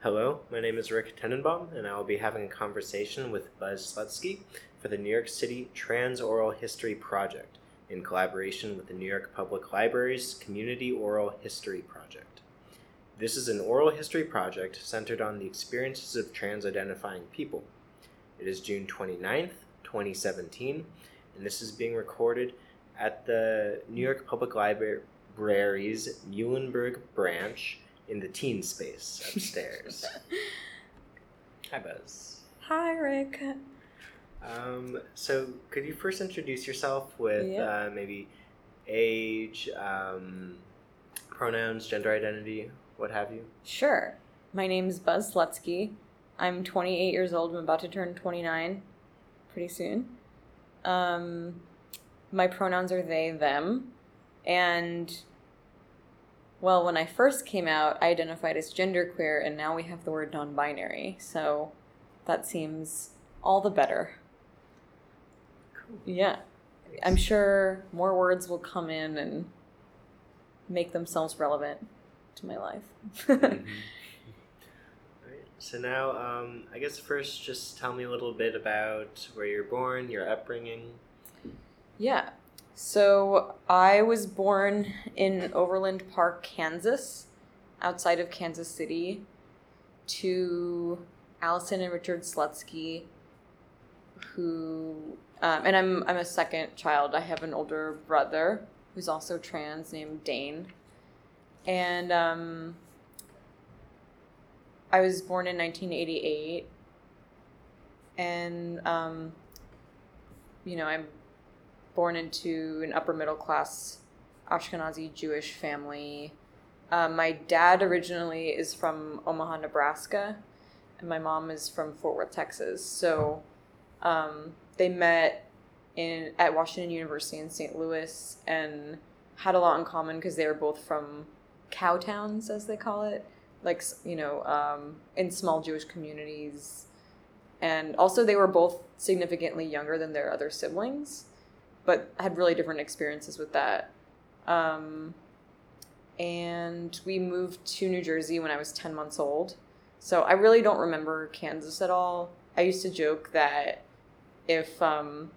Hello, my name is Rick Tenenbaum, and I will be having a conversation with Buzz Slutzky for the New York City Trans Oral History Project in collaboration with the New York Public Library's Community Oral History Project. This is an oral history project centered on the experiences of trans identifying people. It is June 29th, 2017, and this is being recorded at the New York Public Library's Muhlenberg branch in the teen space upstairs. Hi, Buzz. Hi, Rick. Um, so, could you first introduce yourself with Yeah. uh, maybe age, um, pronouns, gender identity, what have you? Sure. My name's Buzz Slutzky. I'm 28 years old. I'm about to turn 29 pretty soon. Um, my pronouns are they, them. And, well, when I first came out, I identified as genderqueer, and now we have the word non binary. So that seems all the better. Cool. Yeah. I'm sure more words will come in and make themselves relevant to my life. Mhm. Alright, So now, um, I guess first, just tell me a little bit about where you're born, your upbringing. yeah. So I was born in Overland Park, Kansas, outside of Kansas City, to Allison and Richard Slutzky, who, um, and I'm I'm a second child. I have an older brother who's also trans named Dane, and um, I was born in 1988, and um, you know I'm born into an upper middle class Ashkenazi Jewish family. Um, my dad originally is from Omaha, Nebraska, and my mom is from Fort Worth, Texas. So um, they met in at Washington University in St. Louis and had a lot in common because they were both from cow towns, as they call it, like you know, um, in small Jewish communities. And also, they were both significantly younger than their other siblings, but had really different experiences with that. Um, and we moved to New Jersey when I was 10 months old. So I really don't remember Kansas at all. I used to joke that if, um,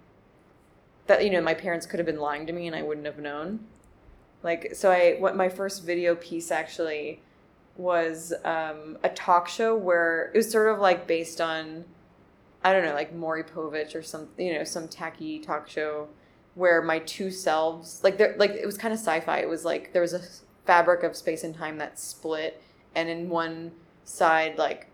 that, you know, my parents could have been lying to me and I wouldn't have known. Like, so I, what my first video piece actually was um, a talk show where it was sort of like based on, I don't know, like Maury Povich or some, you know, some tacky talk show where my two selves, like there, like it was kind of sci-fi. It was like there was a fabric of space and time that split, and in one side, like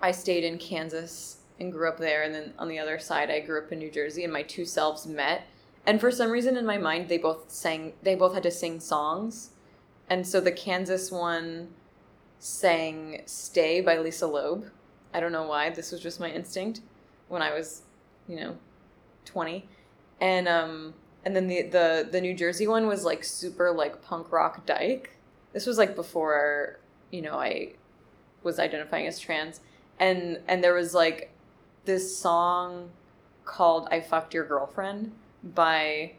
I stayed in Kansas and grew up there, and then on the other side, I grew up in New Jersey, and my two selves met. And for some reason in my mind, they both sang. They both had to sing songs, and so the Kansas one sang "Stay" by Lisa Loeb. I don't know why. This was just my instinct when I was, you know, twenty, and um, and then the the the New Jersey one was like super like punk rock dyke. This was like before you know I was identifying as trans, and and there was like this song called "I Fucked Your Girlfriend" by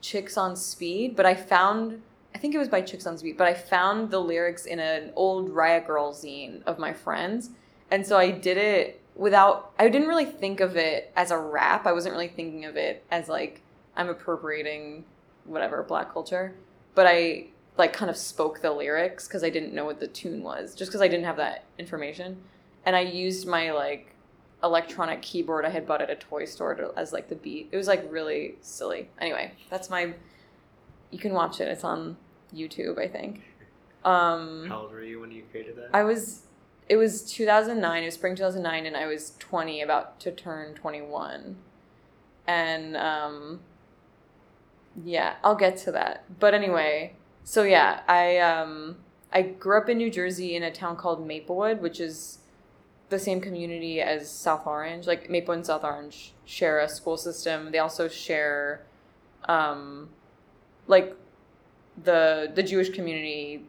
Chicks on Speed, but I found I think it was by Chicks on Speed, but I found the lyrics in an old Riot Grrrl zine of my friends, and so I did it without. I didn't really think of it as a rap. I wasn't really thinking of it as like I'm appropriating whatever black culture, but I like kind of spoke the lyrics because I didn't know what the tune was, just because I didn't have that information, and I used my like electronic keyboard I had bought at a toy store to, as like the beat. It was like really silly. Anyway, that's my. You can watch it. It's on YouTube, I think. Um, How old were you when you created that? I was. It was 2009. It was spring 2009, and I was 20, about to turn 21. And um, yeah, I'll get to that. But anyway, so yeah, I um, I grew up in New Jersey in a town called Maplewood, which is the same community as South Orange. Like Maplewood and South Orange share a school system. They also share, um, like the the Jewish community.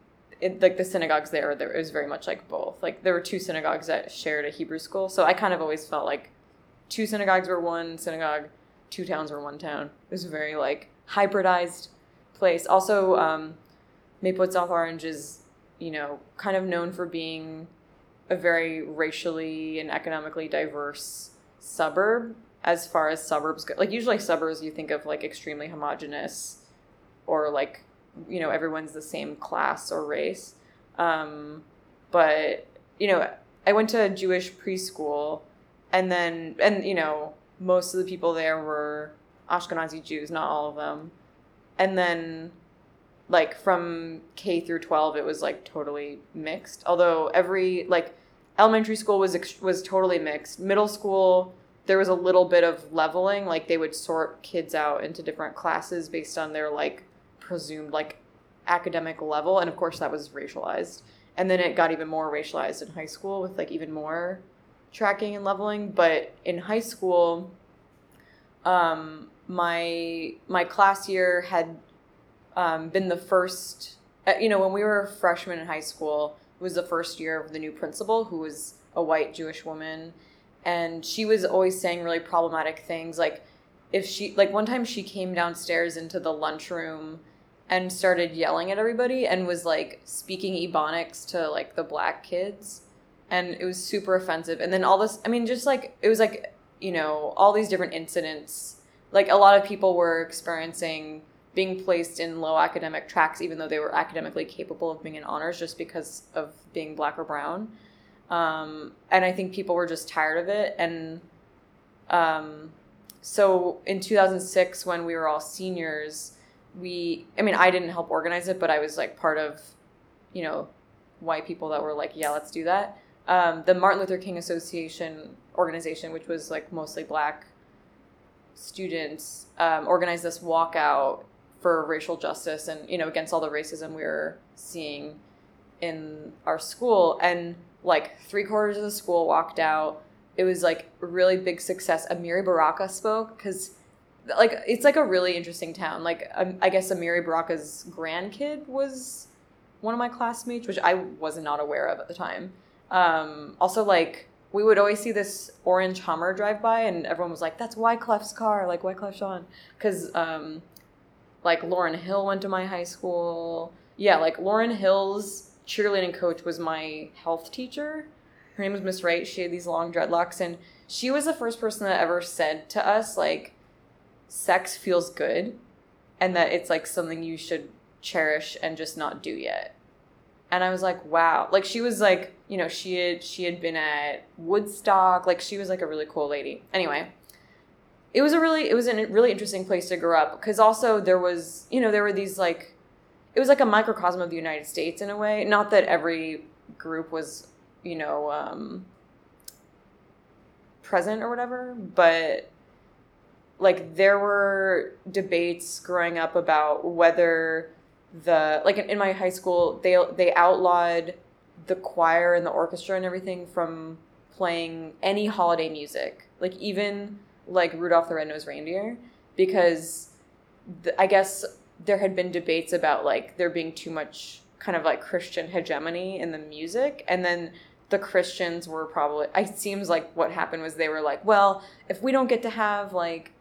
It, like the synagogues there, there it was very much like both. Like there were two synagogues that shared a Hebrew school, so I kind of always felt like two synagogues were one synagogue, two towns were one town. It was a very like hybridized place. Also, um, Maplewood South Orange is, you know, kind of known for being a very racially and economically diverse suburb as far as suburbs go. Like usually suburbs you think of like extremely homogenous or like you know everyone's the same class or race. Um, but you know, I went to a Jewish preschool and then and you know, most of the people there were Ashkenazi Jews, not all of them. And then like from K through 12 it was like totally mixed. Although every like elementary school was was totally mixed. Middle school there was a little bit of leveling like they would sort kids out into different classes based on their like presumed like academic level and of course that was racialized. And then it got even more racialized in high school with like even more tracking and leveling, but in high school um my my class year had um, been the first. Uh, you know, when we were freshmen in high school, it was the first year of the new principal, who was a white Jewish woman, and she was always saying really problematic things. Like, if she like one time she came downstairs into the lunchroom and started yelling at everybody and was like speaking ebonics to like the black kids and it was super offensive and then all this i mean just like it was like you know all these different incidents like a lot of people were experiencing being placed in low academic tracks, even though they were academically capable of being in honors, just because of being black or brown. Um, and I think people were just tired of it. And um, so in 2006, when we were all seniors, we, I mean, I didn't help organize it, but I was like part of, you know, white people that were like, yeah, let's do that. Um, the Martin Luther King Association organization, which was like mostly black students, um, organized this walkout for racial justice and you know against all the racism we were seeing in our school. And like three quarters of the school walked out. It was like really big success. Amiri baraka spoke because like it's like a really interesting town like um, i guess amiri baraka's grandkid was one of my classmates which i was not aware of at the time um, also like we would always see this orange hummer drive by and everyone was like that's wyclef's car like wyclef jean because um, like Lauryn Hill went to my high school. Yeah, like Lauryn Hill's cheerleading coach was my health teacher. Her name was Miss Wright. She had these long dreadlocks, and she was the first person that ever said to us like, "Sex feels good," and that it's like something you should cherish and just not do yet. And I was like, "Wow!" Like she was like, you know, she had she had been at Woodstock. Like she was like a really cool lady. Anyway, it was a really it was a really interesting place to grow up because also there was you know there were these like it was like a microcosm of the United States in a way. Not that every group was you know um, present or whatever, but like there were debates growing up about whether the like in, in my high school they they outlawed the choir and the orchestra and everything from playing any holiday music. Like even like Rudolph the Red-Nosed Reindeer because I guess there had been debates about like there being too much kind of like Christian hegemony in the music and then the Christians were probably it seems like what happened was they were like, well, if we don't get to have like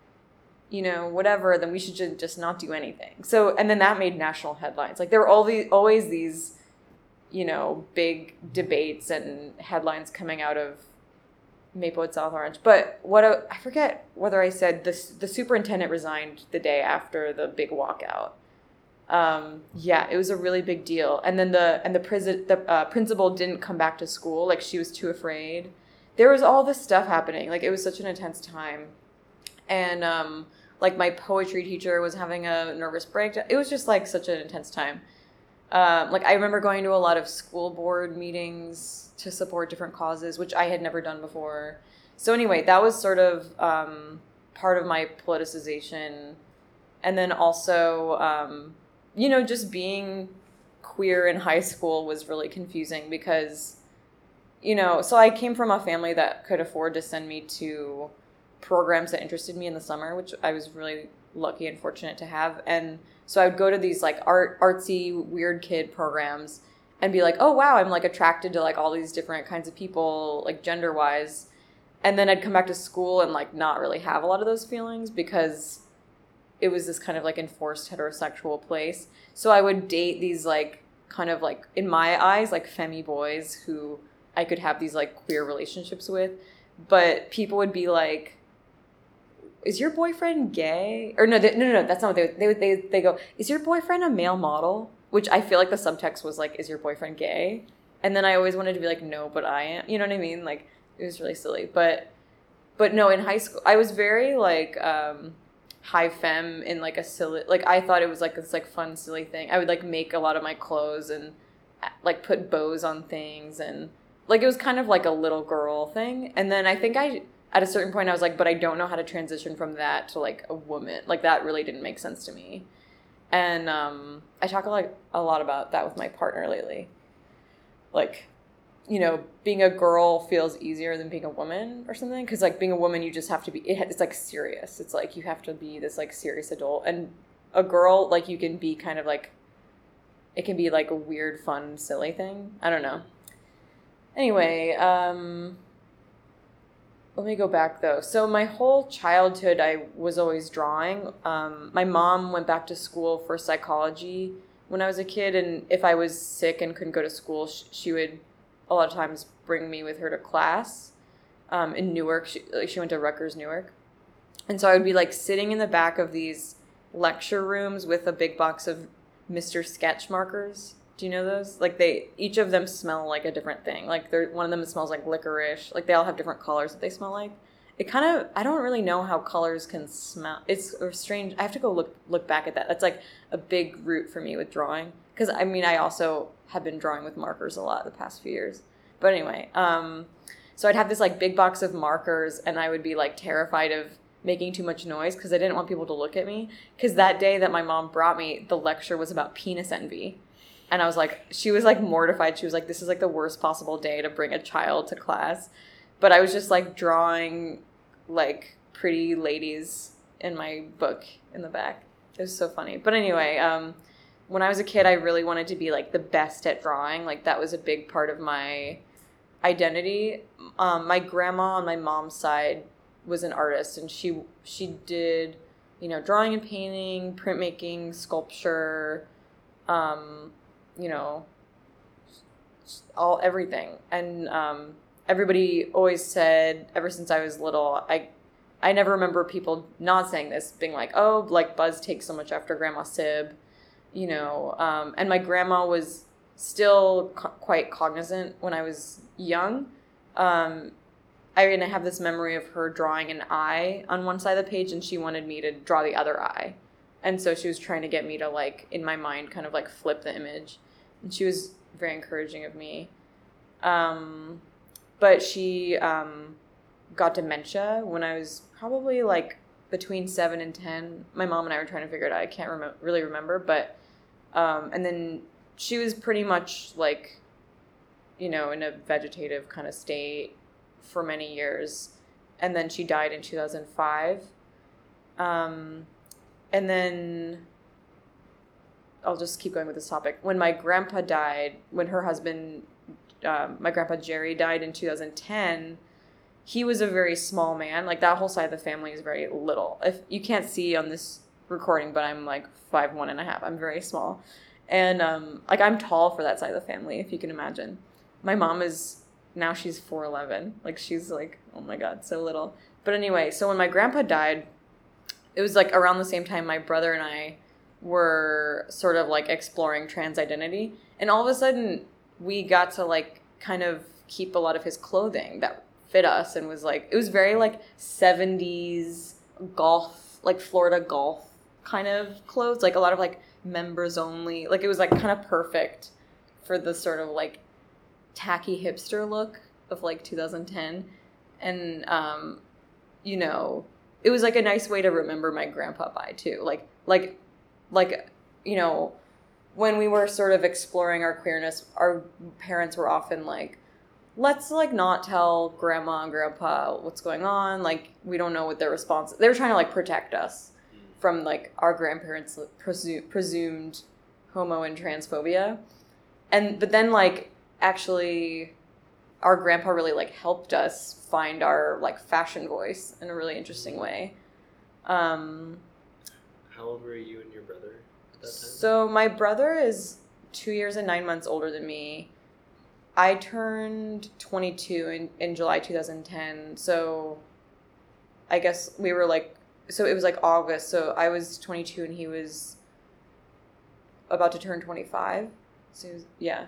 you know, whatever, then we should just not do anything. So, and then that made national headlines. Like there were all these, always these, you know, big debates and headlines coming out of Maplewood South Orange. But what I forget whether I said this. The superintendent resigned the day after the big walkout. Um, yeah, it was a really big deal. And then the and the prison the uh, principal didn't come back to school. Like she was too afraid. There was all this stuff happening. Like it was such an intense time, and um, like my poetry teacher was having a nervous breakdown. It was just like such an intense time. Um, like I remember going to a lot of school board meetings to support different causes, which I had never done before. So anyway, that was sort of um, part of my politicization, and then also, um, you know, just being queer in high school was really confusing because, you know, so I came from a family that could afford to send me to programs that interested me in the summer, which I was really lucky and fortunate to have, and so I would go to these like art artsy weird kid programs and be like, "Oh wow, I'm like attracted to like all these different kinds of people like gender wise." And then I'd come back to school and like not really have a lot of those feelings because it was this kind of like enforced heterosexual place. So I would date these like kind of like in my eyes like femi boys who I could have these like queer relationships with, but people would be like, "Is your boyfriend gay?" Or no, they, no, no, no, that's not what they they they they go, "Is your boyfriend a male model?" Which I feel like the subtext was like, "Is your boyfriend gay?" And then I always wanted to be like, "No, but I am." You know what I mean? Like it was really silly, but but no, in high school I was very like um high femme in like a silly like I thought it was like this like fun silly thing. I would like make a lot of my clothes and uh, like put bows on things and like it was kind of like a little girl thing. And then I think I at a certain point I was like, but I don't know how to transition from that to like a woman. Like that really didn't make sense to me. And um I talk like a lot about that with my partner lately. Like you know, being a girl feels easier than being a woman or something. Because like being a woman, you just have to be. It, it's like serious. It's like you have to be this like serious adult, and a girl like you can be kind of like. It can be like a weird, fun, silly thing. I don't know. Anyway, um, let me go back though. So my whole childhood, I was always drawing. Um, my mom went back to school for psychology when I was a kid, and if I was sick and couldn't go to school, sh- she would a lot of times bring me with her to class um, in Newark. She, like she went to Rutgers, Newark, and so I would be like sitting in the back of these lecture rooms with a big box of Mister Sketch markers. Do you know those? Like they each of them smell like a different thing. Like they're one of them smells like licorice. Like they all have different colors that they smell like. It kind of I don't really know how colors can smell. It's strange. I have to go look look back at that. That's like a big root for me with drawing because I mean I also have been drawing with markers a lot the past few years. But anyway, um, so I'd have this like big box of markers, and I would be like terrified of making too much noise because I didn't want people to look at me. Because that day that my mom brought me, the lecture was about penis envy. And I was like, she was like mortified. She was like, this is like the worst possible day to bring a child to class. But I was just like drawing like pretty ladies in my book in the back. It was so funny. But anyway, um, when I was a kid, I really wanted to be like the best at drawing. Like that was a big part of my identity. Um, my grandma on my mom's side was an artist, and she she did, you know, drawing and painting, printmaking, sculpture, um, you know, all everything. And um, everybody always said, ever since I was little, I I never remember people not saying this, being like, "Oh, like Buzz takes so much after Grandma Sib," you know. Um, and my grandma was still co- quite cognizant when I was young. Um, I mean, I have this memory of her drawing an eye on one side of the page, and she wanted me to draw the other eye, and so she was trying to get me to like, in my mind, kind of like flip the image, and she was very encouraging of me. Um, but she um, got dementia when I was probably like between seven and ten. My mom and I were trying to figure it out. I can't remember really remember, but um, and then she was pretty much like, you know, in a vegetative kind of state for many years, and then she died in two thousand five. Um, and then I'll just keep going with this topic. When my grandpa died, when her husband, um, my grandpa Jerry, died in 2010, he was a very small man. Like that whole side of the family is very little. If you can't see on this recording, but I'm like five one and a half. I'm very small, and um, like I'm tall for that side of the family, if you can imagine. My mom is now she's four eleven. Like she's like oh my god, so little. But anyway, so when my grandpa died, it was like around the same time my brother and I were sort of like exploring trans identity. And all of a sudden we got to like kind of keep a lot of his clothing that fit us and was like it was very like 70s golf like Florida golf kind of clothes like a lot of like members only. Like it was like kind of perfect for the sort of like tacky hipster look of like 2010 and um you know it was like a nice way to remember my grandpa by too. Like like like you know when we were sort of exploring our queerness our parents were often like let's like not tell grandma and grandpa what's going on like we don't know what their response they were trying to like protect us from like our grandparents presu- presumed homo and transphobia. And but then like actually our grandpa really like helped us find our like fashion voice in a really interesting way. Um How old were you and your brother at that time? so my brother is two years and nine months older than me. I turned 22 in, in July 2010. So I guess we were like, so it was like August. So I was 22 and he was about to turn 25. So was, yeah.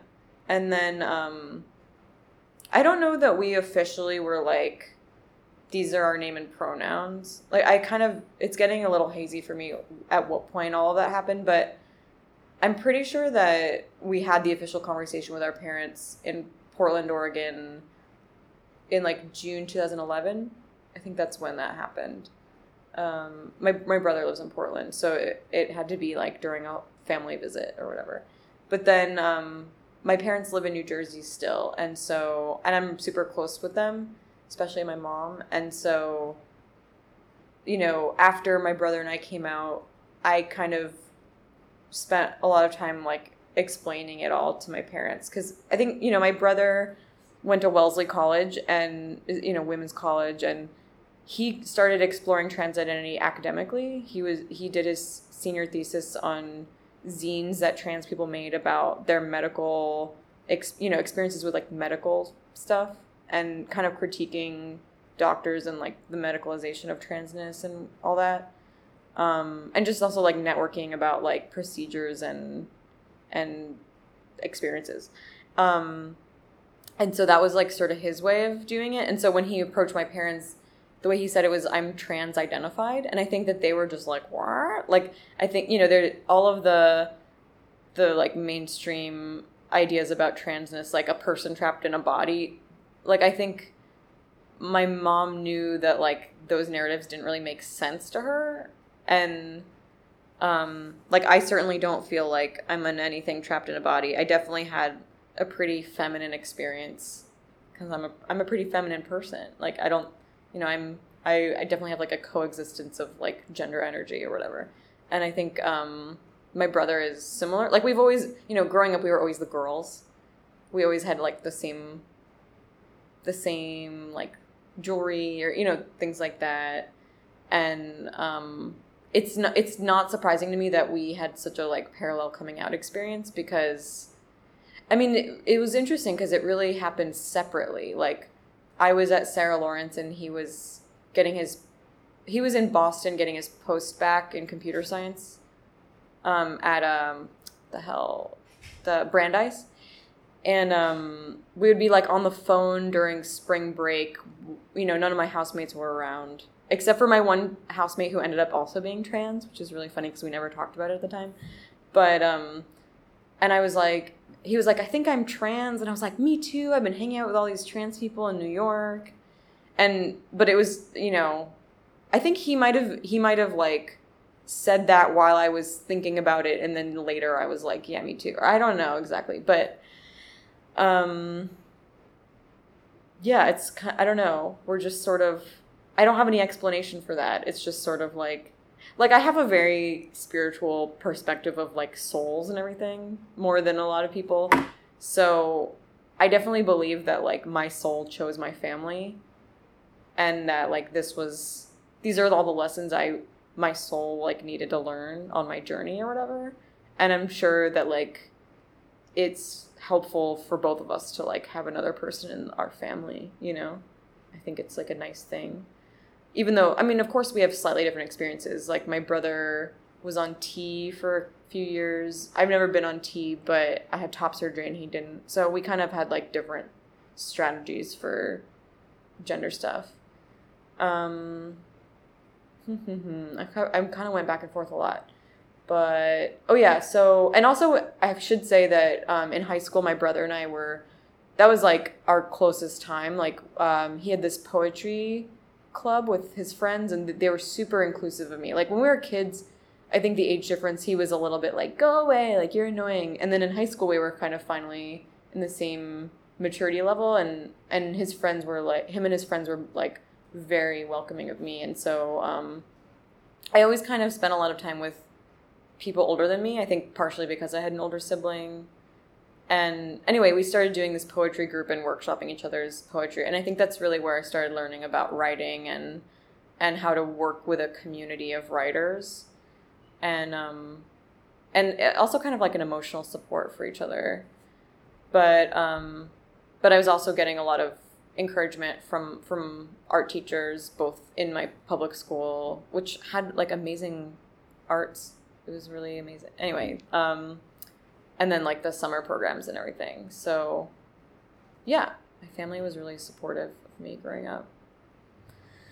And then um, I don't know that we officially were like, these are our name and pronouns. Like I kind of, it's getting a little hazy for me at what point all of that happened, but I'm pretty sure that we had the official conversation with our parents in Portland, Oregon in like June 2011. I think that's when that happened. Um, my, my brother lives in Portland, so it, it had to be like during a family visit or whatever. But then um, my parents live in New Jersey still, and so, and I'm super close with them, especially my mom. And so, you know, after my brother and I came out, I kind of spent a lot of time like explaining it all to my parents because I think you know my brother went to Wellesley College and you know women's college and he started exploring trans identity academically. He was he did his senior thesis on zines that trans people made about their medical ex, you know experiences with like medical stuff and kind of critiquing doctors and like the medicalization of transness and all that. Um, and just also like networking about like procedures and and experiences. Um, and so that was like sort of his way of doing it. And so when he approached my parents the way he said it was i'm trans identified and i think that they were just like what? Like i think you know there all of the the like mainstream ideas about transness like a person trapped in a body like i think my mom knew that like those narratives didn't really make sense to her. And um like i certainly don't feel like i'm in anything trapped in a body. I definitely had a pretty feminine experience because i'm a i'm a pretty feminine person. Like i don't you know i'm i i definitely have like a coexistence of like gender energy or whatever. And i think um my brother is similar. Like we've always you know growing up we were always the girls. We always had like the same the same like jewelry or you know things like that and um it's not it's not surprising to me that we had such a like parallel coming out experience because I mean it, it was interesting because it really happened separately. Like I was at Sarah Lawrence and he was getting his he was in Boston getting his post back in computer science um, at um the hell the Brandeis and um, we would be like on the phone during spring break you know none of my housemates were around except for my one housemate who ended up also being trans, which is really funny because we never talked about it at the time. But um, and I was like, he was like, I think I'm trans, and I was like, me too. I've been hanging out with all these trans people in New York, and but it was you know, I think he might have he might have like said that while I was thinking about it, and then later I was like, yeah, me too. Or I don't know exactly, but um, yeah, it's I don't know. We're just sort of I don't have any explanation for that. It's just sort of like like I have a very spiritual perspective of like souls and everything more than a lot of people. So I definitely believe that like my soul chose my family and that like this was these are all the lessons I my soul like needed to learn on my journey or whatever. And I'm sure that like it's helpful for both of us to like have another person in our family, you know? I think it's like a nice thing even though I mean, of course, we have slightly different experiences. Like my brother was on T for a few years. I've never been on T, but I had top surgery and he didn't. So we kind of had like different strategies for gender stuff. Um, I, I kind of went back and forth a lot. But oh yeah, so and also I should say that um, in high school, my brother and I were that was like our closest time. Like um, he had this poetry club with his friends and they were super inclusive of me. Like when we were kids, I think the age difference, he was a little bit like, go away, like you're annoying. And then in high school, we were kind of finally in the same maturity level and and his friends were like him and his friends were like very welcoming of me and so um i always kind of spent a lot of time with people older than me i think partially because i had an older sibling and anyway, we started doing this poetry group and workshopping each other's poetry. And I think that's really where I started learning about writing and and how to work with a community of writers. And um and also kind of like an emotional support for each other. But um but I was also getting a lot of encouragement from from art teachers both in my public school which had like amazing arts it was really amazing. Anyway um and then like the summer programs and everything. So yeah my family was really supportive of me growing up.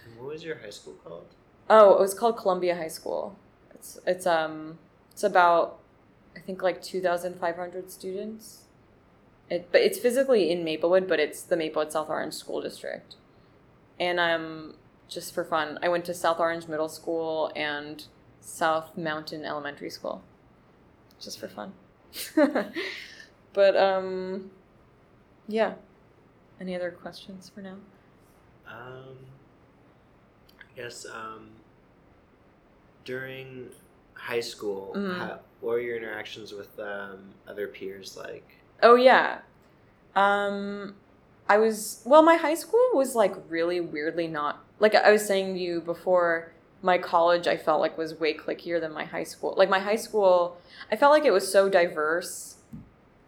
And what was your high school called? oh it was called columbia high school. It's it's um it's about i think like 2500 students. It, but it's physically in Maplewood, but it's the Maplewood South Orange School District. And um, just for fun, I went to South Orange Middle School and South Mountain Elementary School, just for fun. but um, yeah. Any other questions for now? Um, I guess um, during high school, Mhm. how, what were your interactions with um, other peers like? Oh yeah. Um I was well my high school was like really weirdly not like I was saying to you before my college I felt like was way clickier than my high school. Like my high school I felt like it was so diverse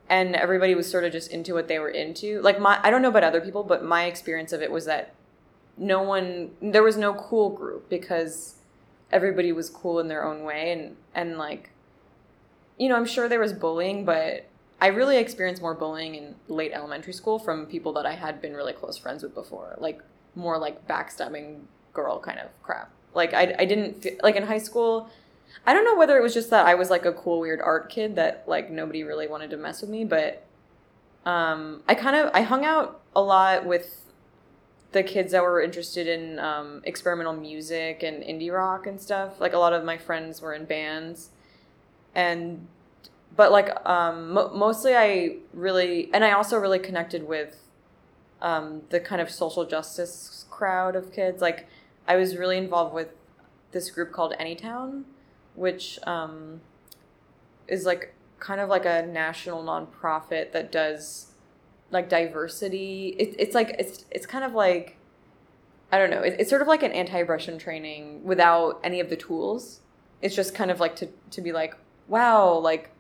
and everybody was sort of just into what they were into. Like my I don't know about other people, but my experience of it was that no one there was no cool group because everybody was cool in their own way and and like you know, I'm sure there was bullying, but I really experienced more bullying in late elementary school from people that I had been really close friends with before, like more like backstabbing girl kind of crap. Like I, I didn't like in high school. I don't know whether it was just that I was like a cool weird art kid that like nobody really wanted to mess with me, but um, I kind of I hung out a lot with the kids that were interested in um, experimental music and indie rock and stuff. Like a lot of my friends were in bands, and but like um, mo- mostly I really and I also really connected with um, the kind of social justice crowd of kids. Like I was really involved with this group called Anytown, which um, is like kind of like a national nonprofit that does like diversity. It, it's like it's it's kind of like I don't know. It, it's sort of like an anti-aggression training without any of the tools. It's just kind of like to to be like, wow, like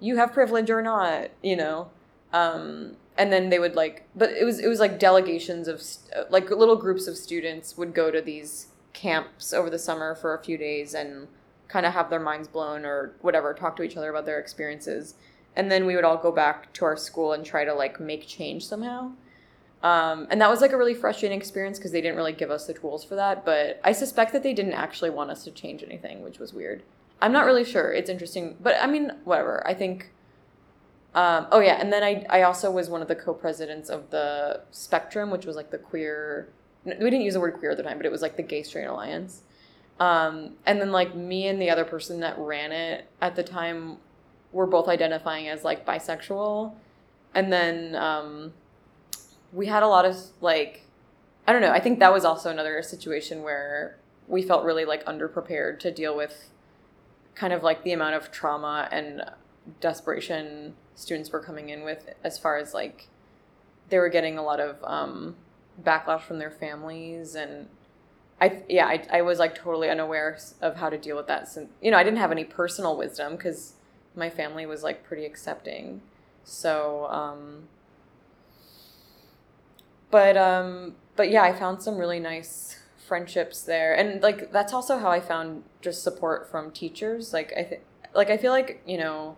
you have privilege or not, you know. Um, and then they would like, but it was it was like delegations of st- like little groups of students would go to these camps over the summer for a few days and kind of have their minds blown or whatever, talk to each other about their experiences, and then we would all go back to our school and try to like make change somehow. Um, and that was like a really frustrating experience because they didn't really give us the tools for that. But I suspect that they didn't actually want us to change anything, which was weird. I'm not really sure. It's interesting, but I mean, whatever. I think. Um, oh yeah, and then I I also was one of the co-presidents of the Spectrum, which was like the queer. We didn't use the word queer at the time, but it was like the Gay Straight Alliance. Um, and then like me and the other person that ran it at the time were both identifying as like bisexual, and then um, we had a lot of like I don't know. I think that was also another situation where we felt really like underprepared to deal with kind of like the amount of trauma and desperation students were coming in with as far as like they were getting a lot of um, backlash from their families and I yeah I, I was like totally unaware of how to deal with that since you know I didn't have any personal wisdom because my family was like pretty accepting. So um, but um but yeah i found some really nice friendships there. And like that's also how i found just support from teachers. Like i think like i feel like you know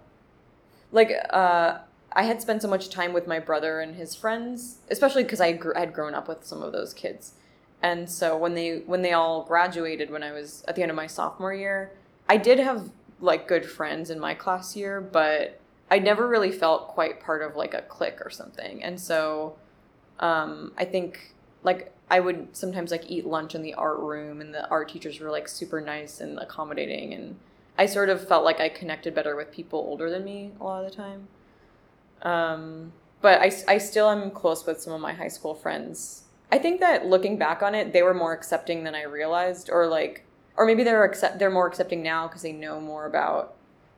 like uh i had spent so much time with my brother and his friends especially because i gr- had grown up with some of those kids. And so when they when they all graduated when i was at the end of my sophomore year i did have like good friends in my class year but i never really felt quite part of like a clique or something. And so um, I think like I would sometimes like eat lunch in the art room and the art teachers were like super nice and accommodating and I sort of felt like I connected better with people older than me a lot of the time. Um, but I, I still am close with some of my high school friends. I think that looking back on it, they were more accepting than I realized, or like, or maybe they're accept they're more accepting now because they know more about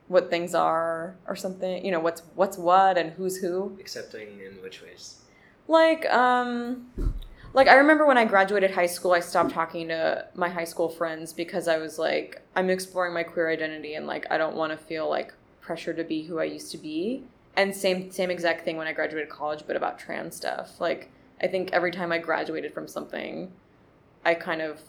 what things are or something. You know, what's what's what and who's who Accepting in which ways? like um like i remember when i graduated high school i stopped talking to my high school friends because i was like i'm exploring my queer identity and like i don't want to feel like pressure to be who i used to be. And same same exact thing when I graduated college, but about trans stuff. Like I think every time I graduated from something, I kind of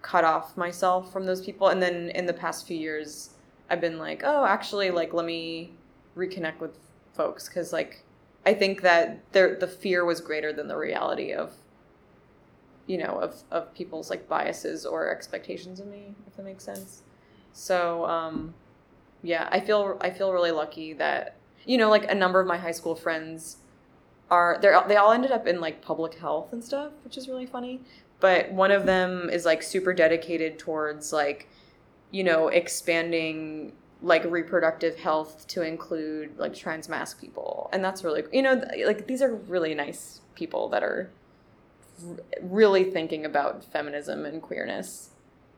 cut off myself from those people, and then in the past few years, I've been like, oh, actually, like let me reconnect with folks. Because like I think that there the fear was greater than the reality of you know of of people's like biases or expectations of me if that makes sense. So um yeah i feel i feel really lucky that you know like a number of my high school friends are they they all ended up in like public health and stuff which is really funny. But one of them is like super dedicated towards like you know expanding like reproductive health to include like trans mask people and that's really you know like these are really nice people that are really thinking about feminism and queerness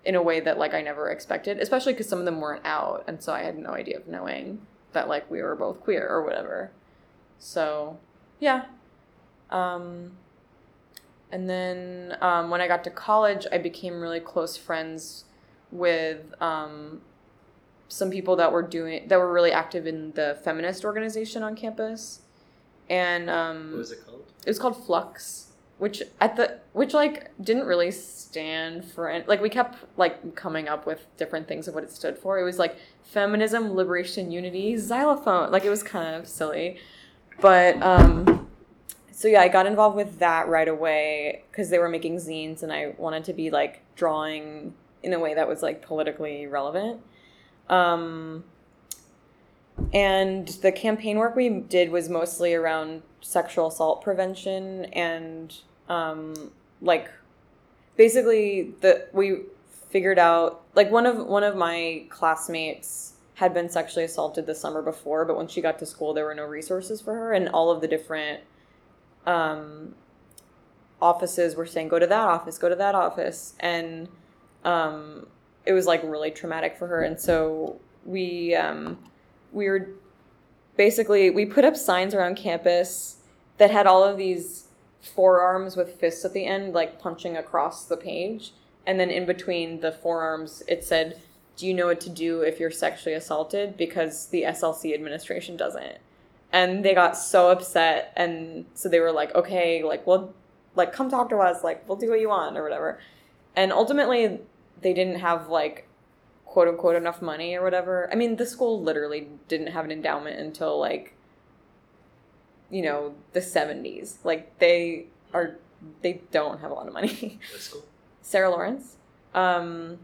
in a way that like I never expected, especially because some of them weren't out, and so I had no idea of knowing that like we were both queer or whatever. So, yeah. Um, and then um, when I got to college, I became really close friends with um, some people that were doing that were really active in the feminist organization on campus. And um, What was it called? it was called Flux, which at the which like didn't really stand for any, like we kept like coming up with different things of what it stood for. It was like feminism, liberation, unity, xylophone. Like it was kind of silly, but um, so yeah, I got involved with that right away because they were making zines and I wanted to be like drawing in a way that was like politically relevant. Um, and the campaign work we did was mostly around sexual assault prevention and um, like basically the we figured out like one of one of my classmates had been sexually assaulted the summer before but when she got to school there were no resources for her and all of the different um, offices were saying go to that office go to that office and um, it was like really traumatic for her. And so we um, we were basically we put up signs around campus that had all of these forearms with fists at the end like punching across the page. And then in between the forearms it said do you know what to do if you're sexually assaulted? Because the SLC administration doesn't. And they got so upset. And so they were like okay like well like come talk to us. Like we'll do what you want or whatever. And ultimately they didn't have like quote unquote enough money or whatever. I mean, the school literally didn't have an endowment until like you know, the 70s. Like they are they don't have a lot of money. What school? Sarah Lawrence. Um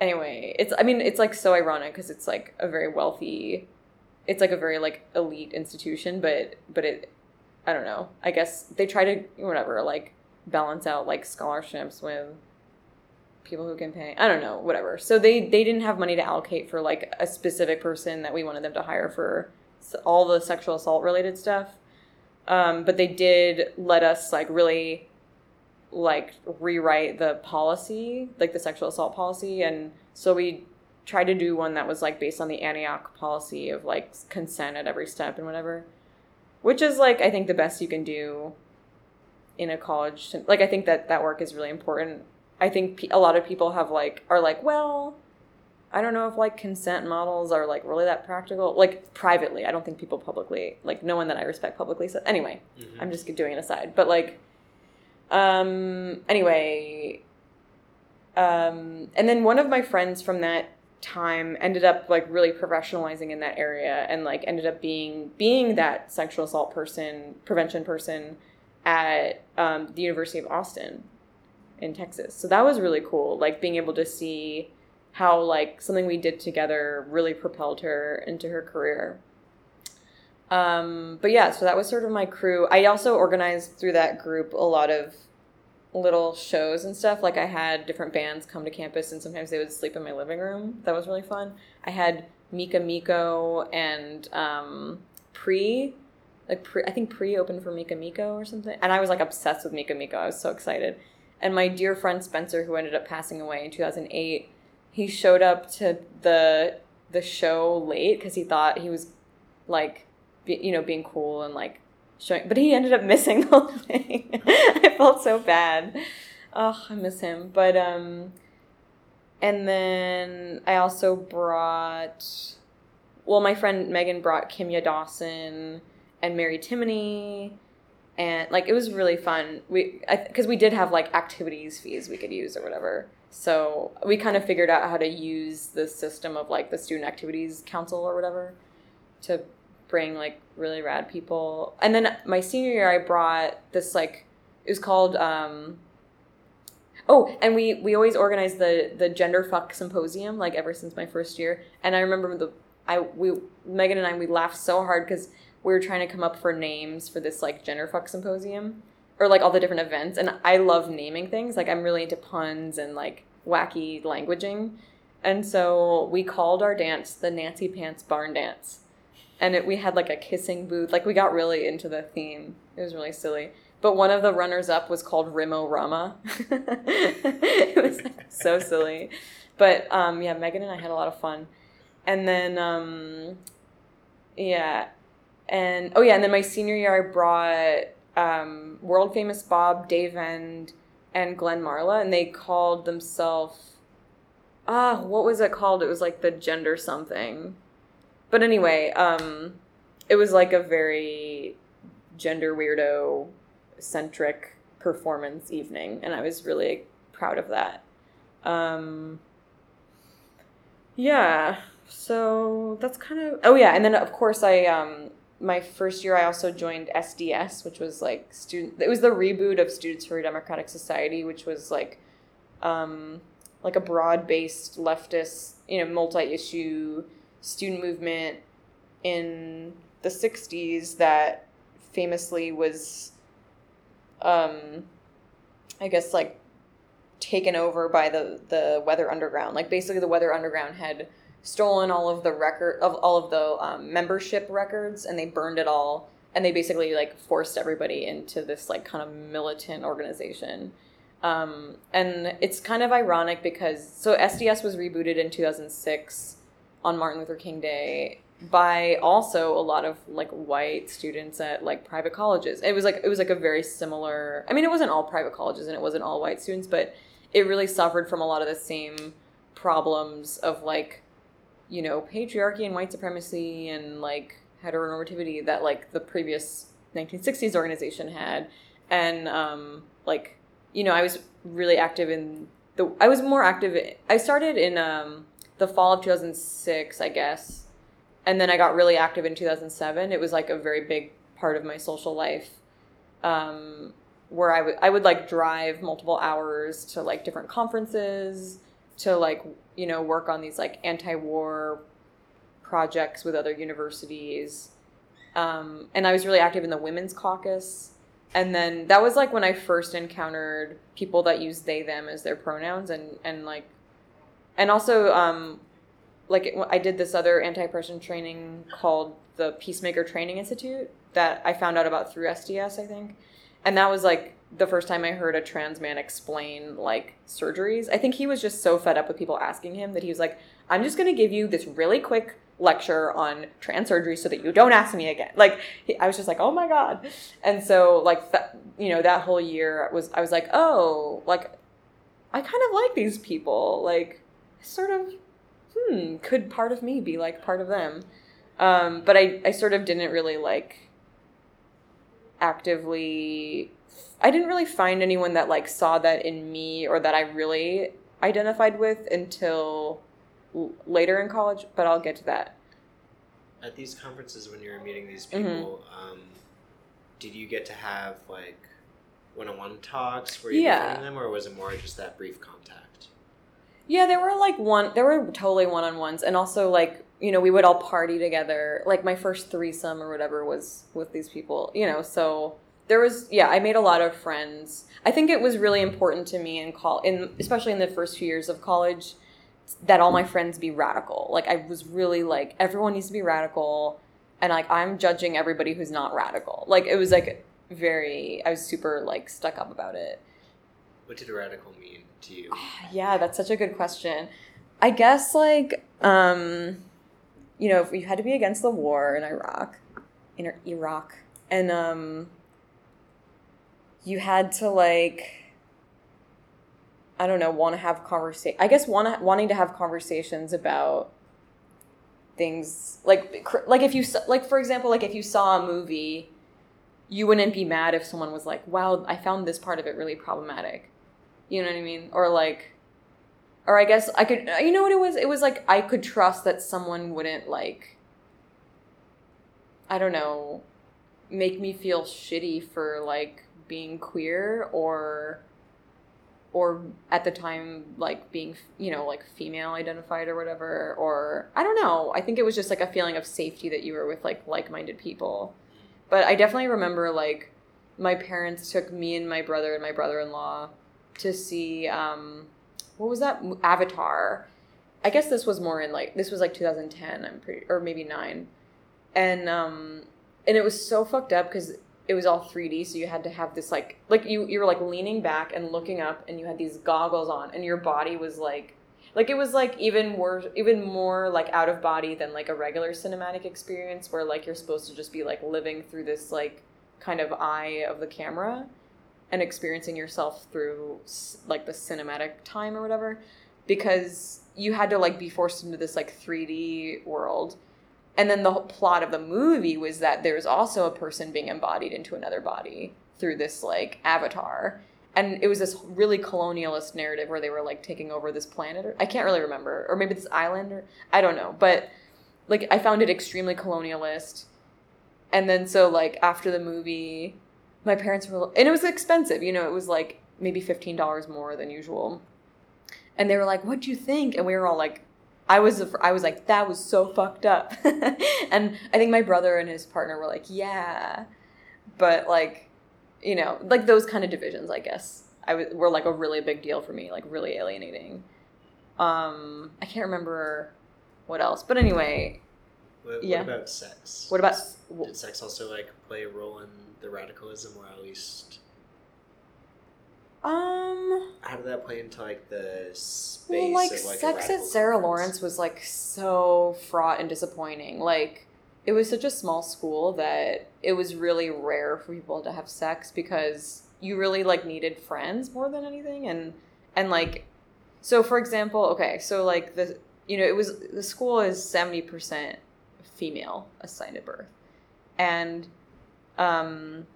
anyway, it's I mean, it's like so ironic cuz it's like a very wealthy it's like a very like elite institution, but but it I don't know. I guess they try to whatever like balance out like scholarships with people who can pay. I don't know, whatever. So they they didn't have money to allocate for like a specific person that we wanted them to hire for all the sexual assault related stuff. Um, but they did let us like really like rewrite the policy, like the sexual assault policy, and so we tried to do one that was like based on the Antioch policy of like consent at every step and whatever, which is like I think the best you can do in a college. Like I think that that work is really important. I think a lot of people have like are like, well, I don't know if like consent models are like really that practical. Like privately, I don't think people publicly, like no one that I respect publicly said. Anyway, Mhm. I'm just doing an aside, but like, um, anyway, um, and then one of my friends from that time ended up like really professionalizing in that area and like ended up being being that sexual assault person prevention person at um, the University of Austin in Texas. So that was really cool, like being able to see how like something we did together really propelled her into her career. Um, but yeah, so that was sort of my crew. I also organized through that group a lot of little shows and stuff. Like I had different bands come to campus, and sometimes they would sleep in my living room. That was really fun. I had Mika Miko and um, Pre, like Pre, I think Pre opened for Mika Miko or something, and I was like obsessed with Mika Miko. I was so excited. And my dear friend Spencer, who ended up passing away in two thousand eight, he showed up to the the show late because he thought he was like, be, you know, being cool and like showing, but he ended up missing the whole thing. I felt so bad. Oh, I miss him. But um, and then I also brought well, my friend Megan brought Kimya Dawson and Mary Timony, and like it was really fun. We because we did have like activities fees we could use or whatever. So we kind of figured out how to use the system of like the student activities council or whatever to bring like really rad people. And then my senior year, I brought this like it was called. um Oh, and we we always organized the the gender fuck symposium like ever since my first year. And I remember the I we Megan and I we laughed so hard because we were trying to come up for names for this like genderfuck symposium or like all the different events. And I love naming things. Like I'm really into puns and like wacky languaging. And so we called our dance the Nancy Pants Barn Dance. And it, we had like a kissing booth. Like we got really into the theme. It was really silly. But one of the runners up was called Rimo Rama. it was like, so silly. But um, yeah, Megan and I had a lot of fun. And then, um, yeah. And oh, yeah. And then my senior year, I brought um, world famous Bob, Dave End, and Glenn Marla. And they called themselves, ah, what was it called? It was like the gender something. But anyway, um, it was like a very gender weirdo centric performance evening, and I was really proud of that. Um, yeah, so that's kind of oh yeah, and then of course I um my first year I also joined SDS, which was like student. It was the reboot of Students for a Democratic Society, which was like um like a broad based leftist, you know, multi issue student movement in the 60s that famously was um, I guess like taken over by the the Weather Underground. Like basically, the Weather Underground had stolen all of the record of all of the um, membership records, and they burned it all. And they basically like forced everybody into this like kind of militant organization. Um, and it's kind of ironic because so SDS was rebooted in 2006 on Martin Luther King Day, by also a lot of like white students at like private colleges. It was like it was like a very similar. I mean, it wasn't all private colleges and it wasn't all white students, but it really suffered from a lot of the same problems of like you know patriarchy and white supremacy and like heteronormativity that like the previous 1960s organization had and um like you know i was really active in the i was more active i started in um the fall of 2006 i guess and then I got really active in 2007. It was like a very big part of my social life, um, where I would I would like drive multiple hours to like different conferences to like you know work on these like anti-war projects with other universities, um, and I was really active in the women's caucus. And then that was like when I first encountered people that use they them as their pronouns and and like and also um, like I did this other anti-oppression training called the Peacemaker Training Institute that I found out about through SDS, I think. And that was like the first time I heard a trans man explain like surgeries. I think he was just so fed up with people asking him that he was like, I'm just going to give you this really quick lecture on trans surgery so that you don't ask me again. Like I was just like, "Oh my god." And so like that you know, that whole year was I was like, "Oh, like I kind of like these people." Like sort of hmm, could part of me be like part of them? Um, but I, I sort of didn't really like actively I didn't really find anyone that like saw that in me or that I really identified with until l- later in college, but I'll get to that. At these conferences when you were meeting these mm-hmm. people, mm-hmm. um, did you get to have like one-on-one talks where you yeah. them or was it more just that brief contact? Yeah, there were like one. There were totally one on ones, and also like you know we would all party together. Like my first threesome or whatever was with these people. You know, so there was yeah. I made a lot of friends. I think it was really important to me in call in especially in the first few years of college that all my friends be radical. Like I was really like everyone needs to be radical, and like I'm judging everybody who's not radical. Like it was like very. I was super like stuck up about it. What did radical mean? to you? Yeah, that's such a good question. I guess like um, you know, if you had to be against the war in Iraq, in Iraq, and um, you had to like I don't know, want to have conversation. I guess want wanting to have conversations about things like like if you like for example like if you saw a movie you wouldn't be mad if someone was like wow i found this part of it really problematic you know what i mean or like or i guess i could you know what it was? It was like i could trust that someone wouldn't like i don't know make me feel shitty for like being queer or or at the time like being you know like female identified or whatever. Or i don't know. I think it was just like a feeling of safety that you were with like like-minded people. But i definitely remember like my parents took me and my brother and my brother-in-law to see um what was that avatar? I guess this was more in like this was like 2010 i'm pretty or maybe 9 and um and it was so fucked up because it was all 3D, so you had to have this like like you you were like leaning back and looking up, and you had these goggles on, and your body was like like it was like even worse, even more like out of body than like a regular cinematic experience, where like you're supposed to just be like living through this like kind of eye of the camera and experiencing yourself through like the cinematic time or whatever because you had to like be forced into this like 3D world. And then the plot of the movie was that there's also a person being embodied into another body through this like avatar. And it was this really colonialist narrative where they were like taking over this planet or i can't really remember or maybe this island or i don't know. But like i found it extremely colonialist. And then so like after the movie my parents were and it was expensive you know it was like maybe $15 more than usual and they were like what do you think and we were all like I was I was like that was so fucked up, and I think my brother and his partner were like yeah, but like, you know, like those kind of divisions, I guess I was were like a really big deal for me, like really alienating. Um, I can't remember what else, but anyway, What, Yeah. what about sex? what about Did sex also like play a role in the radicalism, or at least um. how did that play into like the space Well, like, of like sex at Sarah conference? Lawrence was like so fraught and disappointing. Like, it was such a small school that it was really rare for people to have sex because you really like needed friends more than anything, and and like, so for example, okay, so like the you know it was the school is seventy percent female assigned at birth, and um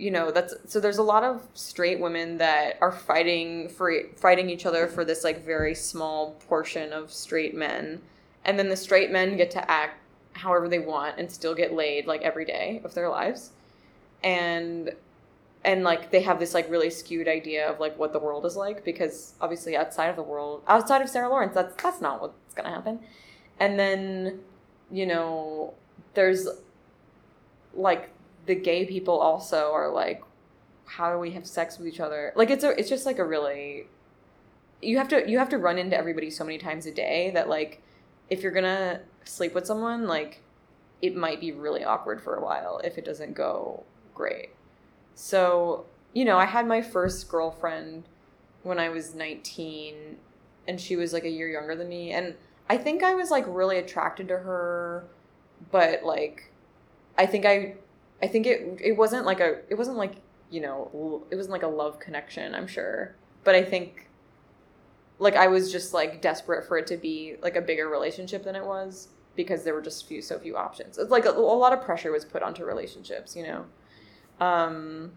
you know that's so there's a lot of straight women that are fighting for fighting each other for this like very small portion of straight men. And then the straight men get to act however they want and still get laid like every day of their lives. And and like they have this like really skewed idea of like what the world is like because obviously outside of the world outside of Sarah Lawrence that's that's not what's to happen. And then you know there's like the gay people also are like how do we have sex with each other? Like it's a it's just like a really you have to you have to run into everybody so many times a day that like if you're gonna sleep with someone like it might be really awkward for a while if it doesn't go great. So you know i had my first girlfriend when i was 19 and she was like a year younger than me and i think i was like really attracted to her but like i think i i think it it wasn't like a it wasn't like you know it wasn't like a love connection i'm sure. But i think like i was just like desperate for it to be like a bigger relationship than it was because there were just few so few options. It's like a, a lot of pressure was put onto relationships you know? Um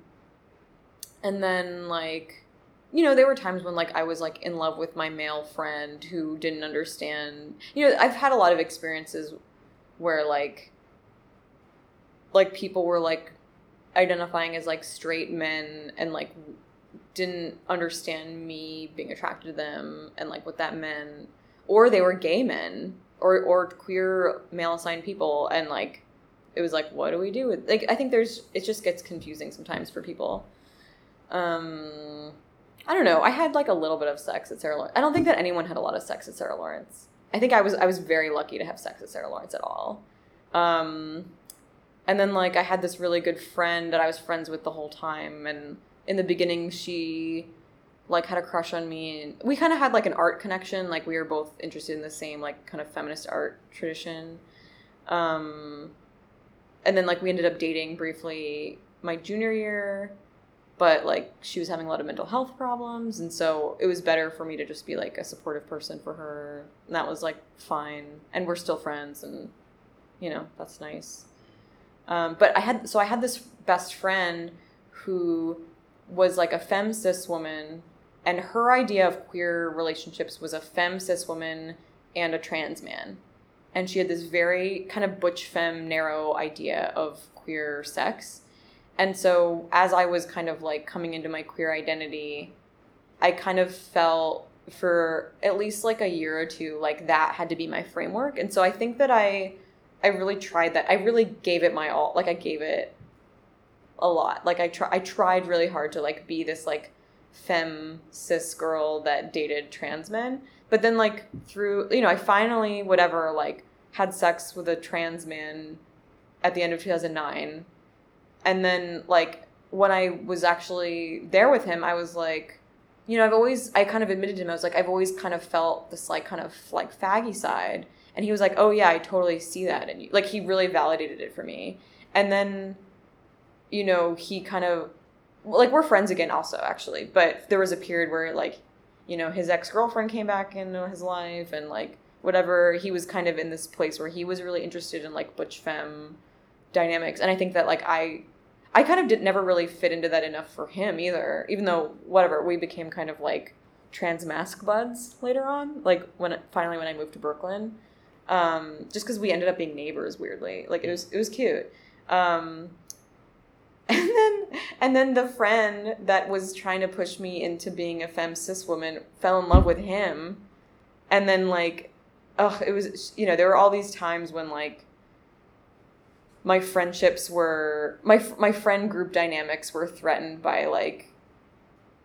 and then like you know there were times when like i was like in love with my male friend who didn't understand you know i've had a lot of experiences where like like people were like identifying as like straight men and like didn't understand me being attracted to them and like what that meant. Or they were gay men or or queer male assigned people and like it was like what do we do with like i think there's it just gets confusing sometimes for people. Um i don't know. I had like a little bit of sex at sarah lawrence. I don't think that anyone had a lot of sex at sarah lawrence. I think i was i was very lucky to have sex at sarah lawrence at all. Um and then like i had this really good friend that i was friends with the whole time and in the beginning she like had a crush on me and we kind of had like an art connection like we were both interested in the same like kind of feminist art tradition. Um and then like we ended up dating briefly my junior year but like she was having a lot of mental health problems and so it was better for me to just be like a supportive person for her. And that was like fine. And we're still friends and you know that's nice um, but i had so i had this best friend who was like a fem cis woman and her idea of queer relationships was a fem cis woman and a trans man and she had this very kind of butch femme narrow idea of queer sex and so as I was kind of like coming into my queer identity, I kind of felt for at least like a year or two like that had to be my framework. And so I think that I I really tried that. I really gave it my all. Like I gave it a lot. Like I try I tried really hard to like be this like femme cis girl that dated trans men. But then like through you know, I finally whatever like had sex with a trans man at the end of 2009 and then like when I was actually there with him, I was like, you know, I've always I kind of admitted to him I was like I've always kind of felt this like kind of like faggy side, and he was like, oh yeah, I totally see that, and like he really validated it for me, and then, you know, he kind of like we're friends again also actually, but there was a period where like, you know, his ex girlfriend came back into his life and like whatever. He was kind of in this place where he was really interested in like butch femme dynamics. And i think that like i I kind of did never really fit into that enough for him either. Even though whatever we became kind of like trans mask buds later on, like when finally when I moved to Brooklyn, um, just because we ended up being neighbors weirdly. Like it was it was cute. Um, and then and then the friend that was trying to push me into being a femme cis woman fell in love with him, and then like, oh, it was you know there were all these times when like my friendships were my my friend group dynamics were threatened by like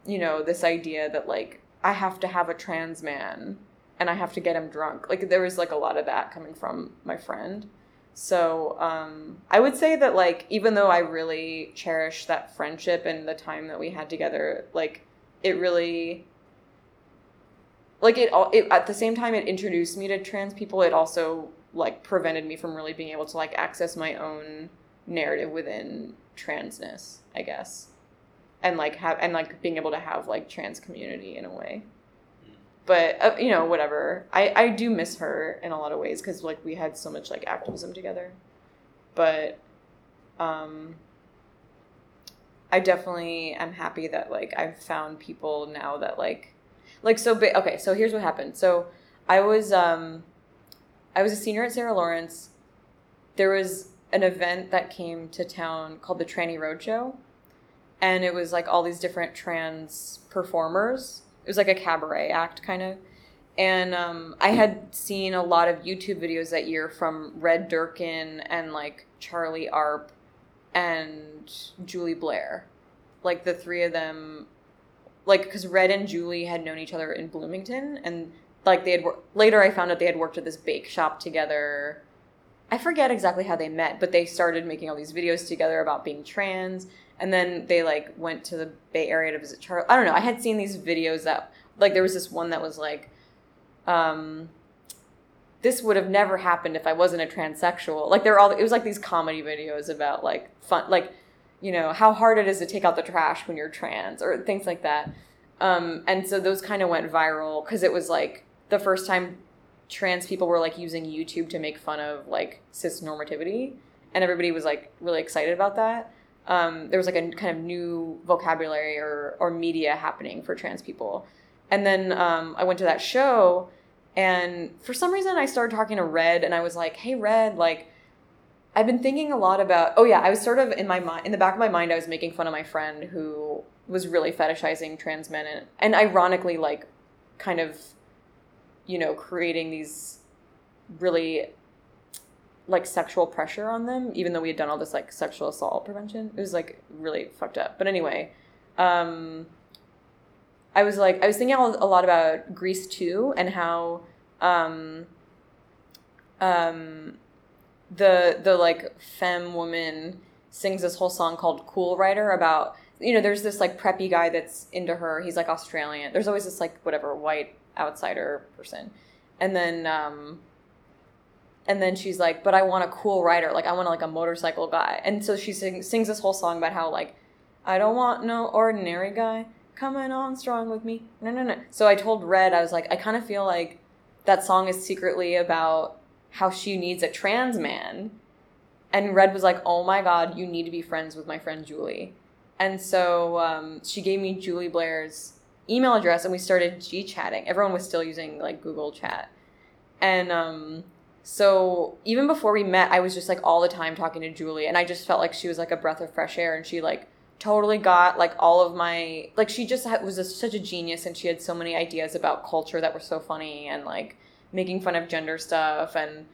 you know this idea that like I have to have a trans man and I have to get him drunk. Like there was like a lot of that coming from my friend. So um, I would say that like even though I really cherish that friendship and the time that we had together, like it really like it all it, at the same time it introduced me to trans people. It also like prevented me from really being able to like access my own narrative within transness, I guess. And like have and like being able to have like trans community in a way. But uh, you know, whatever. I I do miss her in a lot of ways cuz like we had so much like activism together. But um I definitely am happy that like I've found people now that like like so ba- okay, so here's what happened. So I was um I was a senior at Sarah Lawrence. There was an event that came to town called the Tranny Roadshow, and it was like all these different trans performers. It was like a cabaret act kind of. And um, I had seen a lot of YouTube videos that year from Red Durkin and like Charlie Arp and Julie Blair. Like the three of them, like, because Red and Julie had known each other in Bloomington and like they had wor- later I found out they had worked at this bake shop together. I forget exactly how they met, but they started making all these videos together about being trans, and then they like went to the Bay Area to visit Charlie. I don't know. I had seen these videos that like there was this one that was like, um, this would have never happened if I wasn't a transsexual. Like they're all it was like these comedy videos about like fun like you know how hard it is to take out the trash when you're trans or things like that. Um, and so those kind of went viral because it was like the first time trans people were like using YouTube to make fun of like cis normativity, and everybody was like really excited about that. Um, there was like a kind of new vocabulary or or media happening for trans people, and then um, I went to that show, and for some reason I started talking to Red, and I was like, "Hey, Red, like." I've been thinking a lot about. Oh yeah, I was sort of in my mind, in the back of my mind, I was making fun of my friend who was really fetishizing trans men, and, and ironically, like, kind of you know, creating these really like sexual pressure on them, even though we had done all this like sexual assault prevention. It was like really fucked up. But anyway, um, I was like, I was thinking a lot about Grease 2 and how um, um, the the like femme woman sings this whole song called Cool Rider about you know there's this like preppy guy that's into her he's like Australian there's always this like whatever white outsider person. And then um and then she's like, "But I want a cool rider. Like I want like a motorcycle guy." And so she sing, sings this whole song about how like I don't want no ordinary guy coming on strong with me. No, no, no. So I told Red, I was like, I kind of feel like that song is secretly about how she needs a trans man. And Red was like, oh my God, you need to be friends with my friend Julie. And so um, she gave me Julie Blair's email address and we started G chatting. Everyone was still using like Google Chat. And um, so even before we met, I was just like all the time talking to Julie, and I just felt like she was like a breath of fresh air, and she like totally got like all of my like she just was a, such a genius, and she had so many ideas about culture that were so funny and like making fun of gender stuff, and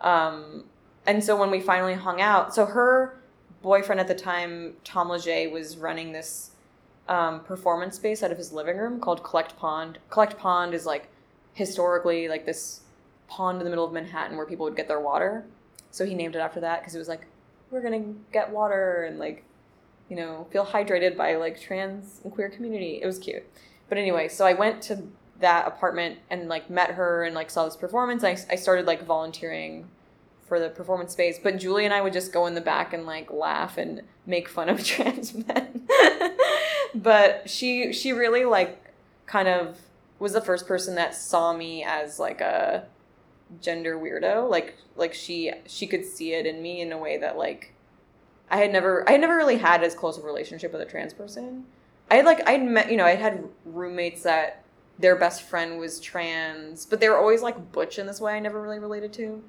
um, and so when we finally hung out, so her boyfriend at the time, Tom Leger, was running this um, performance space out of his living room called Collect Pond. Collect Pond is like historically like this pond in the middle of Manhattan where people would get their water. So he named it after that because it was like, we're gonna get water and like, you know, feel hydrated by like trans and queer community. It was cute. But anyway, so I went to that apartment and like met her and like saw this performance. I, I started like volunteering for the performance space, but Julie and I would just go in the back and like laugh and make fun of trans men. but she she really like kind of was the first person that saw me as like a gender weirdo. Like like she she could see it in me in a way that like i had never i had never really had as close a relationship with a trans person. I had like i'd met you know i had roommates that their best friend was trans but they were always like butch in this way i never really related to.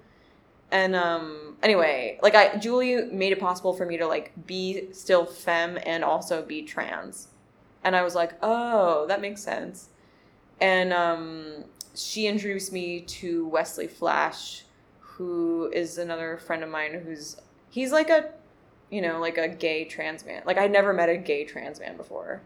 And um anyway like i julie made it possible for me to like be still femme and also be trans. And i was like oh that makes sense. And um she introduced me to Wesley Flash, who is another friend of mine who's he's like a you know, like a gay trans man. Like I never met a gay trans man before.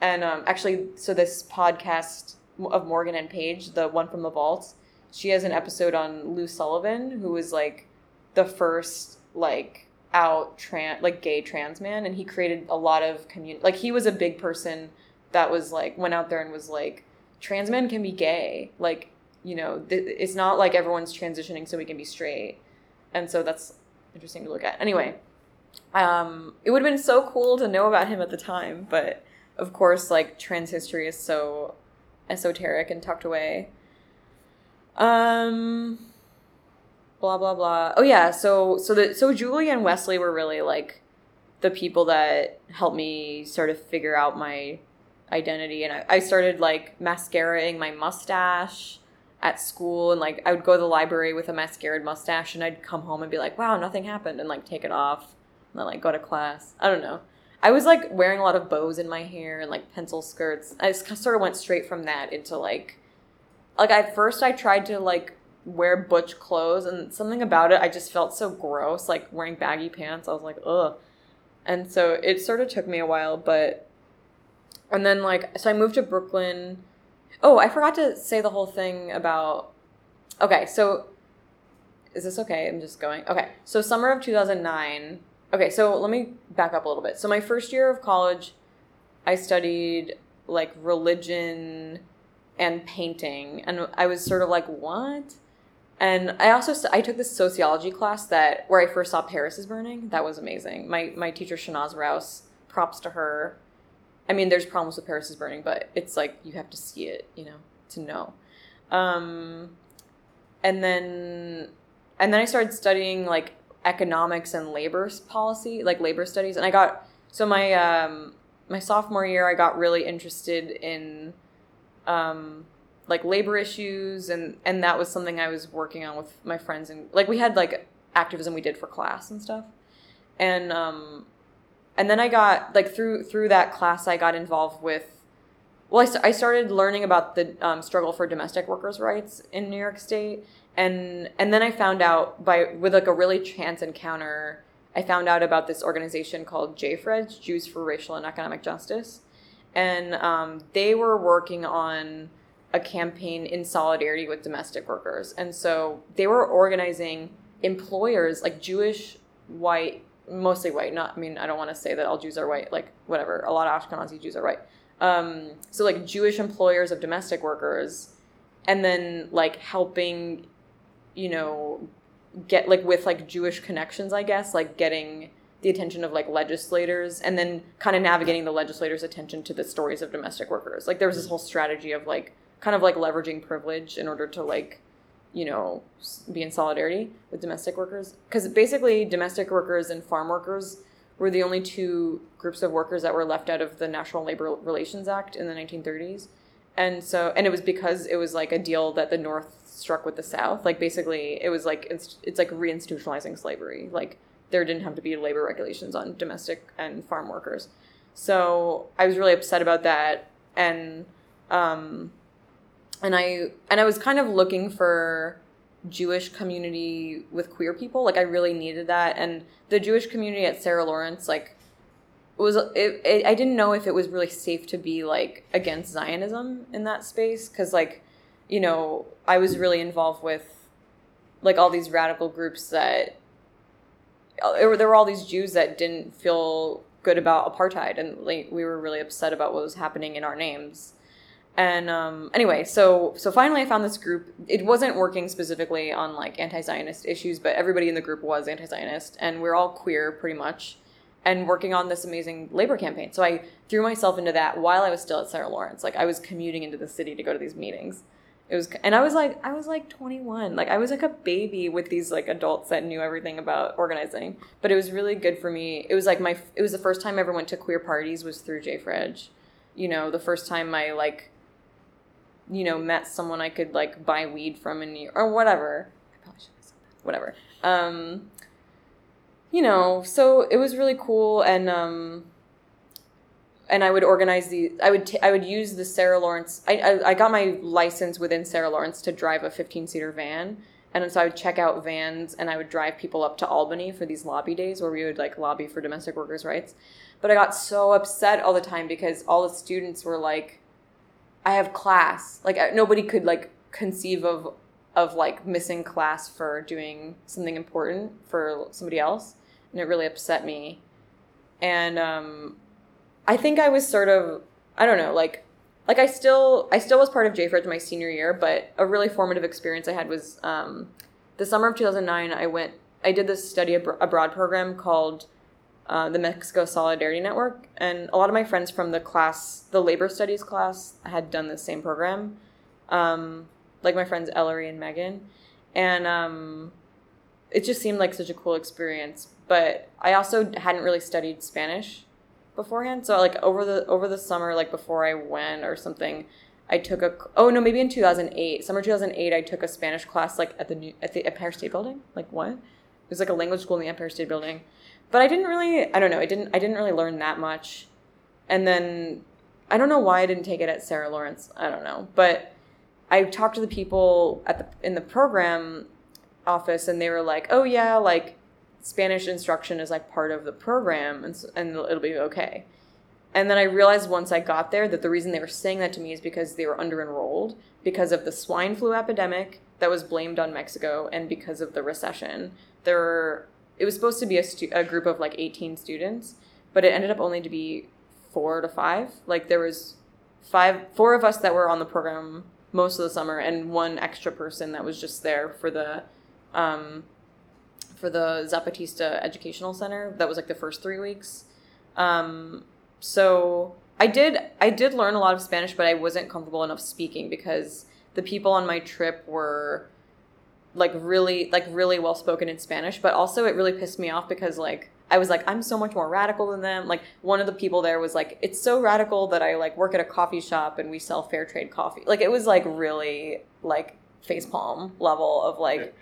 And um, actually, so this podcast of Morgan M. Page, the one from the vaults, she has an episode on Lou Sullivan, who was like the first like out trans like gay trans man, and he created a lot of community. Like he was a big person that was like went out there and was like trans men can be gay. Like, you know, th- it's not like everyone's transitioning so we can be straight. And so that's interesting to look at. Anyway, um, it would have been so cool to know about him at the time, but of course, like trans history is so esoteric and tucked away. Um, blah blah blah. Oh yeah, so so the so Julie and Wesley were really like the people that helped me sort of figure out my identity and I, I started like mascaraing my mustache at school and like I would go to the library with a mascaraed mustache and I'd come home and be like, wow, nothing happened and like take it off and then like go to class. I don't know. I was like wearing a lot of bows in my hair and like pencil skirts. I just sort of went straight from that into like like at first I tried to like wear butch clothes and something about it I just felt so gross like wearing baggy pants. I was like, ugh. And so it sort of took me a while, but and then like so I moved to Brooklyn. Oh, I forgot to say the whole thing about. Okay, so is this okay? I'm just going. Okay, so summer of 2009. Okay, so let me back up a little bit. So my first year of college, I studied like religion and painting, and I was sort of like, what? And I also st- I took this sociology class that where I first saw Paris is burning. That was amazing. My my teacher Shahnaz Rouse, props to her. I mean, there's problems with Paris is Burning, but it's like you have to see it, you know, to know. Um, and then, and then I started studying like economics and labor policy, like labor studies, and I got so my um, my sophomore year, I got really interested in um, like labor issues, and and that was something I was working on with my friends, and like we had like activism we did for class and stuff, and um, and then I got like through through that class I got involved with well I, I started learning about the um, struggle for domestic workers rights in New York State. And and then I found out by with like a really chance encounter I found out about this organization called JFREJ Jews for Racial and Economic Justice. And um, they were working on a campaign in solidarity with domestic workers. And so they were organizing employers like Jewish white mostly white. Not, I mean, I don't want to say that all Jews are white. Like, whatever. A lot of Ashkenazi Jews are white. Um, so, like, Jewish employers of domestic workers, and then like helping, you know, get like with like Jewish connections, I guess, like getting the attention of like legislators and then kind of navigating the legislators' attention to the stories of domestic workers. Like there was this whole strategy of like kind of like leveraging privilege in order to like you know be in solidarity with domestic workers because basically domestic workers and farm workers were the only two groups of workers that were left out of the National Labor Relations Act in the 1930s. And so, and it was because it was like a deal that the North struck with the South. Like basically, it was like it's, it's like reinstitutionalizing slavery. Like there didn't have to be labor regulations on domestic and farm workers. So I was really upset about that, and um, and I and I was kind of looking for Jewish community with queer people. Like I really needed that, and the Jewish community at Sarah Lawrence, like, was it, it, I didn't know if it was really safe to be like against Zionism in that space. Because like, you know, I was really involved with like all these radical groups that uh, there were all these Jews that didn't feel good about apartheid, and like we were really upset about what was happening in our names and um, anyway so so finally i found this group. It wasn't working specifically on like anti-zionist issues but everybody in the group was anti-zionist and we're all queer pretty much and working on this amazing labor campaign. So i threw myself into that while i was still at sarah lawrence. Like i was commuting into the city to go to these meetings. It was and i was like i was like 21 like i was like a baby with these like adults that knew everything about organizing. But it was really good for me. It was like my it was the first time i ever went to queer parties was through JFREJ you know the first time i like you know, met someone I could like buy weed from in New York or whatever. I probably should have said that. Whatever. Um, you know, so it was really cool and um, and I would organize the I would t- I would use the Sarah Lawrence I, I, I got my license within Sarah Lawrence to drive a 15 seater van and so I would check out vans and I would drive people up to Albany for these lobby days where we would like lobby for domestic workers' rights. But I got so upset all the time because all the students were like I have class. Like nobody could like conceive of of like missing class for doing something important for somebody else, and it really upset me. And um, I think I was sort of I don't know like like I still I still was part of JFREJ my senior year, but a really formative experience I had was um, the summer of 2009. I went I did this study abroad program called uh, the Mexico Solidarity Network, and a lot of my friends from the class, the labor studies class, had done the same program, um, like my friends Ellery and Megan, and um, it just seemed like such a cool experience. But I also hadn't really studied Spanish beforehand, so like over the over the summer, like before I went or something, I took a oh no maybe in two thousand eight summer two thousand eight I took a Spanish class like at the new at the Empire State Building like what? It was like a language school in the Empire State Building but I didn't really I don't know I didn't I didn't really learn that much, and then I don't know why I didn't take it at Sarah Lawrence I don't know but I talked to the people at the in the program office and they were like oh yeah like Spanish instruction is like part of the program and and it'll be okay. And then I realized once I got there that the reason they were saying that to me is because they were under enrolled because of the swine flu epidemic that was blamed on Mexico and because of the recession. There were it was supposed to be a, stu- a group of like 18 students but it ended up only to be four to five. Like there was five four of us that were on the program most of the summer and one extra person that was just there for the um, for the zapatista educational center. That was like the first three weeks. Um, so i did i did learn a lot of spanish but i wasn't comfortable enough speaking because the people on my trip were like really like really well spoken in Spanish, but also it really pissed me off because like I was like I'm so much more radical than them. Like one of the people there was like it's so radical that I like work at a coffee shop and we sell fair trade coffee. Like it was like really like facepalm level of like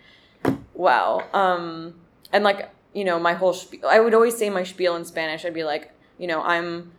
wow. Um and like you know my whole spiel, I would always say my spiel in Spanish. I'd be like, you know, I'm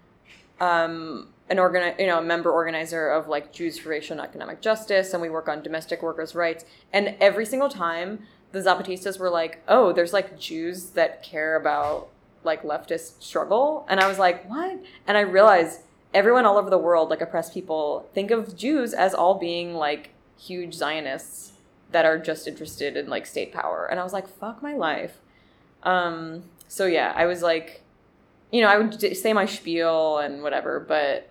um an organ, you know, a member organizer of like Jews for Racial and Economic Justice, and we work on domestic workers' rights. And every single time, the Zapatistas were like, "Oh, there's like Jews that care about like leftist struggle," and I was like, "What?" And I realized everyone all over the world, like oppressed people, think of Jews as all being like huge Zionists that are just interested in like state power, and I was like, "Fuck my life." Um, so yeah, I was like, you know, I would say my spiel and whatever, but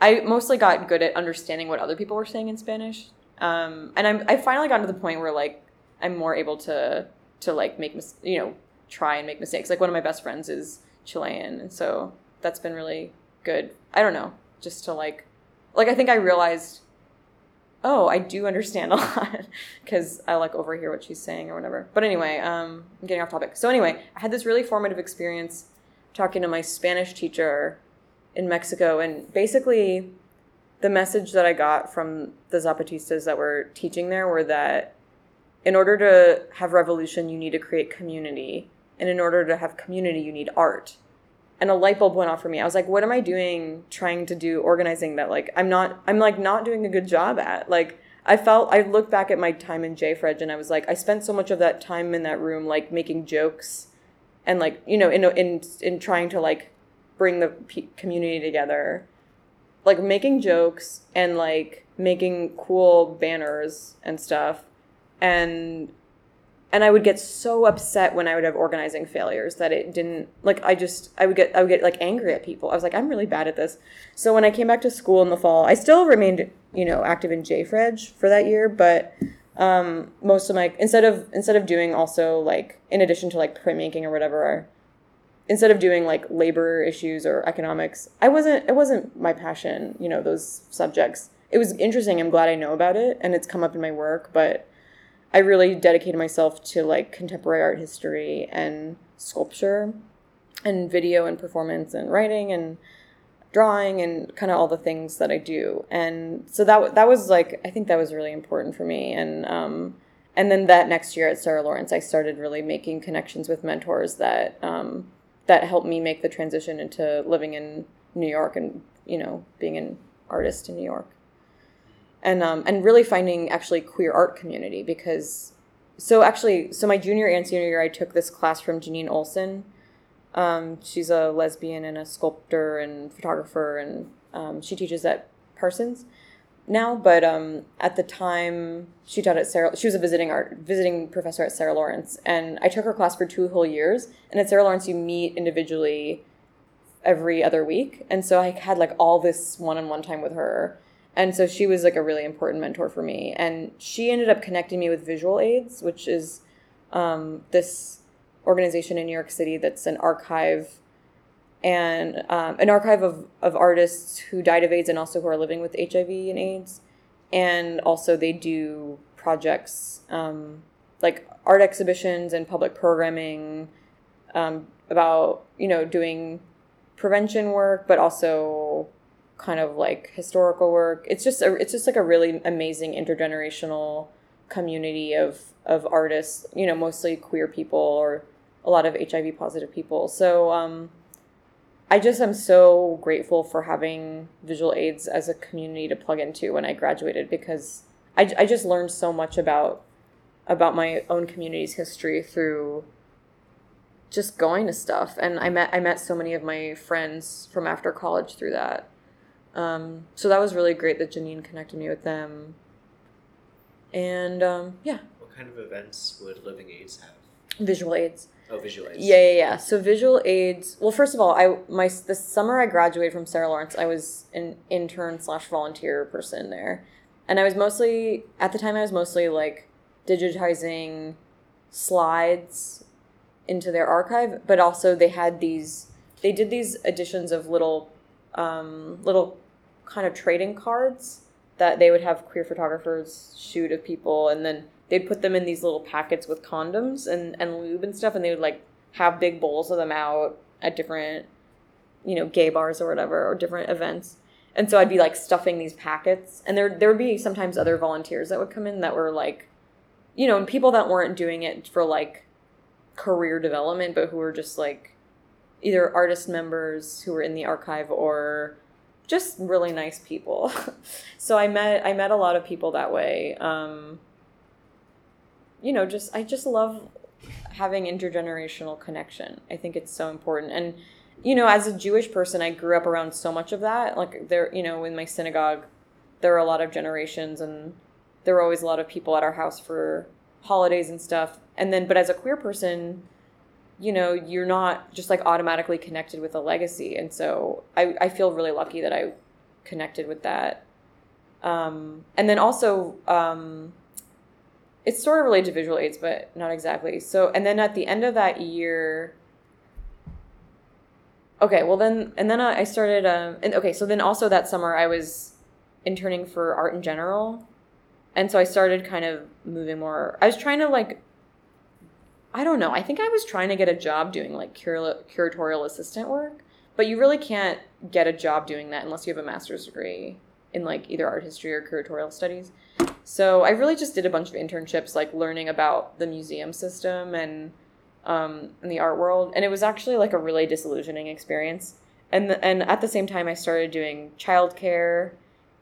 I mostly got good at understanding what other people were saying in Spanish. Um, and I'm I finally gotten to the point where like I'm more able to to like make mis- you know try and make mistakes. Like one of my best friends is Chilean, and so that's been really good. I don't know, just to like, like I think I realized, oh, I do understand a lot because I like overhear what she's saying or whatever. But anyway, um, I'm getting off topic. So anyway, I had this really formative experience talking to my Spanish teacher in Mexico, and basically, the message that I got from the Zapatistas that were teaching there were that in order to have revolution, you need to create community. And in order to have community, you need art. And a light bulb went off for me. I was like, what am I doing trying to do organizing that like I'm not I'm like not doing a good job at? Like I felt I looked back at my time in JFREJ and I was like, I spent so much of that time in that room like making jokes and like, you know, in in in trying to like bring the p- community together. Like making jokes and like making cool banners and stuff and and I would get so upset when I would have organizing failures that it didn't like I just I would get I would get like angry at people. I was like I'm really bad at this. So when I came back to school in the fall, I still remained you know active in JFREJ for that year, but um, most of my instead of instead of doing also like in addition to like printmaking or whatever, instead of doing like labor issues or economics, I wasn't it wasn't my passion. You know those subjects. It was interesting. I'm glad I know about it and it's come up in my work, but I really dedicated myself to like contemporary art history and sculpture and video and performance and writing and drawing and kind of all the things that I do. And so that that was like I think that was really important for me and um and then that next year at Sarah Lawrence I started really making connections with mentors that um that helped me make the transition into living in New York and you know being an artist in New York and um, and really finding actually queer art community because so actually so my junior and senior year I took this class from Jeanine Oleson. Um, she's a lesbian and a sculptor and photographer, and um, she teaches at Parsons now. But um, at the time, she taught at Sarah. She was a visiting art visiting professor at Sarah Lawrence, and I took her class for two whole years. And at Sarah Lawrence, you meet individually every other week, and so I had like all this one on one time with her and so she was like a really important mentor for me and she ended up connecting me with visual aids which is um, this organization in new york city that's an archive and um, an archive of, of artists who died of aids and also who are living with hiv and aids and also they do projects um, like art exhibitions and public programming um, about you know doing prevention work but also kind of like historical work. It's just a, it's just like a really amazing intergenerational community of of artists. You know, mostly queer people or a lot of HIV positive people. So um, I just am so grateful for having visual aids as a community to plug into when I graduated because I, I just learned so much about about my own community's history through just going to stuff and I met I met so many of my friends from after college through that. Um, so that was really great that Jeanine connected me with them. And um, yeah. What kind of events would Living Aids have? Visual aids. Oh, visual aids. Yeah, yeah, yeah. So visual aids. Well, first of all, I my the summer I graduated from Sarah Lawrence, I was an intern slash volunteer person there, and I was mostly at the time I was mostly like digitizing slides into their archive, but also they had these they did these editions of little um, little kind of trading cards that they would have queer photographers shoot of people and then they'd put them in these little packets with condoms and, and lube and stuff and they would like have big bowls of them out at different you know gay bars or whatever or different events and so i'd be like stuffing these packets and there there would be sometimes other volunteers that would come in that were like you know and people that weren't doing it for like career development but who were just like either artist members who were in the archive or just really nice people. so I met I met a lot of people that way. Um, you know, just I just love having intergenerational connection. I think it's so important. And you know, as a Jewish person, I grew up around so much of that. Like there, you know, in my synagogue, there are a lot of generations and there were always a lot of people at our house for holidays and stuff. And then but as a queer person, you know, you're not just like automatically connected with a legacy. And so I, I feel really lucky that I connected with that. Um, and then also, um, it's sort of related to visual aids, but not exactly. So, and then at the end of that year, okay, well then, and then I started, um, and okay, so then also that summer I was interning for art in general, and so I started kind of moving more. I was trying to like, I don't know. I think I was trying to get a job doing like cura- curatorial assistant work, but you really can't get a job doing that unless you have a master's degree in like either art history or curatorial studies. So I really just did a bunch of internships, like learning about the museum system and um, the art world, and it was actually like a really disillusioning experience. And the, and at the same time, I started doing childcare,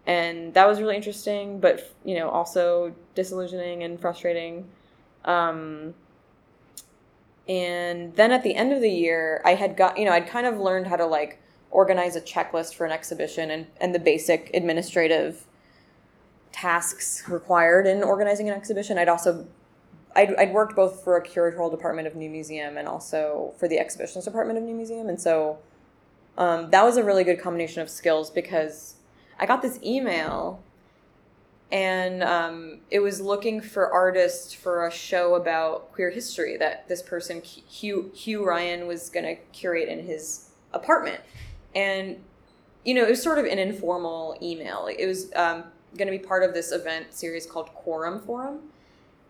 and that was really interesting, but you know also disillusioning and frustrating. Um, and then at the end of the year, I had got you know I'd kind of learned how to like organize a checklist for an exhibition and and the basic administrative tasks required in organizing an exhibition. I'd also I'd, I'd worked both for a curatorial department of New Museum and also for the exhibitions department of New Museum, and so um, that was a really good combination of skills because I got this email and um, it was looking for artists for a show about queer history that this person Hugh Hugh Ryan was going to curate in his apartment, and you know it was sort of an informal email. It was um, going to be part of this event series called Quorum Forum.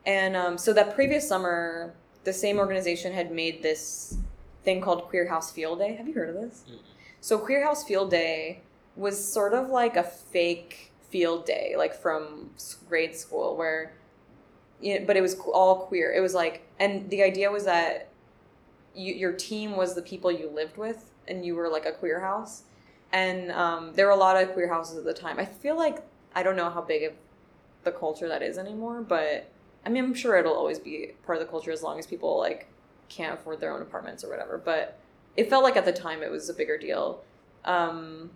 And um, so that previous summer, the same organization had made this thing called Queer House Field Day. Have you heard of this? Mm-hmm. So Queer House Field Day was sort of like a fake field day, like from grade school, where, you know, but it was all queer. It was like, and the idea was that you, your team was the people you lived with, and you were like a queer house. And um, there were a lot of queer houses at the time. I feel like I don't know how big of the culture that is anymore, but I mean, I'm sure it'll always be part of the culture as long as people like can't afford their own apartments or whatever. But it felt like at the time it was a bigger deal. Um,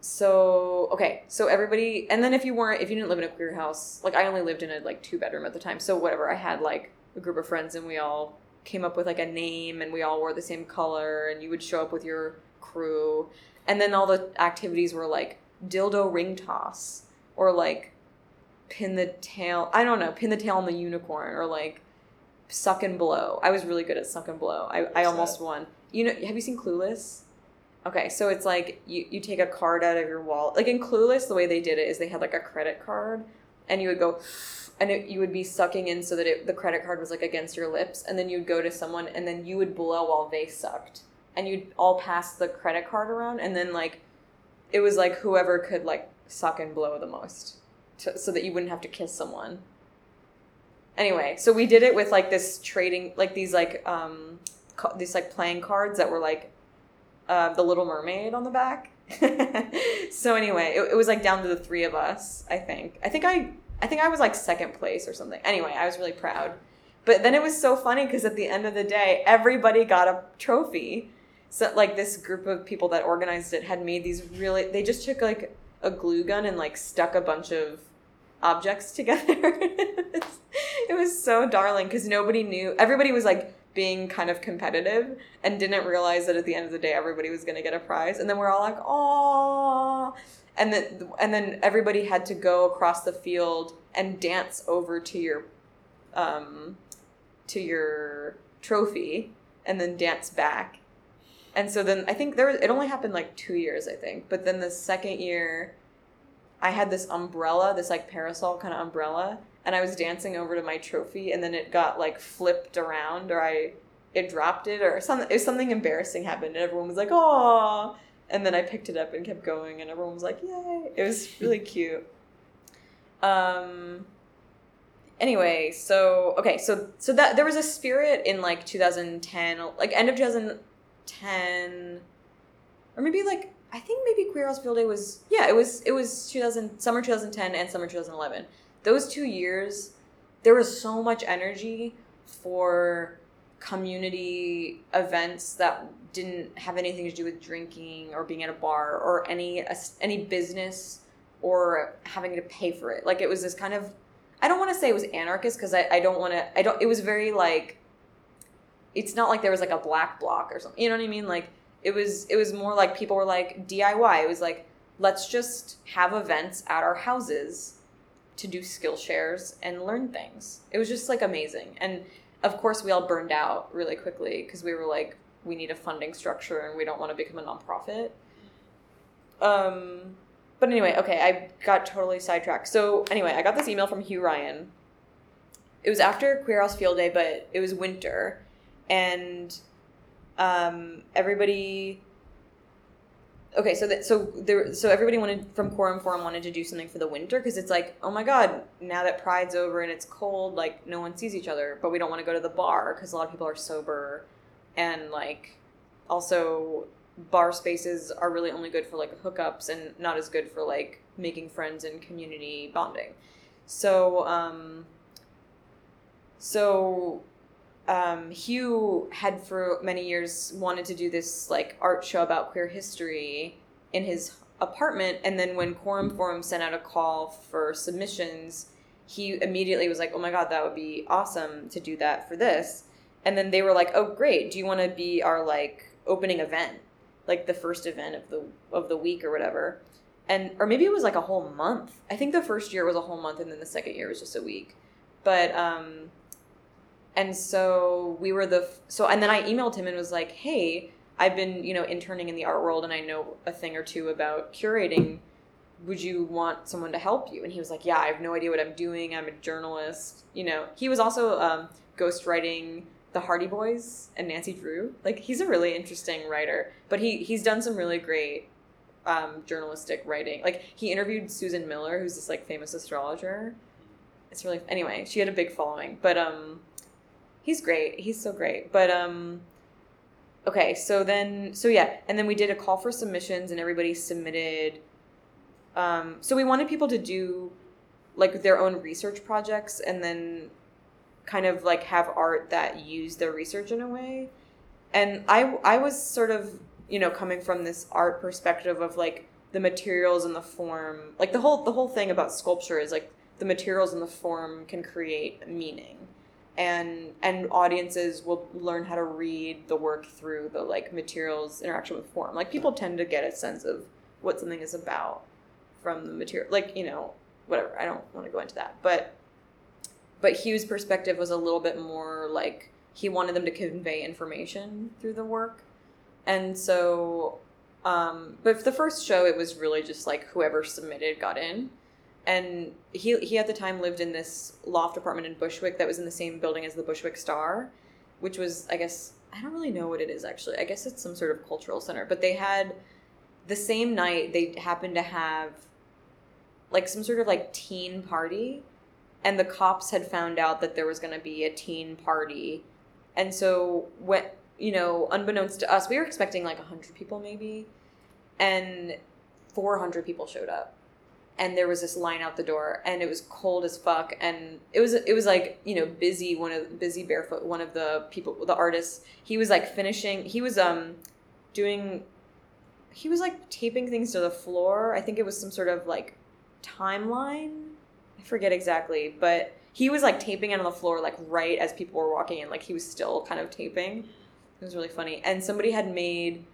so okay, so everybody, and then if you weren't, if you didn't live in a queer house, like I only lived in a like two bedroom at the time, so whatever. I had like a group of friends, and we all came up with like a name, and we all wore the same color, and you would show up with your crew, and then all the activities were like dildo ring toss or like pin the tail I don't know, pin the tail on the unicorn or like suck and blow. I was really good at suck and blow. I, I almost that? won. You know have you seen Clueless? Okay, so it's like you, you take a card out of your wallet. Like in Clueless, the way they did it is they had like a credit card and you would go and it, you would be sucking in so that it, the credit card was like against your lips and then you'd go to someone and then you would blow while they sucked and you'd all pass the credit card around and then like it was like whoever could like suck and blow the most to, so that you wouldn't have to kiss someone. Anyway so we did it with like this trading like these like um these like playing cards that were like uh, the little mermaid on the back. So anyway it, it was like down to the three of us i think. I think i i think i was like second place or something. Anyway i was really proud. But then it was so funny because at the end of the day everybody got a trophy so like this group of people that organized it had made these really they just took like a glue gun and like stuck a bunch of objects together. It was so darling because nobody knew everybody was like being kind of competitive and didn't realize that at the end of the day everybody was going to get a prize. And then we're all like oh and then and then everybody had to go across the field and dance over to your um to your trophy and then dance back and so then I think there was, it only happened like two years, I think. But then the second year, I had this umbrella, this like parasol kind of umbrella, and I was dancing over to my trophy, and then it got like flipped around, or I it dropped it, or something. It something embarrassing happened, and everyone was like, "Oh!" And then I picked it up and kept going, and everyone was like, "Yay!" It was really cute. Um. Anyway, so okay, so so that there was a spirit in like 2010, like end of 2000 10 or maybe like I think maybe Queer House Field Day was yeah, it was it was 2000 summer 2010 and summer 2011. Those 2 years there was so much energy for community events that didn't have anything to do with drinking or being at a bar or any any business or having to pay for it. Like it was this kind of I don't want to say it was anarchist because I, I don't want to I don't it was very like it's not like there was like a black bloc or something. You know what I mean? Like it was it was more like people were like DIY. It was like let's just have events at our houses to do skill shares and learn things. It was just like amazing. And of course, we all burned out really quickly because we were like, we need a funding structure and we don't want to become a nonprofit. Um, but anyway, okay, I got totally sidetracked. So anyway, I got this email from Hugh Ryan. It was after Queer House Field Day, but it was winter, and um, everybody. Okay, so that so there so everybody wanted from Quorum Forum wanted to do something for the winter because it's like oh my god now that Pride's over and it's cold like no one sees each other but we don't want to go to the bar because a lot of people are sober, and like also bar spaces are really only good for like hookups and not as good for like making friends and community bonding. So um so um, Hugh had for many years wanted to do this like art show about queer history in his apartment, and then when Quorum Forum sent out a call for submissions, he immediately was like, "Oh my god, that would be awesome to do that for this." And then they were like, "Oh great, do you want to be our like opening event, like the first event of the of the week or whatever?" And or maybe it was like a whole month. I think the first year was a whole month, and then the second year was just a week. But um, and so we were the so and then i emailed him and was like hey i've been you know interning in the art world and i know a thing or two about curating. Would you want someone to help you? And he was like yeah i have no idea what i'm doing. I'm a journalist you know. He was also um, ghostwriting the hardy boys and nancy drew. Like he's a really interesting writer but he he's done some really great um, journalistic writing. Like he interviewed susan miller who's this like famous astrologer. It's really anyway she had a big following but um he's great. He's so great. But um okay, so then so yeah, and then we did a call for submissions and everybody submitted um so we wanted people to do like their own research projects and then kind of like have art that used their research in a way. And I I was sort of, you know, coming from this art perspective of like the materials and the form. Like the whole the whole thing about sculpture is like the materials and the form can create meaning and and audiences will learn how to read the work through the like materials interaction with form. Like people tend to get a sense of what something is about from the material like you know whatever. I don't want to go into that. But but hugh's perspective was a little bit more like he wanted them to convey information through the work. And so um but for the first show it was really just like whoever submitted got in and he he at the time lived in this loft apartment in Bushwick that was in the same building as the Bushwick Starr, which was I guess I don't really know what it is actually. I guess it's some sort of cultural center, but they had the same night they happened to have like some sort of like teen party and the cops had found out that there was going to be a teen party. And so when you know, unbeknownst to us, we were expecting like 100 people maybe and 400 people showed up and there was this line out the door and it was cold as fuck and it was it was like you know busy one of busy barefoot one of the people the artists he was like finishing he was um doing he was like taping things to the floor i think it was some sort of like timeline i forget exactly but he was like taping it on the floor like right as people were walking in like he was still kind of taping it was really funny and somebody had made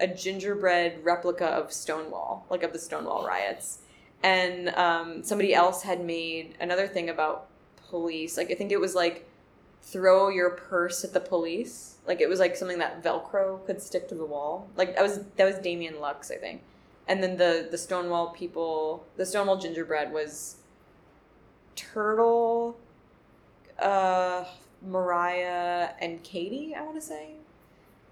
a gingerbread replica of stonewall like of the stonewall riots and um, somebody else had made another thing about police. Like I think it was like throw your purse at the police. Like it was like something that Velcro could stick to the wall. Like that was that was Damien Lux, I think. And then the the Stonewall people, the Stonewall gingerbread was Turtle, uh, Mariah, and Katie. I want to say.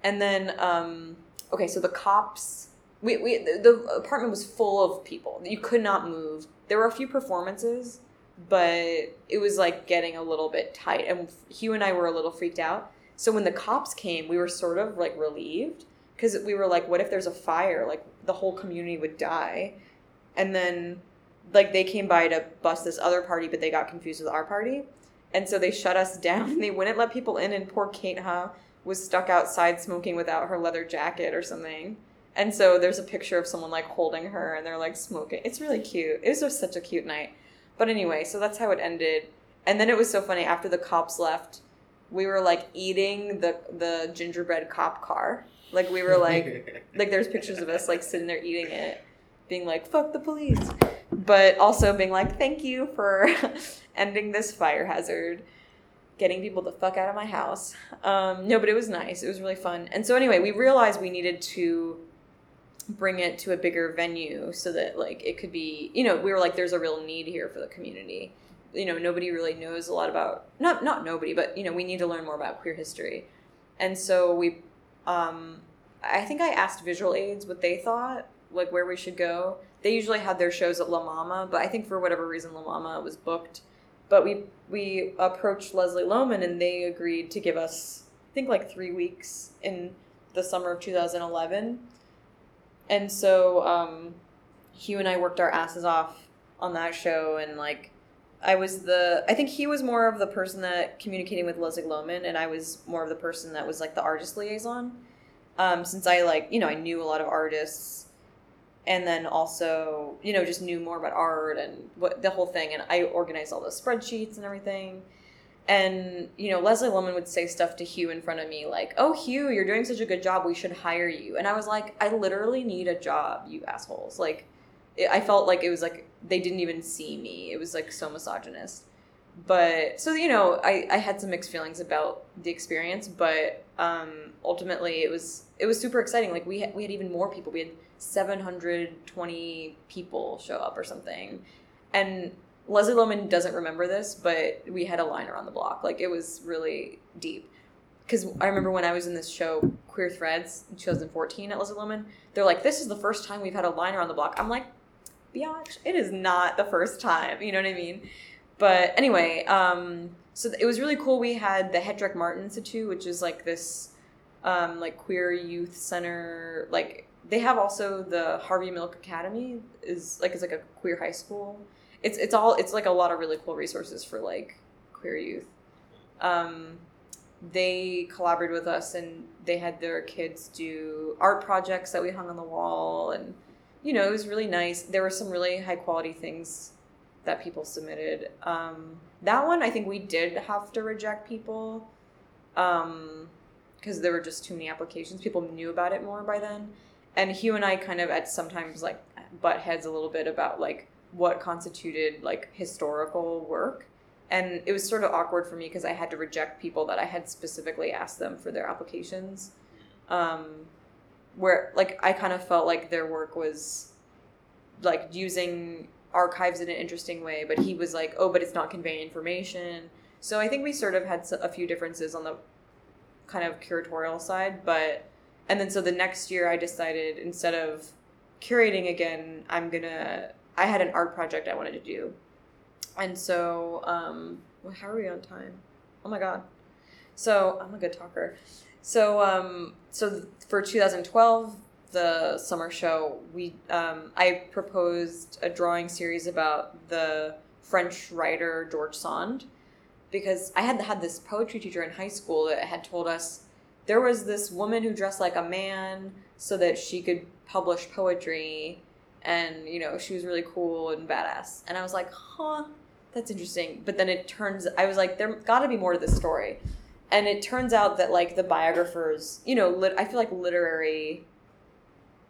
And then um, okay, so the cops we, we the apartment was full of people. You could not move. There were a few performances but it was like getting a little bit tight and hugh and i were a little freaked out. So when the cops came we were sort of like relieved because we were like what if there's a fire? Like the whole community would die. And then like they came by to bust this other party but they got confused with our party. And so they shut us down. They wouldn't let people in and poor kate ha was stuck outside smoking without her leather jacket or something and so there's a picture of someone like holding her and they're like smoking. It's really cute. It was just such a cute night. But anyway, so that's how it ended. And then it was so funny after the cops left, we were like eating the the gingerbread cop car. Like we were like like there's pictures of us like sitting there eating it, being like fuck the police. but also being like, thank you for ending this fire hazard, getting people the fuck out of my house. Um, no, but it was nice. It was really fun. And so anyway, we realized we needed to bring it to a bigger venue so that like it could be, you know, we were like, there's a real need here for the community. You know, nobody really knows a lot about not not nobody, but you know, we need to learn more about queer history. And so we um I think I asked Visual AIDS what they thought, like where we should go. They usually had their shows at La Mama, but I think for whatever reason La Mama was booked. But we we approached Leslie Lohman and they agreed to give us I think like three weeks in the summer of 2011. And so um, Hugh and I worked our asses off on that show and like I was the I think he was more of the person that communicating with Leslie Lohman and I was more of the person that was like the artist liaison. Um, since I like, you know, I knew a lot of artists and then also, you know, just knew more about art and what the whole thing and I organized all the spreadsheets and everything. And, you know, Leslie Lohman would say stuff to Hugh in front of me like, Oh Hugh, you're doing such a good job, we should hire you. And I was like, I literally need a job, you assholes. Like it, I felt like it was like they didn't even see me. It was like so misogynist. But so you know, I I had some mixed feelings about the experience, but um, ultimately it was it was super exciting. Like we we had even more people. We had 720 people show up or something, and Leslie Lohman doesn't remember this, but we had a line around the block. Like it was really deep. Because I remember when I was in this show, Queer Threads, in 2014 at Leslie Lohman, they're like, "This is the first time we've had a line around the block." I'm like, biatch, it is not the first time. You know what I mean? But anyway, um, so it was really cool. We had the Hetrick Martin Institute, which is like this um, like queer youth center. Like they have also the Harvey Milk Academy is like it's like a queer high school. It's it's all it's like a lot of really cool resources for like queer youth. Um, they collaborated with us and they had their kids do art projects that we hung on the wall and you know, it was really nice. There were some really high quality things that people submitted. Um, that one, I think we did have to reject people because um, there were just too many applications. People knew about it more by then. And Hugh and I kind of at sometimes like butt heads a little bit about like what constituted like historical work. And it was sort of awkward for me because I had to reject people that I had specifically asked them for their applications. Um, where like I kind of felt like their work was like using archives in an interesting way, but he was like, oh, but it's not conveying information. So I think we sort of had a few differences on the kind of curatorial side, but and then so the next year I decided instead of curating again, I'm gonna. I had an art project I wanted to do, and so um, well, how are we on time? Oh my god! So I'm a good talker. So um, so for 2012, the summer show, we um, I proposed a drawing series about the French writer George Sand because I had had this poetry teacher in high school that had told us there was this woman who dressed like a man so that she could publish poetry and you know she was really cool and badass. And i was like huh that's interesting. But then it turns i was like there got to be more to this story. And it turns out that like the biographers you know lit- i feel like literary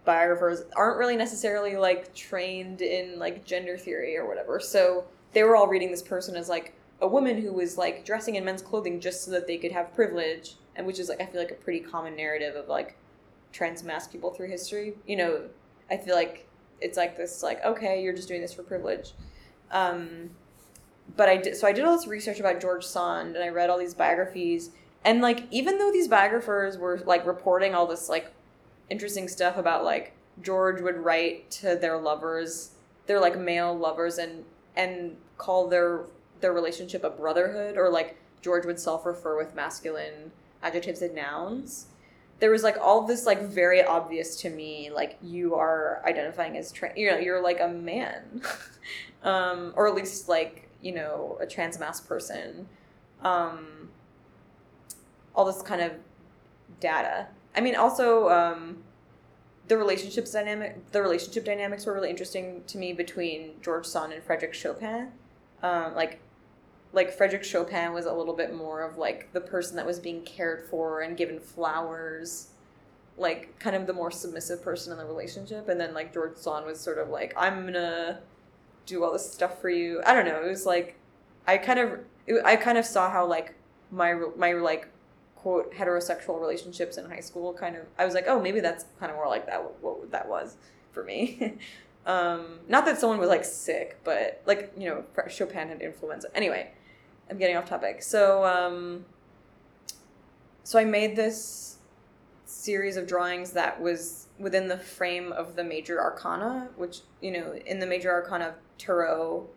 biographers aren't really necessarily like trained in like gender theory or whatever. So they were all reading this person as like a woman who was like dressing in men's clothing just so that they could have privilege and which is like i feel like a pretty common narrative of like trans people through history. You know i feel like it's like this like okay you're just doing this for privilege um, but I did so I did all this research about George Sand and I read all these biographies and like even though these biographers were like reporting all this like interesting stuff about like George would write to their lovers, their like male lovers and and call their their relationship a brotherhood or like George would self-refer with masculine adjectives and nouns. There was like all this like very obvious to me like you are identifying as trans you know you're like a man. um or at least like you know a trans masc person. Um, all this kind of data. I mean also um, the relationships dynamic the relationship dynamics were really interesting to me between george sand and Frédéric Chopin. Um, like like Frédéric Chopin was a little bit more of like the person that was being cared for and given flowers like kind of the more submissive person in the relationship and then like george sand was sort of like i'm gonna do all this stuff for you. I don't know. It was like I kind of it, I kind of saw how like my my like quote heterosexual relationships in high school kind of I was like, "Oh, maybe that's kind of more like that what that was for me." um not that someone was like sick, but like, you know, Chopin had influenza. Anyway, I'm getting off topic. So um so I made this series of drawings that was within the frame of the major arcana, which, you know, in the major arcana of tarot,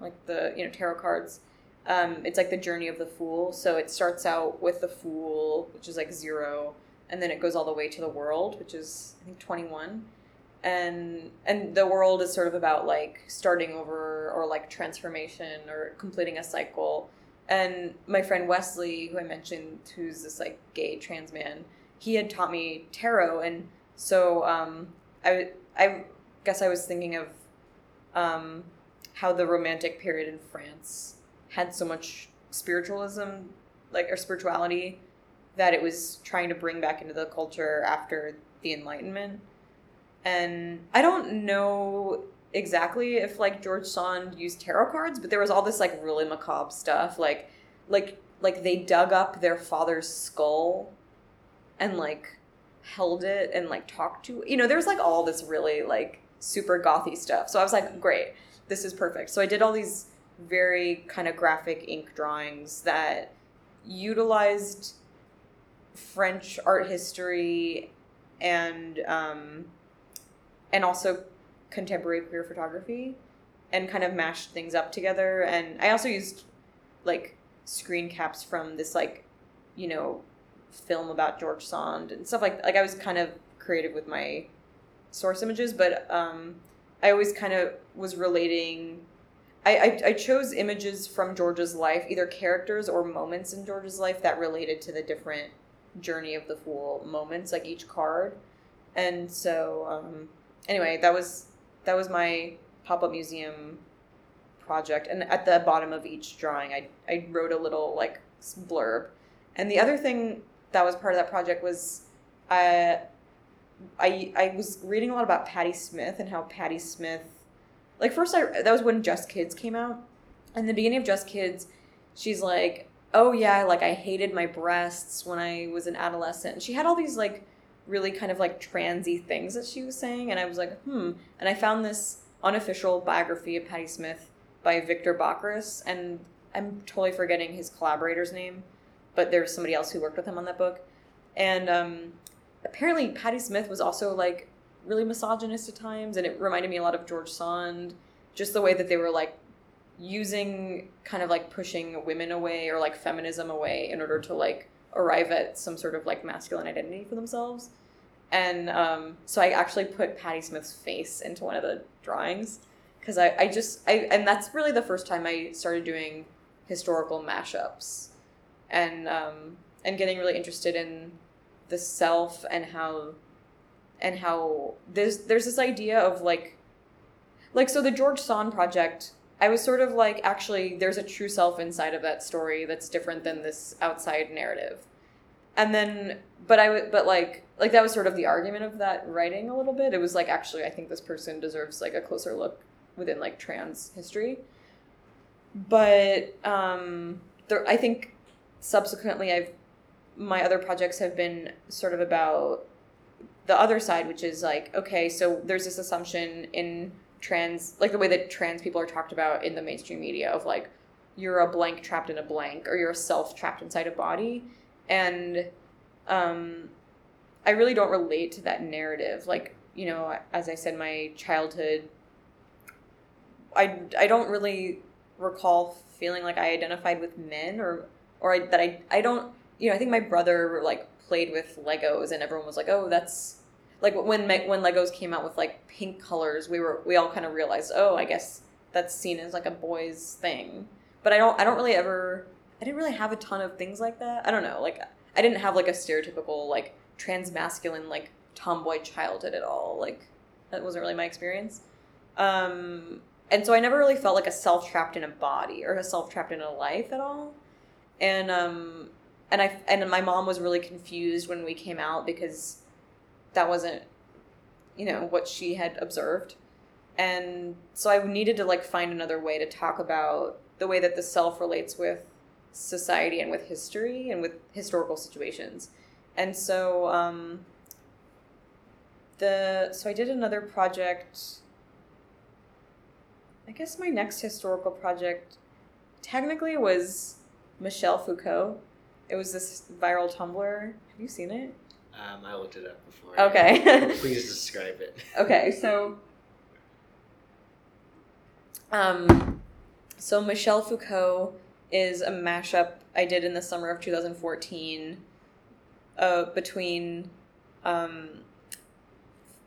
like the, you know, tarot cards, um, it's like the journey of the fool. So it starts out with the fool, which is like zero, and then it goes all the way to the world, which is I think twenty one, and and the world is sort of about like starting over or like transformation or completing a cycle. And my friend Wesley, who I mentioned, who's this like gay trans man, he had taught me tarot, and so um, I I guess I was thinking of um, how the Romantic period in France had so much spiritualism, like or spirituality, that it was trying to bring back into the culture after the Enlightenment. And I don't know exactly if like George Sand used tarot cards, but there was all this like really macabre stuff, like like like they dug up their father's skull and like held it and like talked to you know there's like all this really like super gothy stuff. So i was like great this is perfect. So i did all these very kind of graphic ink drawings that utilized french art history and um, and also contemporary queer photography and kind of mashed things up together and i also used like screen caps from this like you know film about George Sand and stuff like like I was kind of creative with my source images, but um, I always kind of was relating. I, I, I chose images from George's life, either characters or moments in George's life that related to the different journey of the fool moments, like each card. And so, um, anyway, that was that was my pop up museum project. And at the bottom of each drawing, I I wrote a little like blurb. And the other thing that was part of that project was I, I I was reading a lot about Patti Smith and how Patti Smith like first I that was when Just Kids came out. In the beginning of Just Kids, she's like, "Oh yeah, like I hated my breasts when I was an adolescent." And she had all these like really kind of like transy things that she was saying and I was like, "Hmm." And I found this unofficial biography of Patti Smith by Victor Bockris and I'm totally forgetting his collaborator's name but there was somebody else who worked with him on that book. And um, apparently, Patti Smith was also like really misogynist at times, and it reminded me a lot of George Sand, just the way that they were like using kind of like pushing women away or like feminism away in order to like arrive at some sort of like masculine identity for themselves. And um, so I actually put Patti Smith's face into one of the drawings because I, I just I and that's really the first time I started doing historical mashups and um, and getting really interested in the self and how and how there's there's this idea of like like so the George Sand project I was sort of like actually there's a true self inside of that story that's different than this outside narrative. And then but I would but like like that was sort of the argument of that writing a little bit. It was like actually I think this person deserves like a closer look within like trans history. But um there I think subsequently I've my other projects have been sort of about the other side, which is like, okay, so there's this assumption in trans, like the way that trans people are talked about in the mainstream media of like, you're a blank trapped in a blank, or you're a self trapped inside a body. And um, I really don't relate to that narrative. Like, you know, as I said, my childhood, I, I don't really recall feeling like I identified with men or or I, that I I don't you know I think my brother like played with Legos and everyone was like oh that's like when when Legos came out with like pink colors we were we all kind of realized oh I guess that's seen as like a boys thing. But I don't I don't really ever I didn't really have a ton of things like that. I don't know like I didn't have like a stereotypical like trans masculine like tomboy childhood at all. Like that wasn't really my experience. Um and so I never really felt like a self trapped in a body or a self trapped in a life at all. And um and I and my mom was really confused when we came out because that wasn't you know what she had observed and so I needed to like find another way to talk about the way that the self relates with society and with history and with historical situations. And so um, the so I did another project. I guess my next historical project technically was Michelle Foucault. It was this viral Tumblr. Have you seen it? Um, I looked it up before. Okay. Please describe it. Okay, so um so Michelle Foucault is a mashup I did in the summer of 2014 uh, between um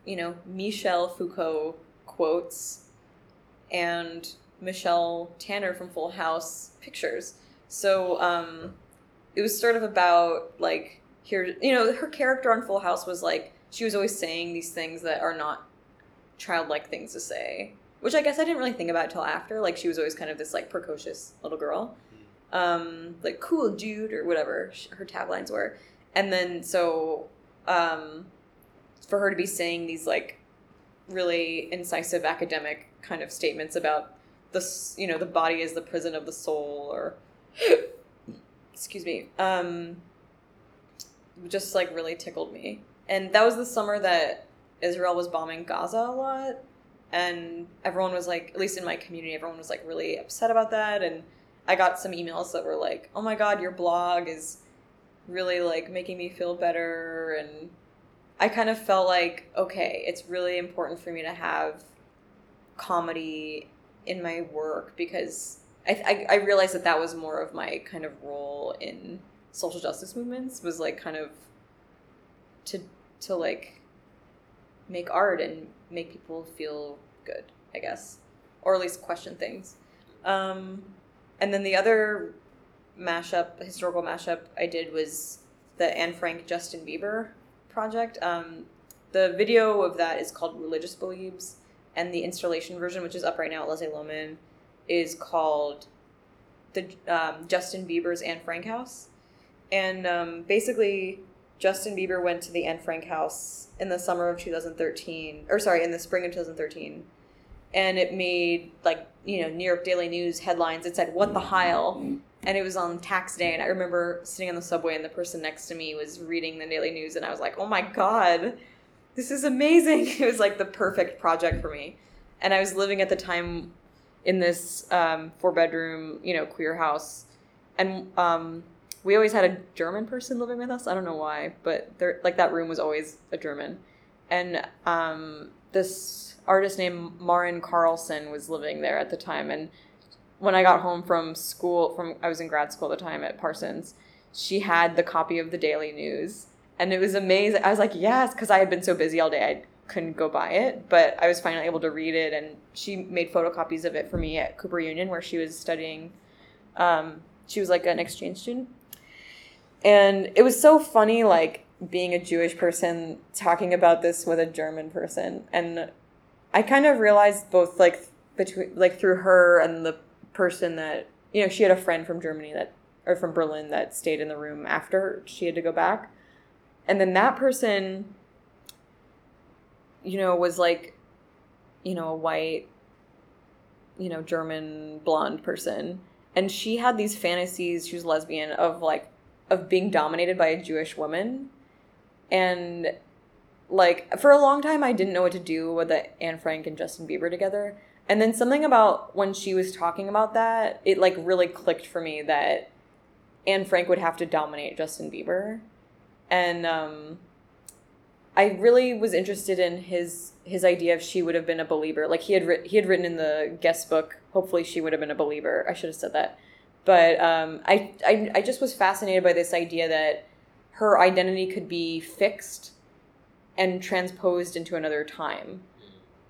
you know, Michel Foucault quotes and Michelle Tanner from Full House pictures. So um it was sort of about like here you know her character on Full House was like she was always saying these things that are not childlike things to say, which I guess I didn't really think about till after. Like she was always kind of this like precocious little girl, um, like cool dude or whatever her taglines were, and then so um, for her to be saying these like really incisive academic kind of statements about the you know the body is the prison of the soul or excuse me um just like really tickled me and that was the summer that Israel was bombing Gaza a lot, and everyone was like, at least in my community, everyone was like really upset about that. And I got some emails that were like, "Oh my God, your blog is really like making me feel better," and I kind of felt like, okay, it's really important for me to have comedy in my work because I, I, I realized that that was more of my kind of role in social justice movements was like kind of to to like make art and make people feel good, I guess, or at least question things. Um, and then the other mashup, historical mashup I did was the Anne Frank Justin Bieber project. Um, the video of that is called Religious Beliefs, and the installation version, which is up right now at Leslie Lohman, is called the um, Justin Bieber's Anne Frank House. And um, basically, Justin Bieber went to the Anne Frank house in the summer of 2013, or sorry, in the spring of 2013, and it made like you know New York Daily News headlines. It said "What the Heil," and it was on tax day. And I remember sitting on the subway, and the person next to me was reading the Daily News, and I was like, "Oh my god, this is amazing!" It was like the perfect project for me. And I was living at the time in this um, four bedroom, you know, queer house, and um, we always had a German person living with us. I don't know why, but there like that room was always a German. And um, this artist named Maren Carlson was living there at the time. And when I got home from school, from I was in grad school at the time at Parsons, she had the copy of the Daily News, and it was amazing. I was like, yes, because I had been so busy all day, I couldn't go buy it, but I was finally able to read it, and she made photocopies of it for me at Cooper Union, where she was studying. Um, she was like an exchange student and it was so funny like being a jewish person talking about this with a german person. And i kind of realized both like between like through her and the person that you know she had a friend from germany that or from berlin that stayed in the room after she had to go back. And then that person you know was like you know a white you know german blonde person. And she had these fantasies she was lesbian of like of being dominated by a Jewish woman. And like for a long time I didn't know what to do with the Anne Frank and Justin Bieber together. And then something about when she was talking about that, it like really clicked for me that Anne Frank would have to dominate Justin Bieber. And um I really was interested in his his idea of she would have been a believer. Like he had ri- he had written in the guest book, hopefully she would have been a believer. I should have said that. But um, I, I, I just was fascinated by this idea that her identity could be fixed and transposed into another time.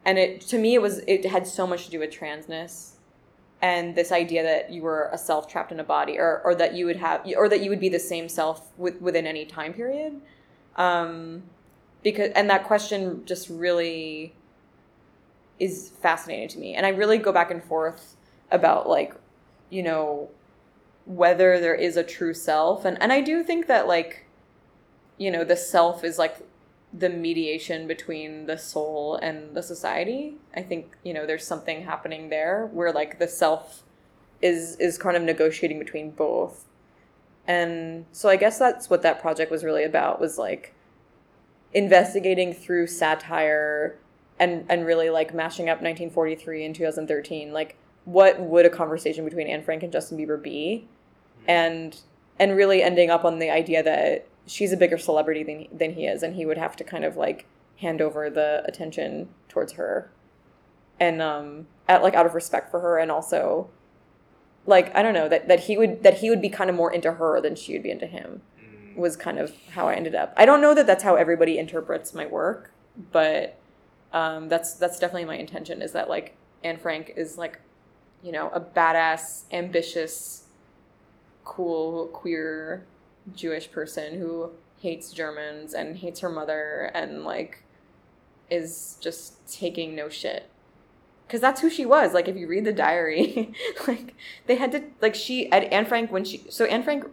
And it to me it was it had so much to do with transness and this idea that you were a self trapped in a body or, or that you would have or that you would be the same self with, within any time period um, because and that question just really is fascinating to me and i really go back and forth about like you know whether there is a true self and and I do think that like you know the self is like the mediation between the soul and the society. I think, you know, there's something happening there where like the self is is kind of negotiating between both. And so I guess that's what that project was really about was like investigating through satire and and really like mashing up 1943 and 2013 like what would a conversation between Anne Frank and Justin Bieber be and and really ending up on the idea that she's a bigger celebrity than than he is, and he would have to kind of like hand over the attention towards her, and um, at like out of respect for her, and also like I don't know that that he would that he would be kind of more into her than she would be into him Mm. was kind of how I ended up. I don't know that that's how everybody interprets my work, but um, that's that's definitely my intention. Is that like Anne Frank is like, you know, a badass, ambitious, cool, queer Jewish person who hates Germans and hates her mother and like is just taking no shit. Cause that's who she was. Like if you read the diary, like they had to like she at Anne Frank when she so Anne Frank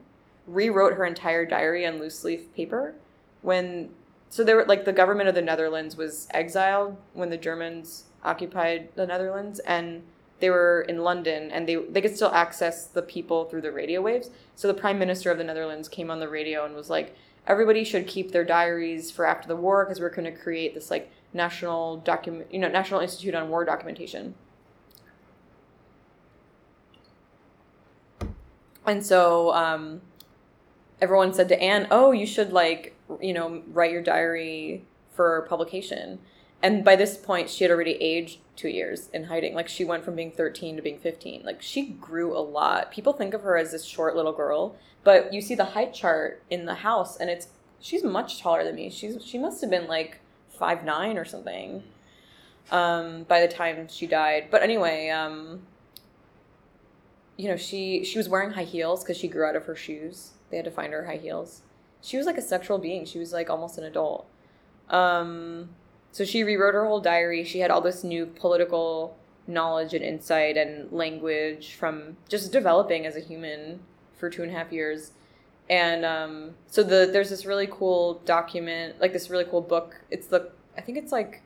rewrote her entire diary on loose leaf paper when so they were like the government of the Netherlands was exiled when the Germans occupied the Netherlands and they were in London and they they could still access the people through the radio waves. So the prime minister of the Netherlands came on the radio and was like everybody should keep their diaries for after the war because we're going to create this like national document you know national institute on war documentation. And so um, everyone said to Anne, "Oh, you should like you know write your diary for publication." And by this point, she had already aged two years in hiding. Like she went from being thirteen to being fifteen. Like she grew a lot. People think of her as this short little girl, but you see the height chart in the house, and it's she's much taller than me. She's she must have been like five nine or something um, by the time she died. But anyway, um, you know, she she was wearing high heels because she grew out of her shoes. They had to find her high heels. She was like a sexual being. She was like almost an adult. Um, so she rewrote her whole diary. She had all this new political knowledge and insight and language from just developing as a human for two and a half years. And um, so the there's this really cool document, like this really cool book. It's the I think it's like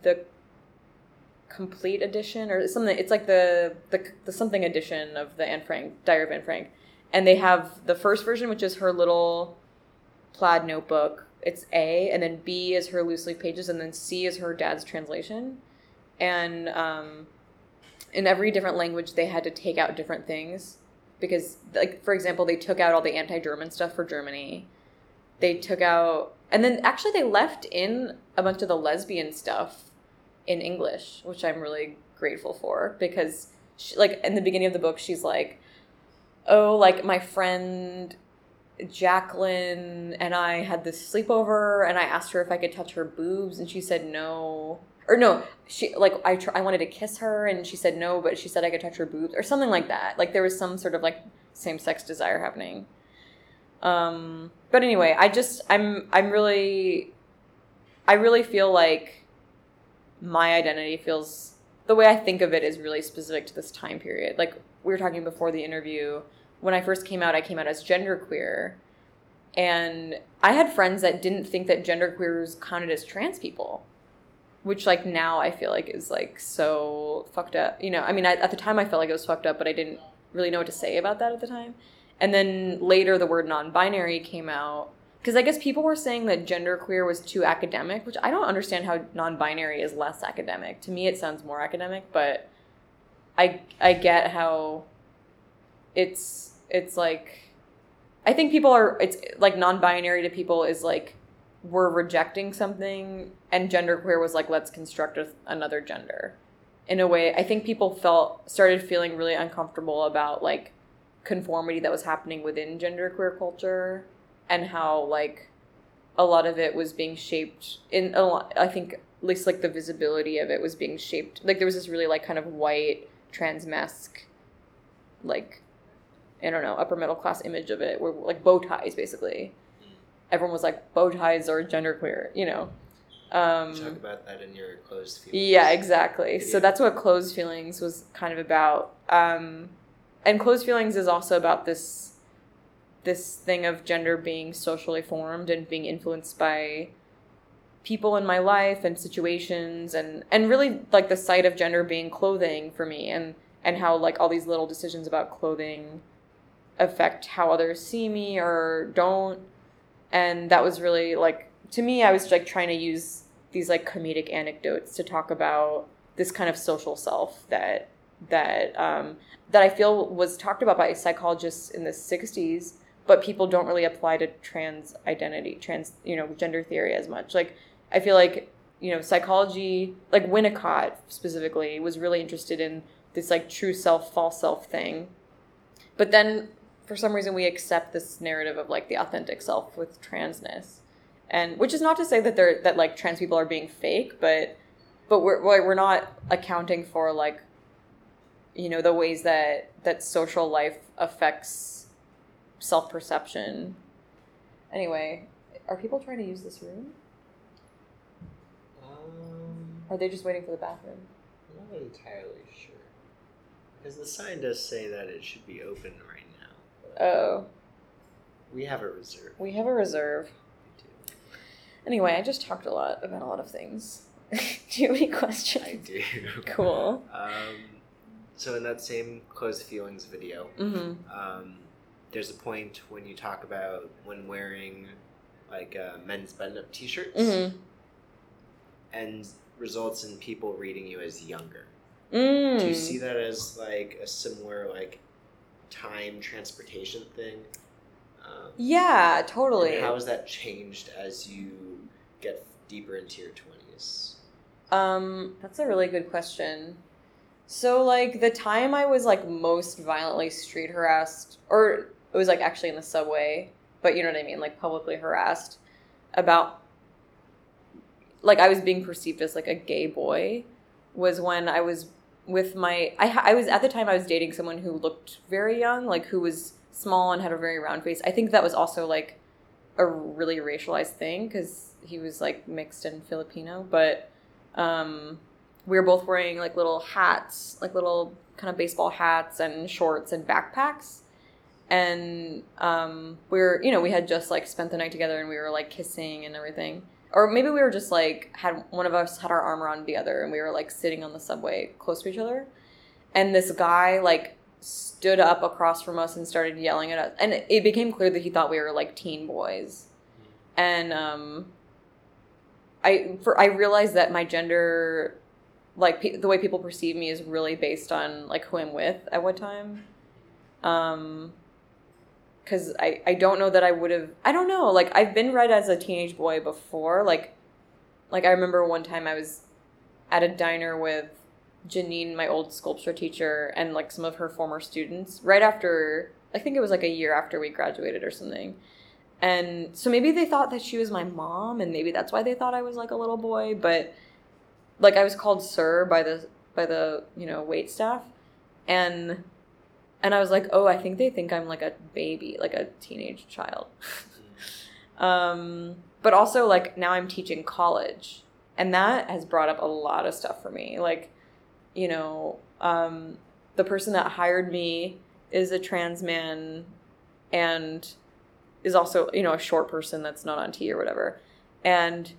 the complete edition or something. It's like the the, the something edition of the Anne Frank Diary of Anne Frank, and they have the first version, which is her little plaid notebook. It's A, and then B is her loose leaf pages, and then C is her dad's translation. And um, in every different language, they had to take out different things because, like for example, they took out all the anti-German stuff for Germany. They took out, and then actually they left in a bunch of the lesbian stuff in English, which I'm really grateful for because, she, like in the beginning of the book, she's like, "Oh, like my friend Jacqueline and I had this sleepover, and I asked her if I could touch her boobs, and she said no." Or no, she like I tr- I wanted to kiss her, and she said no, but she said I could touch her boobs, or something like that. Like there was some sort of like same sex desire happening. Um, but anyway, I just I'm I'm really, I really feel like my identity feels the way I think of it is really specific to this time period. Like we were talking before the interview, when I first came out, I came out as genderqueer. And I had friends that didn't think that genderqueers counted as trans people, which like now I feel like is like so fucked up. You know, I mean, I, at the time I felt like it was fucked up, but I didn't really know what to say about that at the time. And then later the word non-binary came out because I guess people were saying that genderqueer was too academic, which I don't understand how non-binary is less academic. To me, it sounds more academic, but I I get how it's it's like I think people are it's like non-binary to people is like we're rejecting something, and genderqueer was like let's construct another gender. In a way, I think people felt started feeling really uncomfortable about like conformity that was happening within genderqueer culture and how like a lot of it was being shaped in a lot, I think at least like the visibility of it was being shaped like there was this really like kind of white transmasc like I don't know upper middle class image of it where like bow ties basically everyone was like bow ties are genderqueer you know um Talk about that in your Clothes Feelings. yeah, exactly. So that's what Clothes Feelings was kind of about. Um, and Clothes Feelings is also about this this thing of gender being socially formed and being influenced by people in my life and situations and and really like the site of gender being clothing for me and and how like all these little decisions about clothing affect how others see me or don't and that was really like to me i was like trying to use these like comedic anecdotes to talk about this kind of social self that that um, that I feel was talked about by psychologists in the '60s, but people don't really apply to trans identity, trans you know gender theory as much. Like I feel like you know psychology, like Winnicott specifically, was really interested in this like true self, false self thing, but then for some reason we accept this narrative of like the authentic self with transness, and which is not to say that they're that like trans people are being fake, but but we're we're not accounting for like you know the ways that that social life affects self-perception anyway are people trying to use this room Um, are they just waiting for the bathroom I'm not entirely sure. Because the sign does say that it should be open right now. but oh we have a reserve. we have a reserve We do. anyway i just talked a lot about a lot of things do you have any questions I do. cool Um, so in that same Clothes Feelings video, mm-hmm um, there's a point when you talk about when wearing like uh, men's button-up T-shirts, mm-hmm and results in people reading you as younger. mm. Do you see that as like a similar like time transportation thing? Um, yeah totally How has that changed as you get deeper into your twenties? Um, that's a really good question. So like the time I was like most violently street harassed, or it was like actually in the subway, but you know what I mean, like publicly harassed about like I was being perceived as like a gay boy was when I was with my I I was at the time I was dating someone who looked very young, like who was small and had a very round face. I think that was also like a really racialized thing cuz he was like mixed and Filipino, but um we were both wearing like little hats, like little kind of baseball hats and shorts and backpacks. And um, we were, you know, we had just like spent the night together and we were like kissing and everything. Or maybe we were just like, had one of us had our arm around the other and we were like sitting on the subway close to each other. And this guy like stood up across from us and started yelling at us. And it became clear that he thought we were like teen boys. And um, I for I realized that my gender like pe- the way people perceive me is really based on like who I'm with at what time. Um cuz I I don't know that I would have I don't know, like I've been read as a teenage boy before, like like I remember one time I was at a diner with Jeanine, my old sculpture teacher, and like some of her former students right after I think it was like a year after we graduated or something. And so maybe they thought that she was my mom and maybe that's why they thought I was like a little boy, but like I was called sir by the by the you know wait staff, and and I was like, oh, I think they think I'm like a baby, like a teenage child. um, but also like now I'm teaching college, and that has brought up a lot of stuff for me. Like, you know, um, the person that hired me is a trans man, and is also you know a short person that's not on T or whatever, and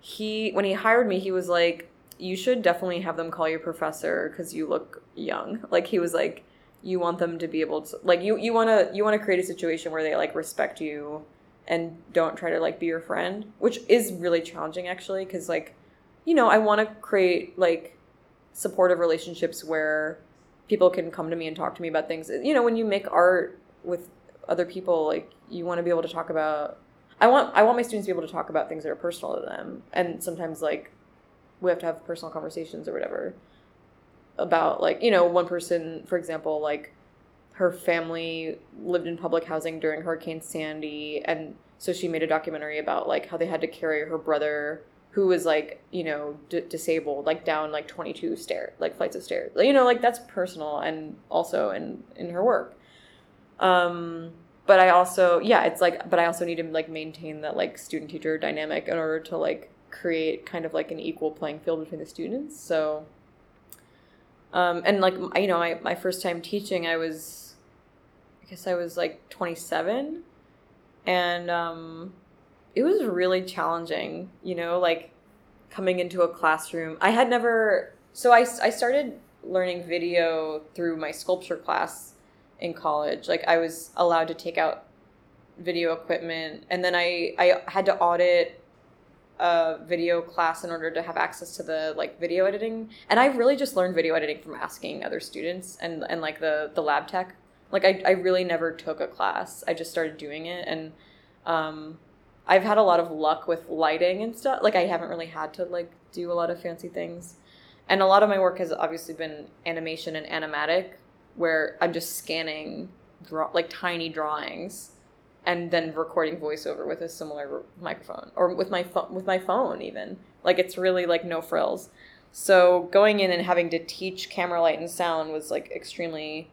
he when he hired me he was like you should definitely have them call you professor because you look young like he was like you want them to be able to like you you want to you want to create a situation where they like respect you and don't try to like be your friend which is really challenging actually because like you know i want to create like supportive relationships where people can come to me and talk to me about things. You know when you make art with other people like you want to be able to talk about I want I want my students to be able to talk about things that are personal to them, and sometimes like we have to have personal conversations or whatever about like you know one person for example like her family lived in public housing during Hurricane Sandy, and so she made a documentary about like how they had to carry her brother who was like you know d- disabled like down like 22 stair like flights of stairs you know like that's personal and also in in her work um but I also yeah, it's like but I also need to like maintain that like student teacher dynamic in order to like create kind of like an equal playing field between the students. So um and like you know, my my first time teaching I was I guess I was like 27 and um it was really challenging, you know, like coming into a classroom. I had never, so I, I started learning video through my sculpture class in college. Like I was allowed to take out video equipment and then I, I had to audit a video class in order to have access to the like video editing. And i really just learned video editing from asking other students and and like the the lab tech. Like i, I really never took a class. I just started doing it. And um i've had a lot of luck with lighting and stuff. Like i haven't really had to like do a lot of fancy things. And a lot of my work has obviously been animation and animatic where i'm just scanning draw like tiny drawings and then recording voiceover with a similar microphone or with my phone with my phone even. Like it's really like no frills. So going in and having to teach camera light and sound was like extremely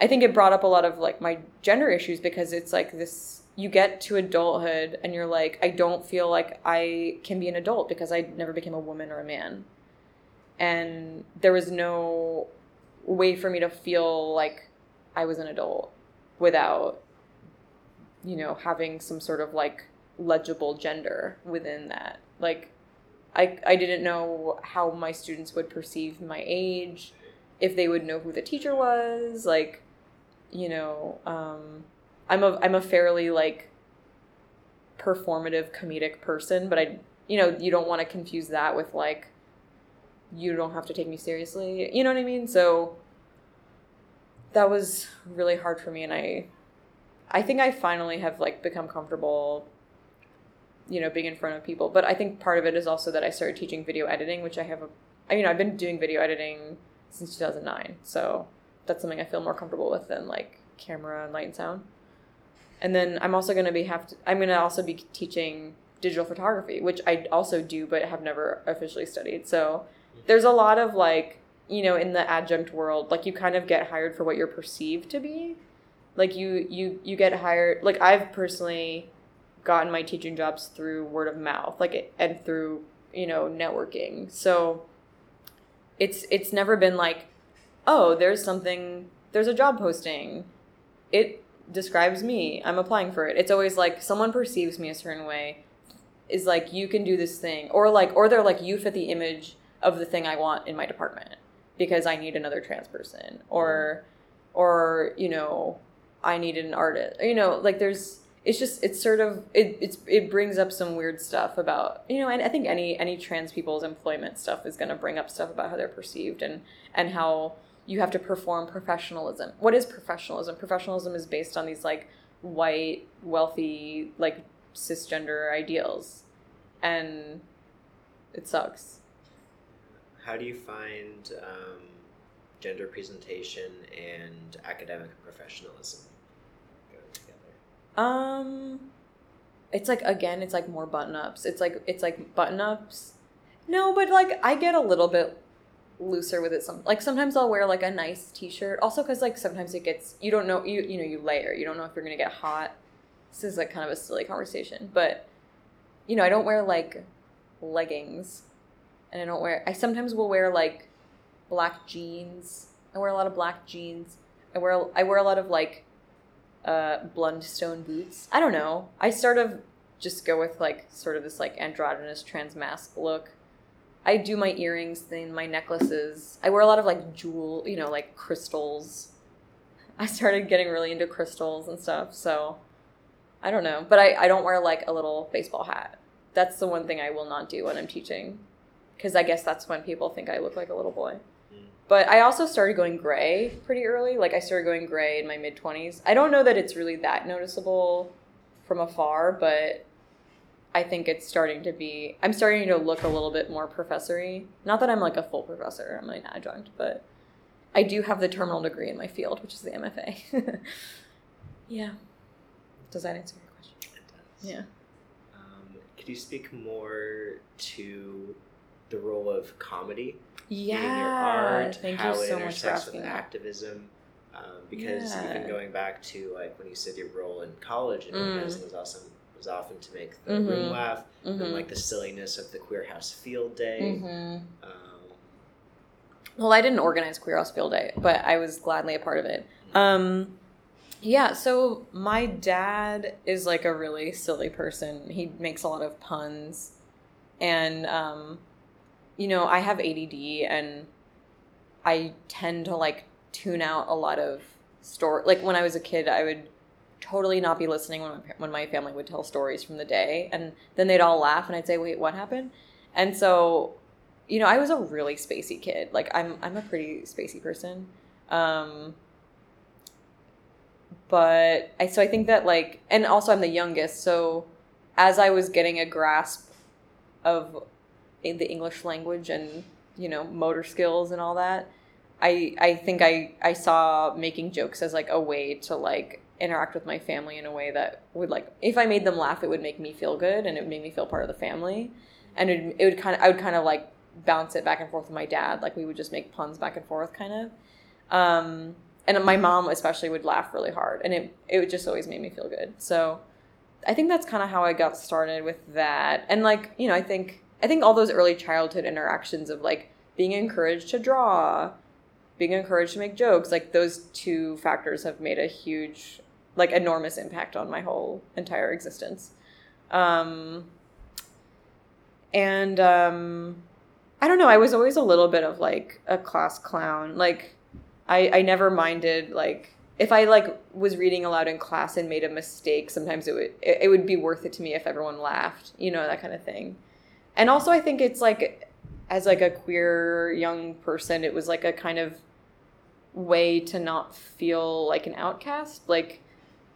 i think it brought up a lot of like my gender issues because it's like this you get to adulthood and you're like i don't feel like i can be an adult because i never became a woman or a man. And there was no way for me to feel like i was an adult without you know, having some sort of like legible gender within that. Like, I, I didn't know how my students would perceive my age, if they would know who the teacher was. Like, you know, um, I'm a I'm a fairly like performative comedic person, but I you know you don't want to confuse that with like you don't have to take me seriously. You know what I mean? So that was really hard for me, and I I think I finally have like become comfortable you know being in front of people. But i think part of it is also that i started teaching video editing which i have a i mean i've been doing video editing since 2009 so that's something i feel more comfortable with than like camera and light and sound. And then i'm also going to be have to i'm going to also be teaching digital photography which i also do but have never officially studied. So there's a lot of like you know in the adjunct world like you kind of get hired for what you're perceived to be like you you you get hired like i've personally gotten my teaching jobs through word of mouth like and through you know networking. So it's it's never been like oh there's something there's a job posting. It describes me. I'm applying for it. It's always like someone perceives me a certain way is like you can do this thing. Or like or they're like you fit the image of the thing i want in my department because i need another trans person. Or or you know I needed an artist. You know, like there's it's just it's sort of it it's it brings up some weird stuff about you know and I think any any trans people's employment stuff is going to bring up stuff about how they're perceived and and how you have to perform professionalism. What is professionalism? Professionalism is based on these like white wealthy like cisgender ideals and it sucks. How do you find um, gender presentation and academic professionalism? Go together? Um, it's like again, it's like more button ups. It's like it's like button ups. No, but like I get a little bit looser with it. Some like sometimes I'll wear like a nice t shirt. Also, because like sometimes it gets you don't know you you know you layer. You don't know if you're gonna get hot. This is like kind of a silly conversation, but you know I don't wear like leggings, and I don't wear. I sometimes will wear like black jeans. I wear a lot of black jeans. I wear I wear a lot of like uh, Blundstone boots. I don't know. I sort of just go with like sort of this like androgynous trans masc look. I do my earrings thing, my necklaces. I wear a lot of like jewel, you know, like crystals. I started getting really into crystals and stuff, so I don't know. But I, I don't wear like a little baseball hat. That's the one thing I will not do when I'm teaching. Because I guess that's when people think I look like a little boy. But I also started going gray pretty early. Like I started going gray in my mid 20s. I don't know that it's really that noticeable from afar, but I think it's starting to be I'm starting to look a little bit more professory. Not that I'm like a full professor, I'm an adjunct, but I do have the terminal degree in my field, which is the MFA. yeah. Does that answer your question? It does. Yeah. Um, could you speak more to the role of comedy yeah, in your art, thank how you it so much for intersects with activism. Um, because Yeah. even going back to like when you said your role in college and Mm. organizing was awesome was often to make the Mhm. room laugh and Mhm. like the silliness of the queer house field day. Mhm. Um, Well, I didn't organize Queer House Field Day, but I was gladly a part of it. Um, Yeah, so my dad is like a really silly person. He makes a lot of puns. And um you know, I have ADD and I tend to like tune out a lot of story like when I was a kid, I would totally not be listening when my, when my family would tell stories from the day and then they'd all laugh and I'd say, "Wait, what happened?" And so, you know, I was a really spacey kid. Like I'm I'm a pretty spacey person. Um but I so I think that like and also I'm the youngest, so as I was getting a grasp of the English language and you know motor skills and all that, I I think I I saw making jokes as like a way to like interact with my family in a way that would like if I made them laugh, it would make me feel good and it would make me feel part of the family, and it, it would kind of I would kind of like bounce it back and forth with my dad, like we would just make puns back and forth, kind of. Um, and my mom especially would laugh really hard and it it just always made me feel good. So i think that's kind of how i got started with that. And like you know i think i think all those early childhood interactions of like being encouraged to draw being encouraged to make jokes like those two factors have made a huge like enormous impact on my whole entire existence um and um i don't know i was always a little bit of like a class clown like I, I never minded like if I like was reading aloud in class and made a mistake, sometimes it would it, it would be worth it to me if everyone laughed, you know, that kind of thing. And also I think it's like as like a queer young person, it was like a kind of way to not feel like an outcast. Like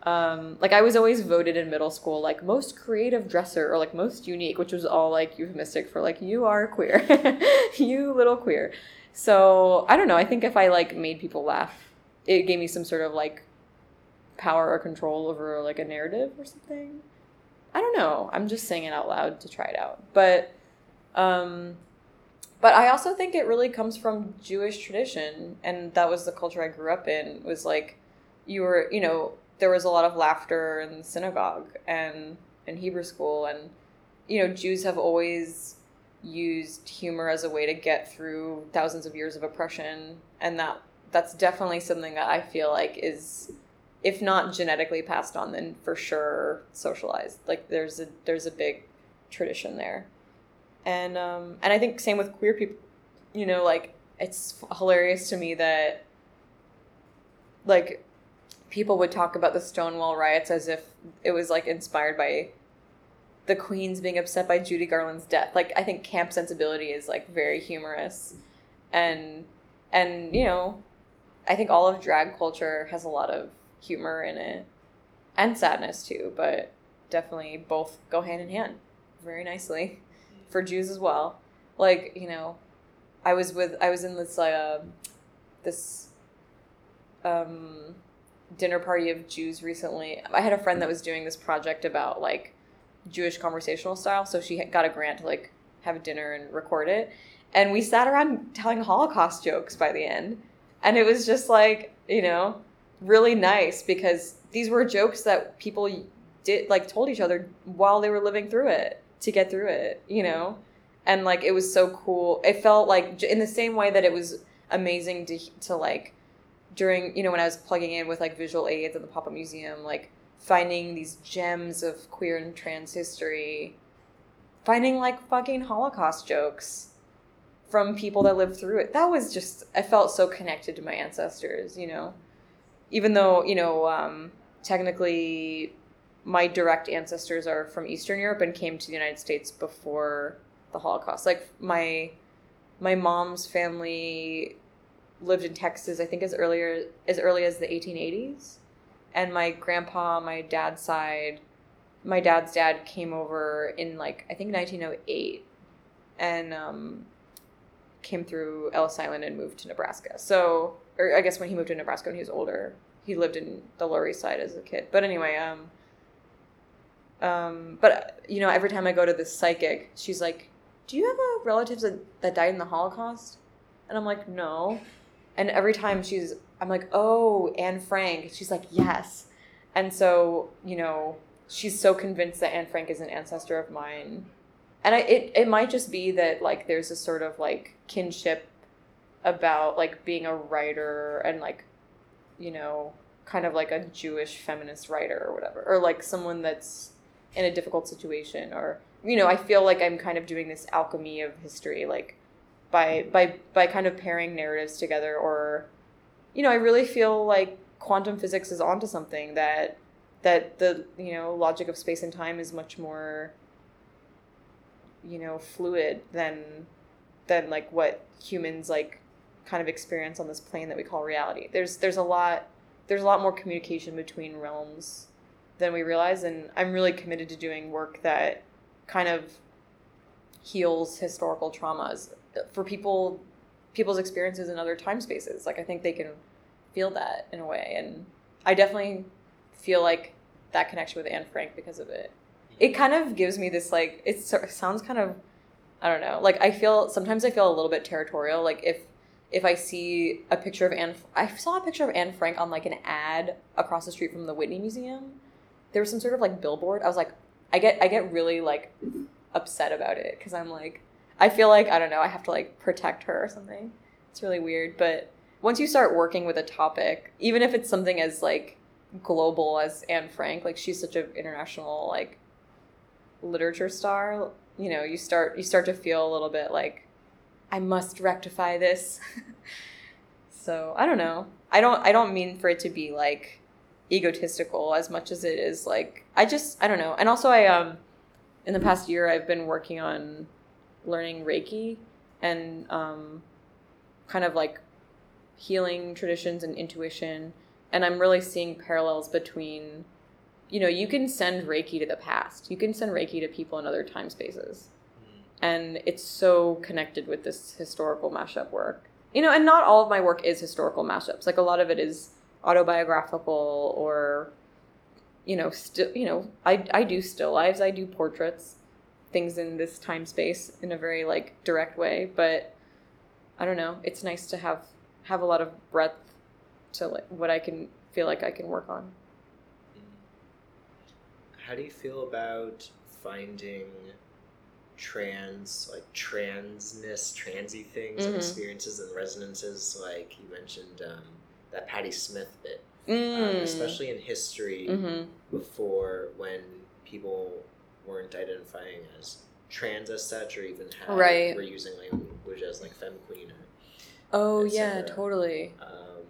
um like I was always voted in middle school like most creative dresser or like most unique, which was all like euphemistic for like you are queer. you little queer. So I don't know. I think if I like made people laugh, it gave me some sort of like power or control over like a narrative or something. I don't know. I'm just saying it out loud to try it out. But um but I also think it really comes from Jewish tradition and that was the culture I grew up in was like you were, you know, there was a lot of laughter in the synagogue and in Hebrew school and you know, Jews have always used humor as a way to get through thousands of years of oppression and that that's definitely something that I feel like is if not genetically passed on then for sure socialized. Like there's a there's a big tradition there. And um and I think same with queer people you know like it's hilarious to me that like people would talk about the Stonewall riots as if it was like inspired by the queen's being upset by Judy Garland's death. Like I think camp sensibility is like very humorous, and and you know, I think all of drag culture has a lot of humor in it, and sadness too. But definitely both go hand in hand very nicely for Jews as well. Like you know, I was with I was in this uh, this um, dinner party of Jews recently. I had a friend that was doing this project about like Jewish conversational style. So she got a grant to like have a dinner and record it. And we sat around telling Holocaust jokes by the end. And it was just like, you know, really nice because these were jokes that people did like told each other while they were living through it to get through it, you know? And like it was so cool. It felt like in the same way that it was amazing to to like during, you know, when I was plugging in with like Visual AIDS at the pop-up museum, like finding these gems of queer and trans history, finding like fucking Holocaust jokes from people that lived through it. That was just, I felt so connected to my ancestors, you know? Even though, you know, um, technically my direct ancestors are from Eastern Europe and came to the United States before the Holocaust. Like my my mom's family lived in Texas, I think as earlier as early as the 1880s and my grandpa, my dad's side, my dad's dad came over in like I think 1908, and um, came through Ellis Island and moved to Nebraska. So, or I guess when he moved to Nebraska when he was older, he lived in the Lower East Side as a kid. But anyway, um, um, but you know, every time I go to this psychic, she's like, "Do you have a relatives that, that died in the Holocaust?" And I'm like, "No." And every time she's I'm like, oh, Anne Frank. She's like, yes. And so, you know, she's so convinced that Anne Frank is an ancestor of mine. And I, it, it might just be that, like, there's a sort of, like, kinship about, like, being a writer and, like, you know, kind of like a Jewish feminist writer or whatever, or like someone that's in a difficult situation, or you know, I feel like I'm kind of doing this alchemy of history, like by by by kind of pairing narratives together, or you know, I really feel like quantum physics is onto something that that the you know logic of space and time is much more you know fluid than than like what humans like kind of experience on this plane that we call reality. There's there's a lot there's a lot more communication between realms than we realize and i'm really committed to doing work that kind of heals historical traumas for people people's experiences in other time spaces. Like i think they can feel that in a way and i definitely feel like that connection with anne frank because of it. It kind of gives me this like it sounds kind of i don't know like i feel sometimes i feel a little bit territorial like if if i see a picture of anne i saw a picture of anne frank on like an ad across the street from the whitney museum. There was some sort of like billboard. I was like i get i get really like upset about it because i'm like i feel like i don't know i have to like protect her or something. It's really weird. But once you start working with a topic even if it's something as like global as anne frank like she's such an international like literature star, you know, you start you start to feel a little bit like I must rectify this. so, I don't know. I don't I don't mean for it to be like egotistical as much as it is like I just I don't know. And also I um in the past year I've been working on learning Reiki and um kind of like healing traditions and intuition and I'm really seeing parallels between you know, you can send Reiki to the past. You can send Reiki to people in other time spaces. And it's so connected with this historical mashup work. You know, and not all of my work is historical mashups. Like a lot of it is autobiographical or you know, still, you know, I I do still lives, I do portraits, things in this time space in a very like direct way, but I don't know, it's nice to have have a lot of breadth to like what I can feel like I can work on how do you feel about finding trans like transness transy things mm-hmm. and experiences and resonances like you mentioned um, that Patti Smith bit um, mm. um, especially in history mm-hmm. before when people weren't identifying as trans as such or even had right. were using language as like femme queen or, oh yeah totally um,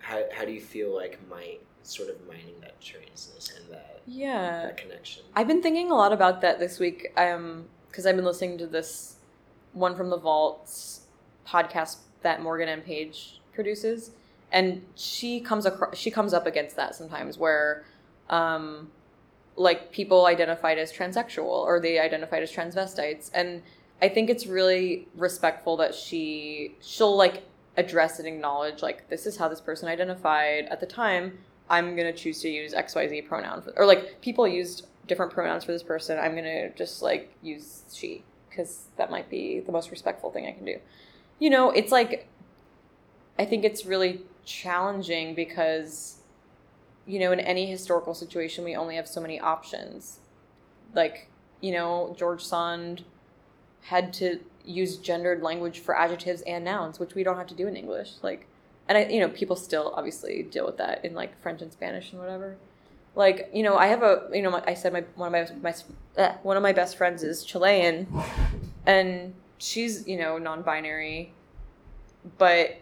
how, how do you feel like might sort of mining that transness and that yeah that connection. I've been thinking a lot about that this week. Um, because I've been listening to this one from the vaults podcast that Morgan M. Page produces, and she comes across she comes up against that sometimes where, um, like people identified as transsexual or they identified as transvestites, and I think it's really respectful that she she'll like address and acknowledge like this is how this person identified at the time I'm gonna choose to use X Y Z pronoun for, or like people used different pronouns for this person. I'm gonna just like use she because that might be the most respectful thing I can do. You know, it's like I think it's really challenging because you know in any historical situation we only have so many options. Like you know George Sand had to use gendered language for adjectives and nouns, which we don't have to do in English. Like and I, you know, people still obviously deal with that in like French and Spanish and whatever. Like, you know, I have a, you know, my, I said my one of my my uh, one of my best friends is Chilean, and she's you know non-binary, but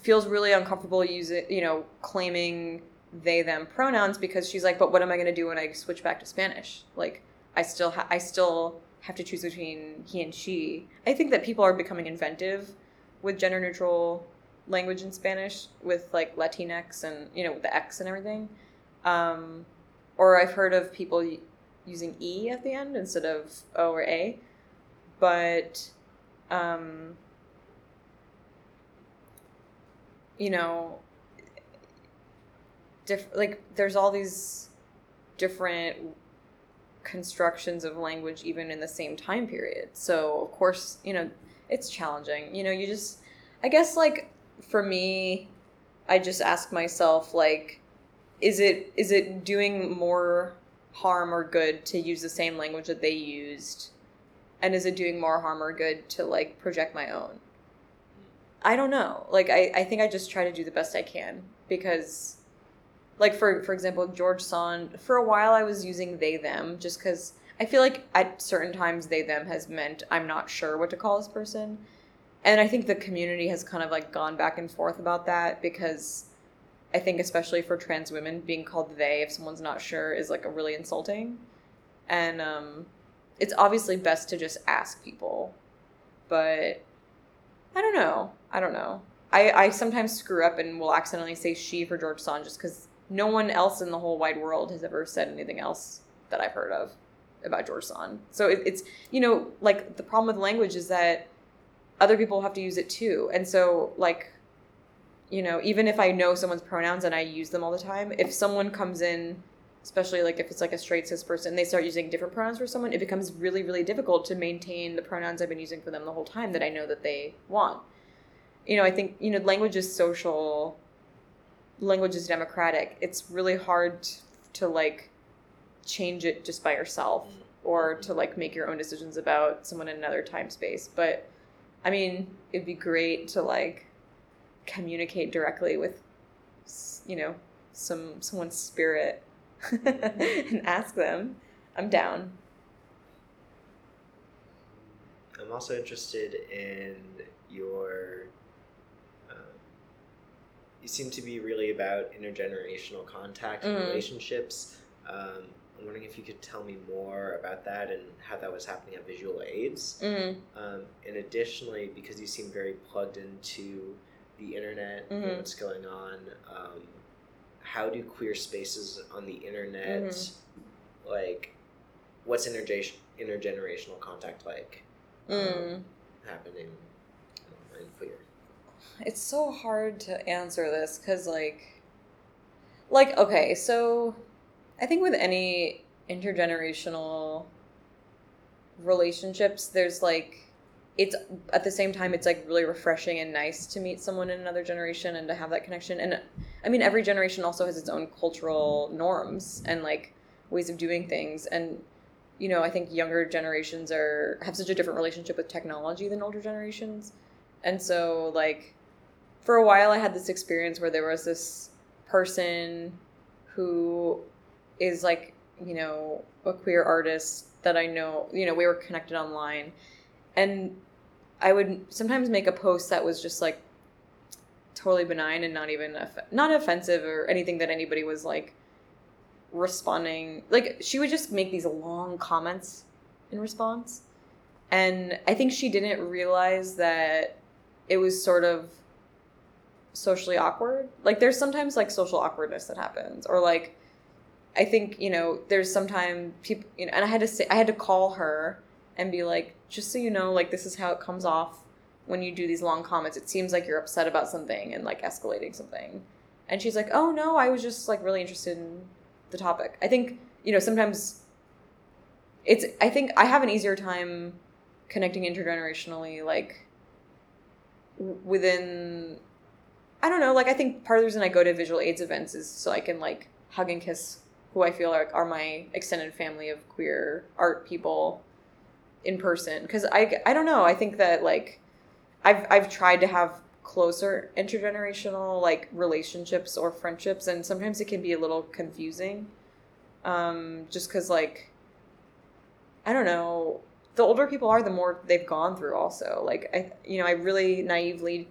feels really uncomfortable using you know claiming they them pronouns because she's like, but what am I going to do when I switch back to Spanish? Like, I still ha- I still have to choose between he and she. I think that people are becoming inventive with gender neutral language in Spanish with like Latinx and you know with the X and everything. Um, or I've heard of people using E at the end instead of O or A, but um, you know, diff- like there's all these different constructions of language even in the same time period. So of course, you know, it's challenging. You know, you just I guess like for me, I just ask myself like, is it is it doing more harm or good to use the same language that they used, and is it doing more harm or good to like project my own? I don't know. Like I, I think I just try to do the best I can because like for for example, George Sand, for a while I was using they them just cuz I feel like at certain times they them has meant I'm not sure what to call this person. And I think the community has kind of like gone back and forth about that because I think especially for trans women being called they if someone's not sure is like a really insulting. And um it's obviously best to just ask people. But I don't know. I don't know. I, I sometimes screw up and will accidentally say she for George Sand just because no one else in the whole wide world has ever said anything else that I've heard of about George Sand. So it, it's, you know, like the problem with language is that other people have to use it too. And so, like, you know, even if I know someone's pronouns and I use them all the time, if someone comes in, especially like if it's like a straight cis person, they start using different pronouns for someone, it becomes really, really difficult to maintain the pronouns I've been using for them the whole time that I know that they want. You know, I think, you know, language is social, language is democratic. It's really hard to, like change it just by yourself or to like make your own decisions about someone in another time space. But I mean, it'd be great to like communicate directly with, you know, some someone's spirit and ask them. I'm down. I'm also interested in your. Um, you seem to be really about intergenerational contact and Mm. relationships. Um, I'm wondering if you could tell me more about that and how that was happening at Visual AIDS. Mm. Um, and additionally, because you seem very plugged into the internet and Mhm. what's going on, um, how do queer spaces on the internet, Mhm. like, what's interge- intergenerational contact like Mm. happening um, in queer? It's so hard to answer this because, like, like okay, so I think with any intergenerational relationships, there's like, it's at the same time, it's like really refreshing and nice to meet someone in another generation and to have that connection. And I mean, every generation also has its own cultural norms and like ways of doing things. And you know, I think younger generations are have such a different relationship with technology than older generations. And so, like, for a while, I had this experience where there was this person who is like, you know, a queer artist that I know, you know, we were connected online. And I would sometimes make a post that was just like totally benign and not even, not offensive or anything that anybody was like responding. Like, she would just make these long comments in response. And I think she didn't realize that it was sort of socially awkward. Like there's sometimes like social awkwardness that happens or like I think, you know, there's sometimes people, you know, and I had to say I had to call her and be like, just so you know, like this is how it comes off when you do these long comments. It seems like you're upset about something and like escalating something. And she's like, "Oh no, I was just like really interested in the topic." I think, you know, sometimes it's I think I have an easier time connecting intergenerationally like within I don't know, like I think part of the reason I go to Visual AIDS events is so I can like hug and kiss who I feel like are my extended family of queer art people in person because I I don't know, I think that like I've I've tried to have closer intergenerational like relationships or friendships and sometimes it can be a little confusing um just cuz like I don't know, the older people are the more they've gone through also. Like I you know, I really naively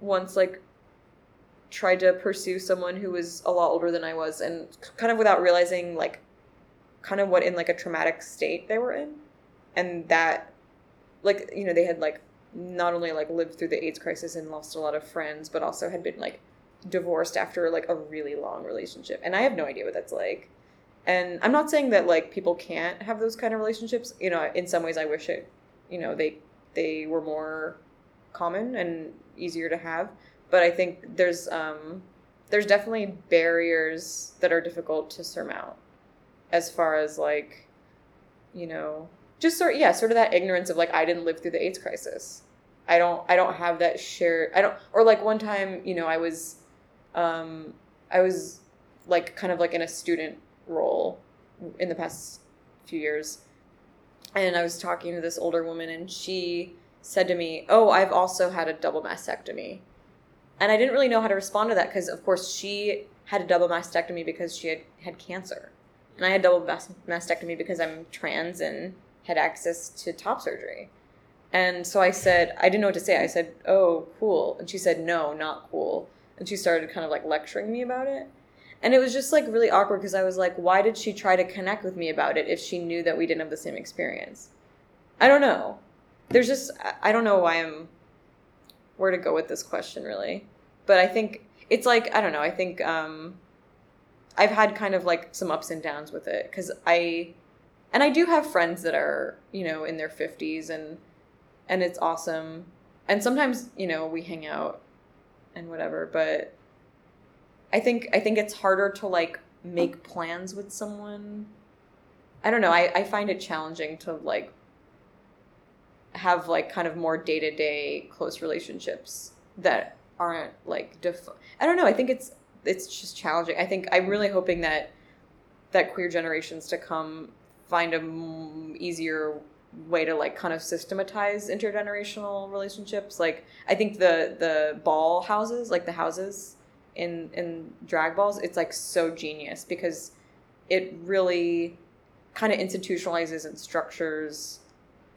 once like tried to pursue someone who was a lot older than I was and kind of without realizing like kind of what in like a traumatic state they were in. And that like you know they had like not only like lived through the AIDS crisis and lost a lot of friends but also had been like divorced after like a really long relationship. And I have no idea what that's like. And I'm not saying that like people can't have those kind of relationships. You know in some ways I wish it you know they they were more common and easier to have but i think there's um there's definitely barriers that are difficult to surmount as far as like you know just sort yeah sort of that ignorance of like i didn't live through the aids crisis. I don't i don't have that shared i don't or like one time you know i was um i was like kind of like in a student role in the past few years. And i was talking to this older woman and she said to me, "Oh, I've also had a double mastectomy," and I didn't really know how to respond to that because, of course, she had a double mastectomy because she had had cancer, and I had double mastectomy because I'm trans and had access to top surgery. And so I said, I didn't know what to say. I said, "Oh, cool," and she said, "No, not cool." And she started kind of like lecturing me about it. And it was just like really awkward because I was like, why did she try to connect with me about it if she knew that we didn't have the same experience? I don't know. There's just, I don't know why I'm, where to go with this question really. But I think it's like, I don't know, I think um, I've had kind of like some ups and downs with it because I, and I do have friends that are, you know, in their 50s and, and it's awesome. And sometimes, you know, we hang out and whatever, but I think I think it's harder to like make plans with someone. I don't know. I, I find it challenging to like have like kind of more day to day close relationships that aren't like def- I don't know. I think it's it's just challenging. I think I'm really hoping that that queer generations to come find a m- easier way to like kind of systematize intergenerational relationships. Like I think the the ball houses, like the houses in in drag balls it's like so genius because it really kind of institutionalizes and structures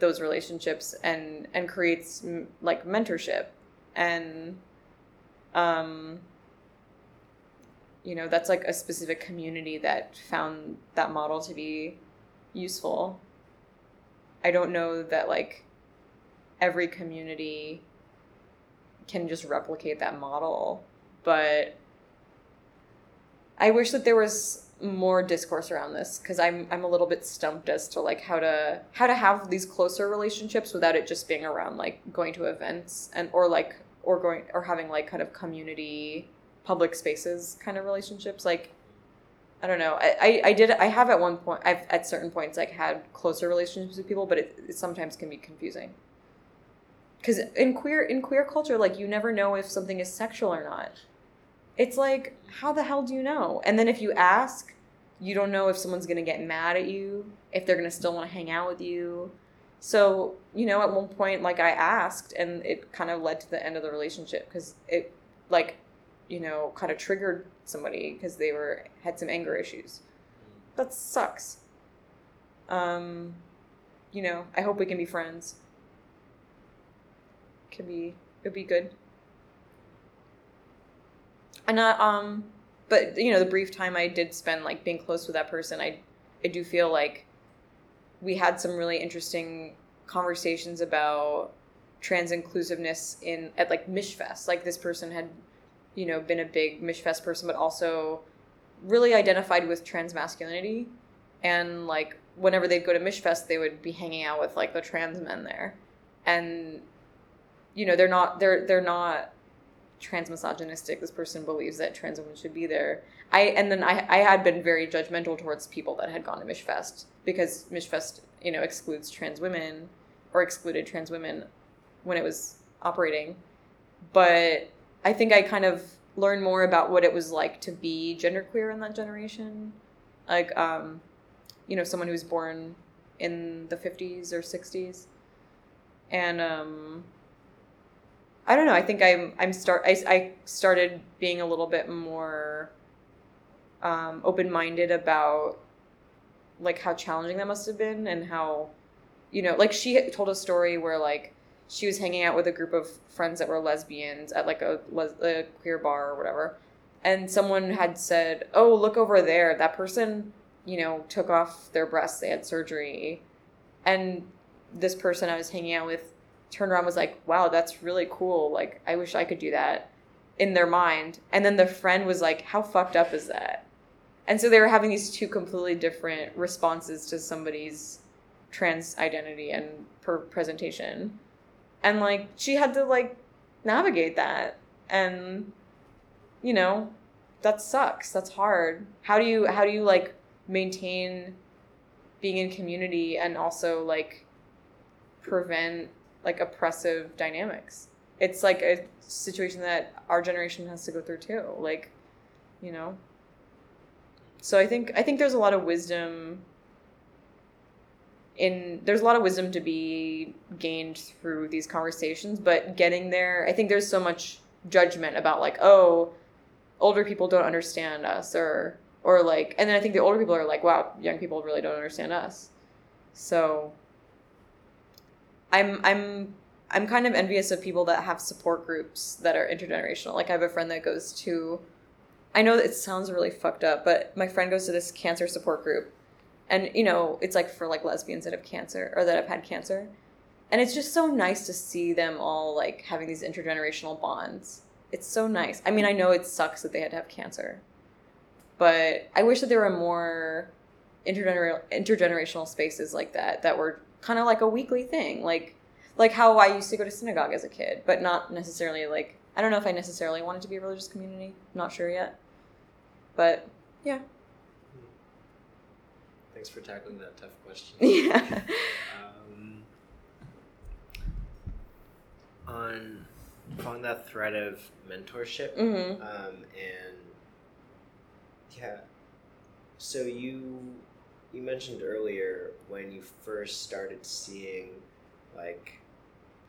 those relationships and and creates like mentorship. And um you know that's like a specific community that found that model to be useful. I don't know that like every community can just replicate that model but I wish that there was more discourse around this because I'm I'm a little bit stumped as to like how to how to have these closer relationships without it just being around like going to events and or like or going or having like kind of community public spaces kind of relationships like I don't know. I, I, I did I have at one point I've at certain points like had closer relationships with people but it, it sometimes can be confusing. Because in queer in queer culture like you never know if something is sexual or not it's like how the hell do you know? And then if you ask you don't know if someone's going to get mad at you if they're going to still want to hang out with you. So you know at one point like i asked and it kind of led to the end of the relationship because it like you know kind of triggered somebody because they were had some anger issues. That sucks. Um you know i hope we can be friends. Could be it'd be good and uh, um but you know the brief time i did spend like being close with that person i i do feel like we had some really interesting conversations about trans inclusiveness in at like Michfest like this person had you know been a big Michfest person but also really identified with trans masculinity and like whenever they'd go to Michfest they would be hanging out with like the trans men there. And you know they're not they're they're not trans misogynistic this person believes that trans women should be there. I and then i i had been very judgmental towards people that had gone to Michfest because Michfest you know excludes trans women or excluded trans women when it was operating. But i think i kind of learned more about what it was like to be genderqueer in that generation. Like um you know someone who was born in the 50s or 60s and um I don't know. I think I'm I'm start I, I started being a little bit more um, open minded about like how challenging that must have been and how you know like she told a story where like she was hanging out with a group of friends that were lesbians at like a, les- a queer bar or whatever and someone had said oh look over there that person you know took off their breasts they had surgery and this person i was hanging out with turned around was like, wow, that's really cool. Like, I wish I could do that in their mind. And then the friend was like, how fucked up is that? And so they were having these two completely different responses to somebody's trans identity and per presentation. And like, she had to like navigate that. And, you know, that sucks. That's hard. How do you, how do you like maintain being in community and also like prevent like oppressive dynamics. It's like a situation that our generation has to go through too. Like, you know. So I think I think there's a lot of wisdom in there's a lot of wisdom to be gained through these conversations, but getting there, I think there's so much judgment about like, oh, older people don't understand us or or like and then I think the older people are like, wow, young people really don't understand us. So I'm I'm I'm kind of envious of people that have support groups that are intergenerational. Like I have a friend that goes to I know it sounds really fucked up, but my friend goes to this cancer support group. And you know, it's like for like lesbians that have cancer or that have had cancer. And it's just so nice to see them all like having these intergenerational bonds. It's so nice. I mean, I know it sucks that they had to have cancer. But I wish that there were more intergener- intergenerational spaces like that that were kind of like a weekly thing. Like like how I used to go to synagogue as a kid, but not necessarily like I don't know if I necessarily wanted to be a religious community. I'm not sure yet. But yeah. Thanks for tackling that tough question. Yeah. um, on following that thread of mentorship, hmm um, and yeah, so you you mentioned earlier when you first started seeing like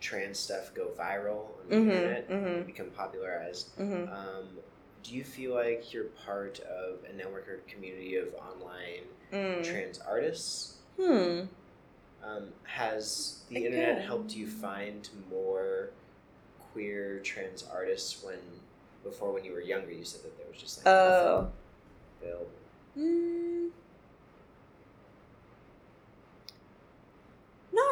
trans stuff go viral on the Mhm, internet mhm. and become popularized. hmm Um, do you feel like you're part of a network or community of online Mm. trans artists? Hmm. Um, has the internet helped you find more queer trans artists when before when you were younger you said that there was just like Oh. nothing available. Mm.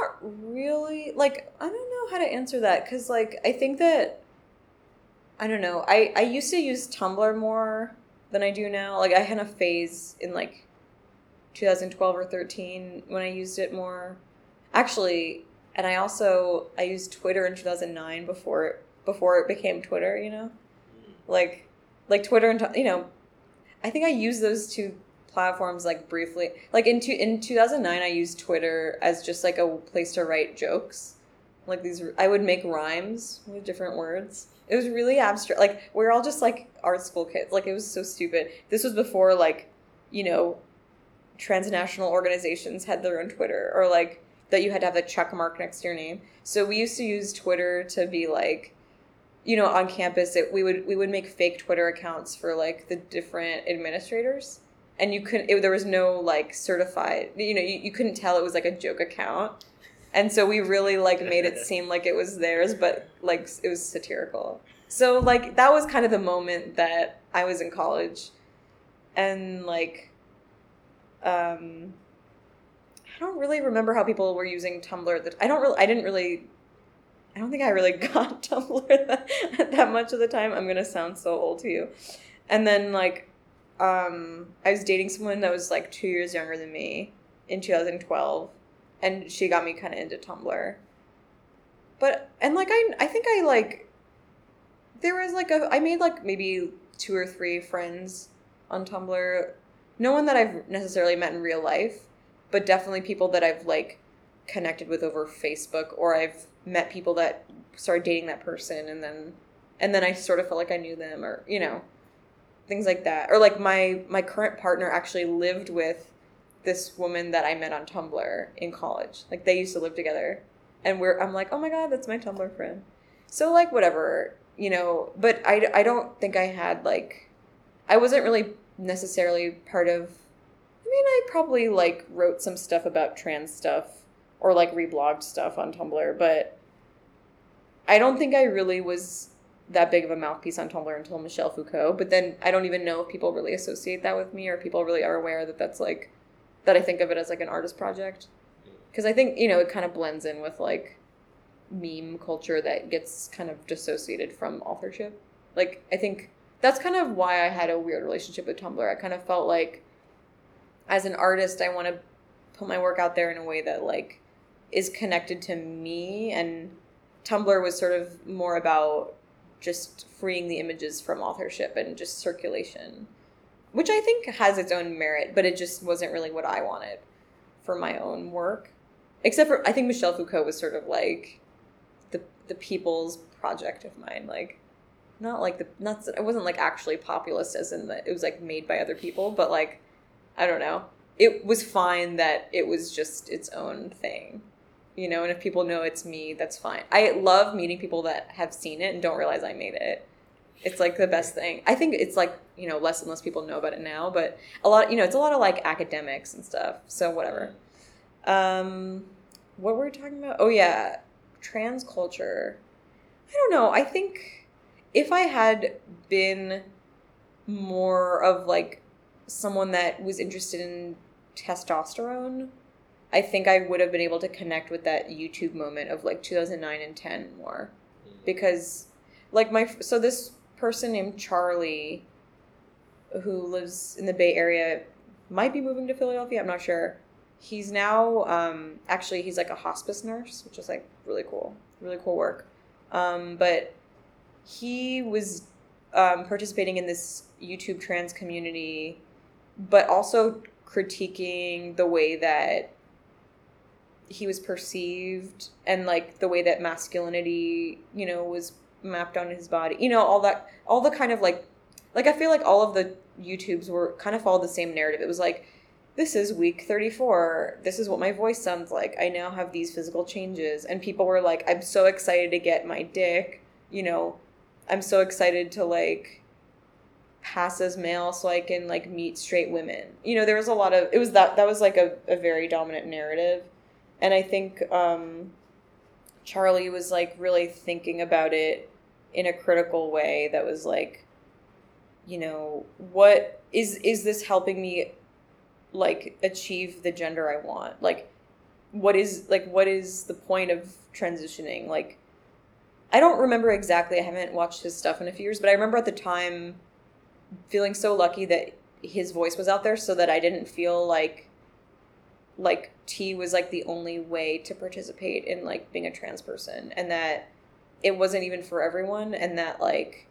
Not really. Like I don't know how to answer that because like I think that I don't know. I I used to use Tumblr more than I do now. Like I had a phase in like 2012 or 13 when I used it more. Actually, and I also I used Twitter in 2009 before it before it became Twitter. You know Mm. like like Twitter and you know, I think I used those two platforms like briefly. Like in two, in 2009 I used Twitter as just like a place to write jokes. Like these I would make rhymes with different words. It was really abstract. Like we are all just like art school kids. Like it was so stupid. This was before like, you know, transnational organizations had their own Twitter or like that you had to have a check mark next to your name. So we used to use Twitter to be like you know on campus it, we would we would make fake twitter accounts for like the different administrators and you couldn't it, there was no like certified you know you, you couldn't tell it was like a joke account and so we really like made it seem like it was theirs but like it was satirical so like that was kind of the moment that i was in college and like um i don't really remember how people were using tumblr that i don't really i didn't really I don't think I really got Tumblr that, that much of the time. I'm gonna sound so old to you. And then like, um, I was dating someone that was like two years younger than me in 2012, and she got me kind of into Tumblr. But and like I I think I like there was like a I made like maybe two or three friends on Tumblr. No one that I've necessarily met in real life, but definitely people that I've like connected with over Facebook or I've met people that started dating that person and then and then I sort of felt like I knew them or you know things like that. Or like my my current partner actually lived with this woman that I met on Tumblr in college. Like they used to live together. And we're I'm like oh my god that's my Tumblr friend. So like whatever you know. But I I don't think I had like I wasn't really necessarily part of I mean I probably like wrote some stuff about trans stuff or like reblogged stuff on Tumblr, but I don't think I really was that big of a mouthpiece on Tumblr until Michelle Foucault. But then I don't even know if people really associate that with me or people really are aware that that's like that I think of it as like an artist project. Because I think you know it kind of blends in with like meme culture that gets kind of dissociated from authorship. Like I think that's kind of why I had a weird relationship with Tumblr. I kind of felt like as an artist, I want to put my work out there in a way that like is connected to me and Tumblr was sort of more about just freeing the images from authorship and just circulation, which I think has its own merit, but it just wasn't really what I wanted for my own work. Except for I think Michelle Foucault was sort of like the the people's project of mine, like not like the not it wasn't like actually populist as in that it was like made by other people, but like I don't know. it was fine that it was just its own thing. You know, and if people know it's me, that's fine. I love meeting people that have seen it and don't realize I made it. It's like the best thing. I think it's like, you know, less and less people know about it now, but a lot, you know, it's a lot of like academics and stuff. So whatever. Um what were we talking about? Oh yeah, trans culture. I don't know. I think if I had been more of like someone that was interested in testosterone, I think I would have been able to connect with that YouTube moment of like 2009 and 10 more. Because, like, my, so this person named Charlie who lives in the Bay Area might be moving to Philadelphia, I'm not sure. He's now, um, actually, he's like a hospice nurse, which is like really cool, really cool work. Um, but he was um, participating in this YouTube trans community, but also critiquing the way that he was perceived and like the way that masculinity, you know, was mapped on his body. You know, all that, all the kind of like, like I feel like all of the YouTubes were kind of followed the same narrative. It was like, this is week 34. This is what my voice sounds like. I now have these physical changes. And people were like, I'm so excited to get my dick. You know, I'm so excited to like pass as male so I can like meet straight women. You know, there was a lot of, it was that, that was like a, a very dominant narrative. And I think um, Charlie was like really thinking about it in a critical way that was like, you know, what is, is this helping me like achieve the gender I want? Like, what is like what is the point of transitioning? Like, I don't remember exactly. I haven't watched his stuff in a few years, but I remember at the time feeling so lucky that his voice was out there, so that I didn't feel like like T was like the only way to participate in like being a trans person, and that it wasn't even for everyone, and that like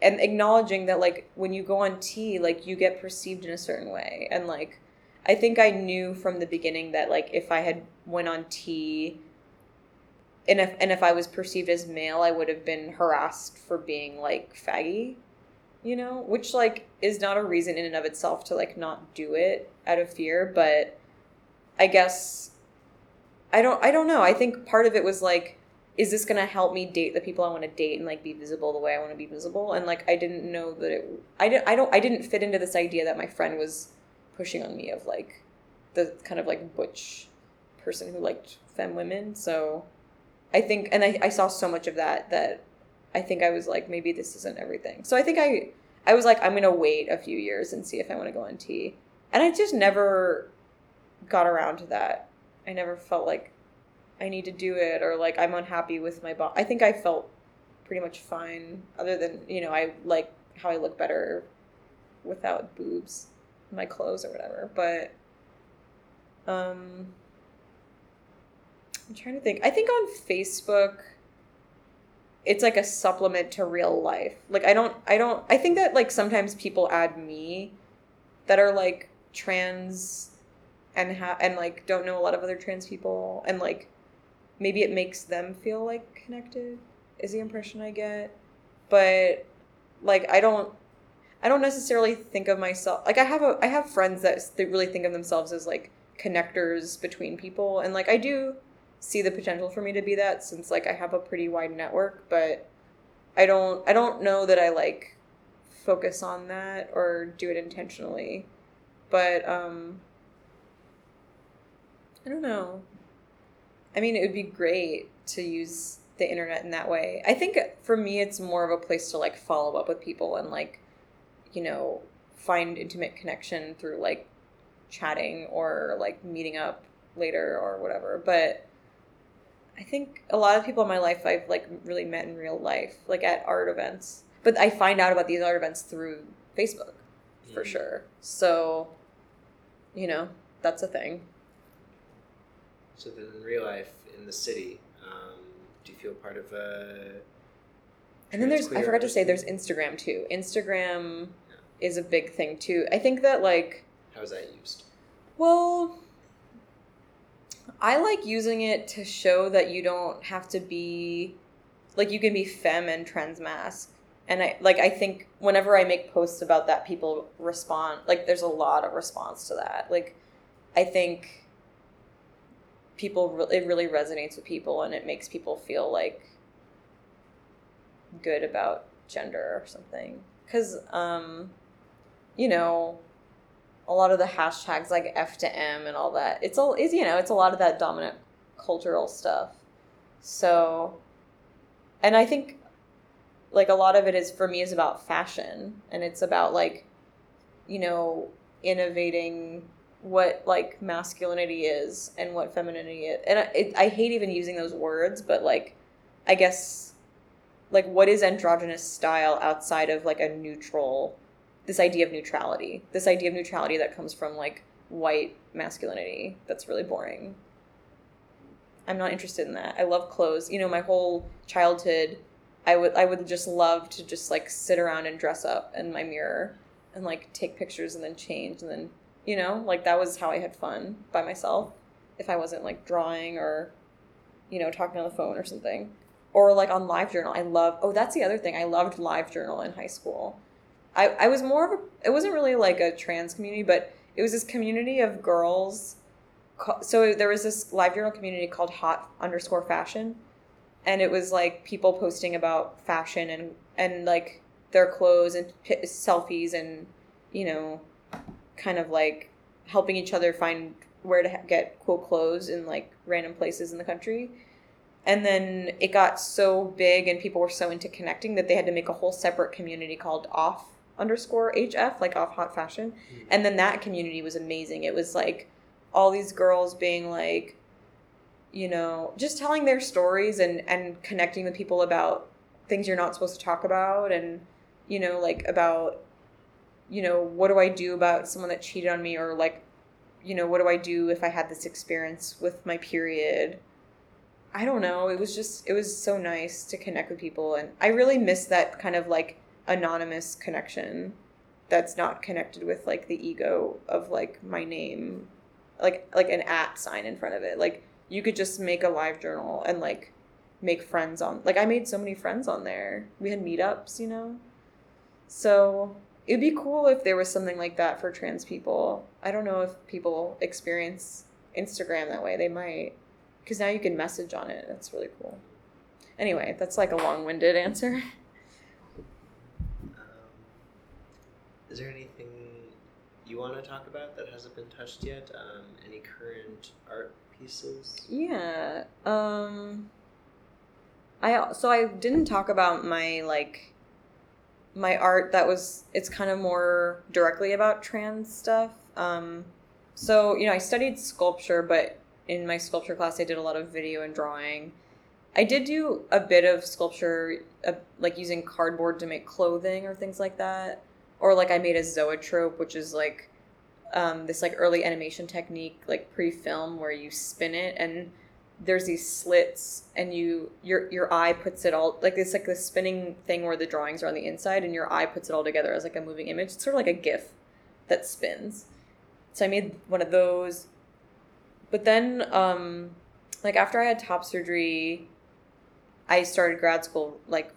and acknowledging that like when you go on T, like you get perceived in a certain way, and like I think I knew from the beginning that like if I had went on T and if and if I was perceived as male, I would have been harassed for being like faggy, you know, which like is not a reason in and of itself to like not do it out of fear, but I guess I don't I don't know. I think part of it was like is this going to help me date the people I want to date and like be visible the way I want to be visible? And like I didn't know that it I didn't I don't I didn't fit into this idea that my friend was pushing on me of like the kind of like butch person who liked femme women. So I think and I, I saw so much of that that I think I was like maybe this isn't everything. So I think I I was like I'm going to wait a few years and see if I want to go on T. And I just never got around to that. I never felt like I need to do it or like I'm unhappy with my body. I think I felt pretty much fine other than, you know, I like how I look better without boobs my clothes or whatever. But um I'm trying to think. I think on Facebook it's like a supplement to real life. Like I don't I don't I think that like sometimes people add me that are like trans and ha- and like don't know a lot of other trans people and like maybe it makes them feel like connected is the impression i get. But like i don't i don't necessarily think of myself like i have a i have friends that, that really think of themselves as like connectors between people and like i do see the potential for me to be that since like i have a pretty wide network but i don't i don't know that i like focus on that or do it intentionally. But um i don't know I mean, it would be great to use the internet in that way. I think for me, it's more of a place to like follow up with people and like, you know, find intimate connection through like chatting or like meeting up later or whatever. But I think a lot of people in my life I've like really met in real life, like at art events. But I find out about these art events through Facebook for mm. sure. So, you know, that's a thing. So then, in real life, in the city, um, do you feel part of a? And then there's I forgot to say there's Instagram too. Instagram yeah. is a big thing too. I think that like. How is that used? Well, I like using it to show that you don't have to be, like you can be femme and trans masc and I like I think whenever I make posts about that, people respond. Like there's a lot of response to that. Like I think people it really resonates with people, and it makes people feel like good about gender or something. Because um, you know, a lot of the hashtags like F to M and all that. It's all is you know it's a lot of that dominant cultural stuff. So, and I think like a lot of it is for me is about fashion and it's about like you know innovating what like masculinity is and what femininity is. And I, it, I hate even using those words but like i guess like what is androgynous style outside of like a neutral this idea of neutrality? This idea of neutrality that comes from like white masculinity that's really boring. I'm not interested in that. I love clothes. You know my whole childhood I would I would just love to just like sit around and dress up in my mirror and like take pictures and then change and then you know like that was how I had fun by myself if I wasn't like drawing or you know talking on the phone or something. Or like on live journal I love oh that's the other thing I loved live journal in high school. I I was more of a it wasn't really like a trans community but it was this community of girls so there was this live journal community called hot underscore fashion and it was like people posting about fashion and and like their clothes and p- selfies and you know kind of like helping each other find where to ha- get cool clothes in like random places in the country. And then it got so big and people were so into connecting that they had to make a whole separate community called off underscore hf like off hot fashion. Mm-hmm. and then that community was amazing. It was like all these girls being like you know, just telling their stories and and connecting with people about things you're not supposed to talk about and you know, like about you know, what do I do about someone that cheated on me or like you know, what do I do if I had this experience with my period? I don't know. It was just it was so nice to connect with people and I really miss that kind of like anonymous connection that's not connected with like the ego of like my name like like an at sign in front of it. Like you could just make a live journal and like make friends on like I made so many friends on there. We had meetups, you know. So it'd be cool if there was something like that for trans people. I don't know if people experience Instagram that way. They might because now you can message on it. That's really cool. Anyway, that's like a long-winded answer. Um, is there anything you want to talk about that hasn't been touched yet? Um, any current art pieces? Yeah. Um I so I didn't talk about my like my art that was it's kind of more directly about trans stuff. Um so, you know, I studied sculpture, but in my sculpture class I did a lot of video and drawing. I did do a bit of sculpture uh, like using cardboard to make clothing or things like that. Or like I made a zoetrope, which is like um, this like early animation technique, like pre-film, where you spin it and there's these slits and you your your eye puts it all like it's like this spinning thing where the drawings are on the inside and your eye puts it all together as like a moving image. It's sort of like a GIF that spins. So I made one of those. But then um like after I had top surgery, I started grad school like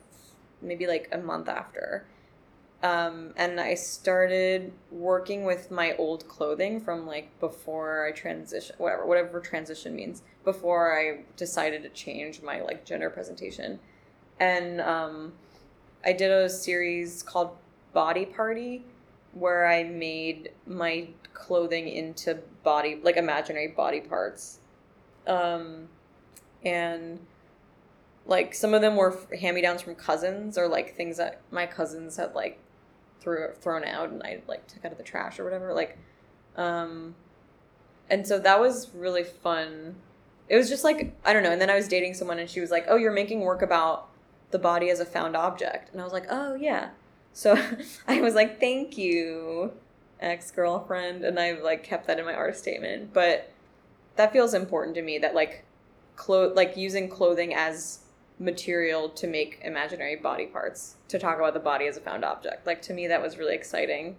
maybe like a month after. Um, and I started working with my old clothing from like before I transition, whatever, whatever transition means, before I decided to change my like gender presentation. And um, I did a series called Body Party where I made my clothing into body, like imaginary body parts. Um, and like some of them were hand me downs from cousins or like things that my cousins had like threw thrown out and I like took out of the trash or whatever. Like, um, and so that was really fun. It was just like I don't know. And then I was dating someone and she was like, "Oh, you're making work about the body as a found object," and I was like, "Oh yeah." So I was like, "Thank you, ex girlfriend," and I like kept that in my art statement. But that feels important to me that like clo- like using clothing as material to make imaginary body parts to talk about the body as a found object. Like to me, that was really exciting,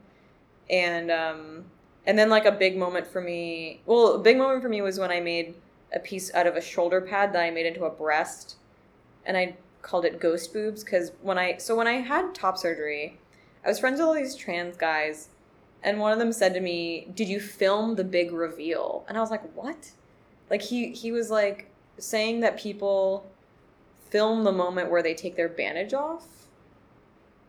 and um, and then like a big moment for me. Well, a big moment for me was when I made a piece out of a shoulder pad that I made into a breast, and I called it ghost boobs because when I so when I had top surgery, I was friends with all these trans guys, and one of them said to me, "Did you film the big reveal?" And I was like, "What?" Like he he was like saying that people film the moment where they take their bandage off,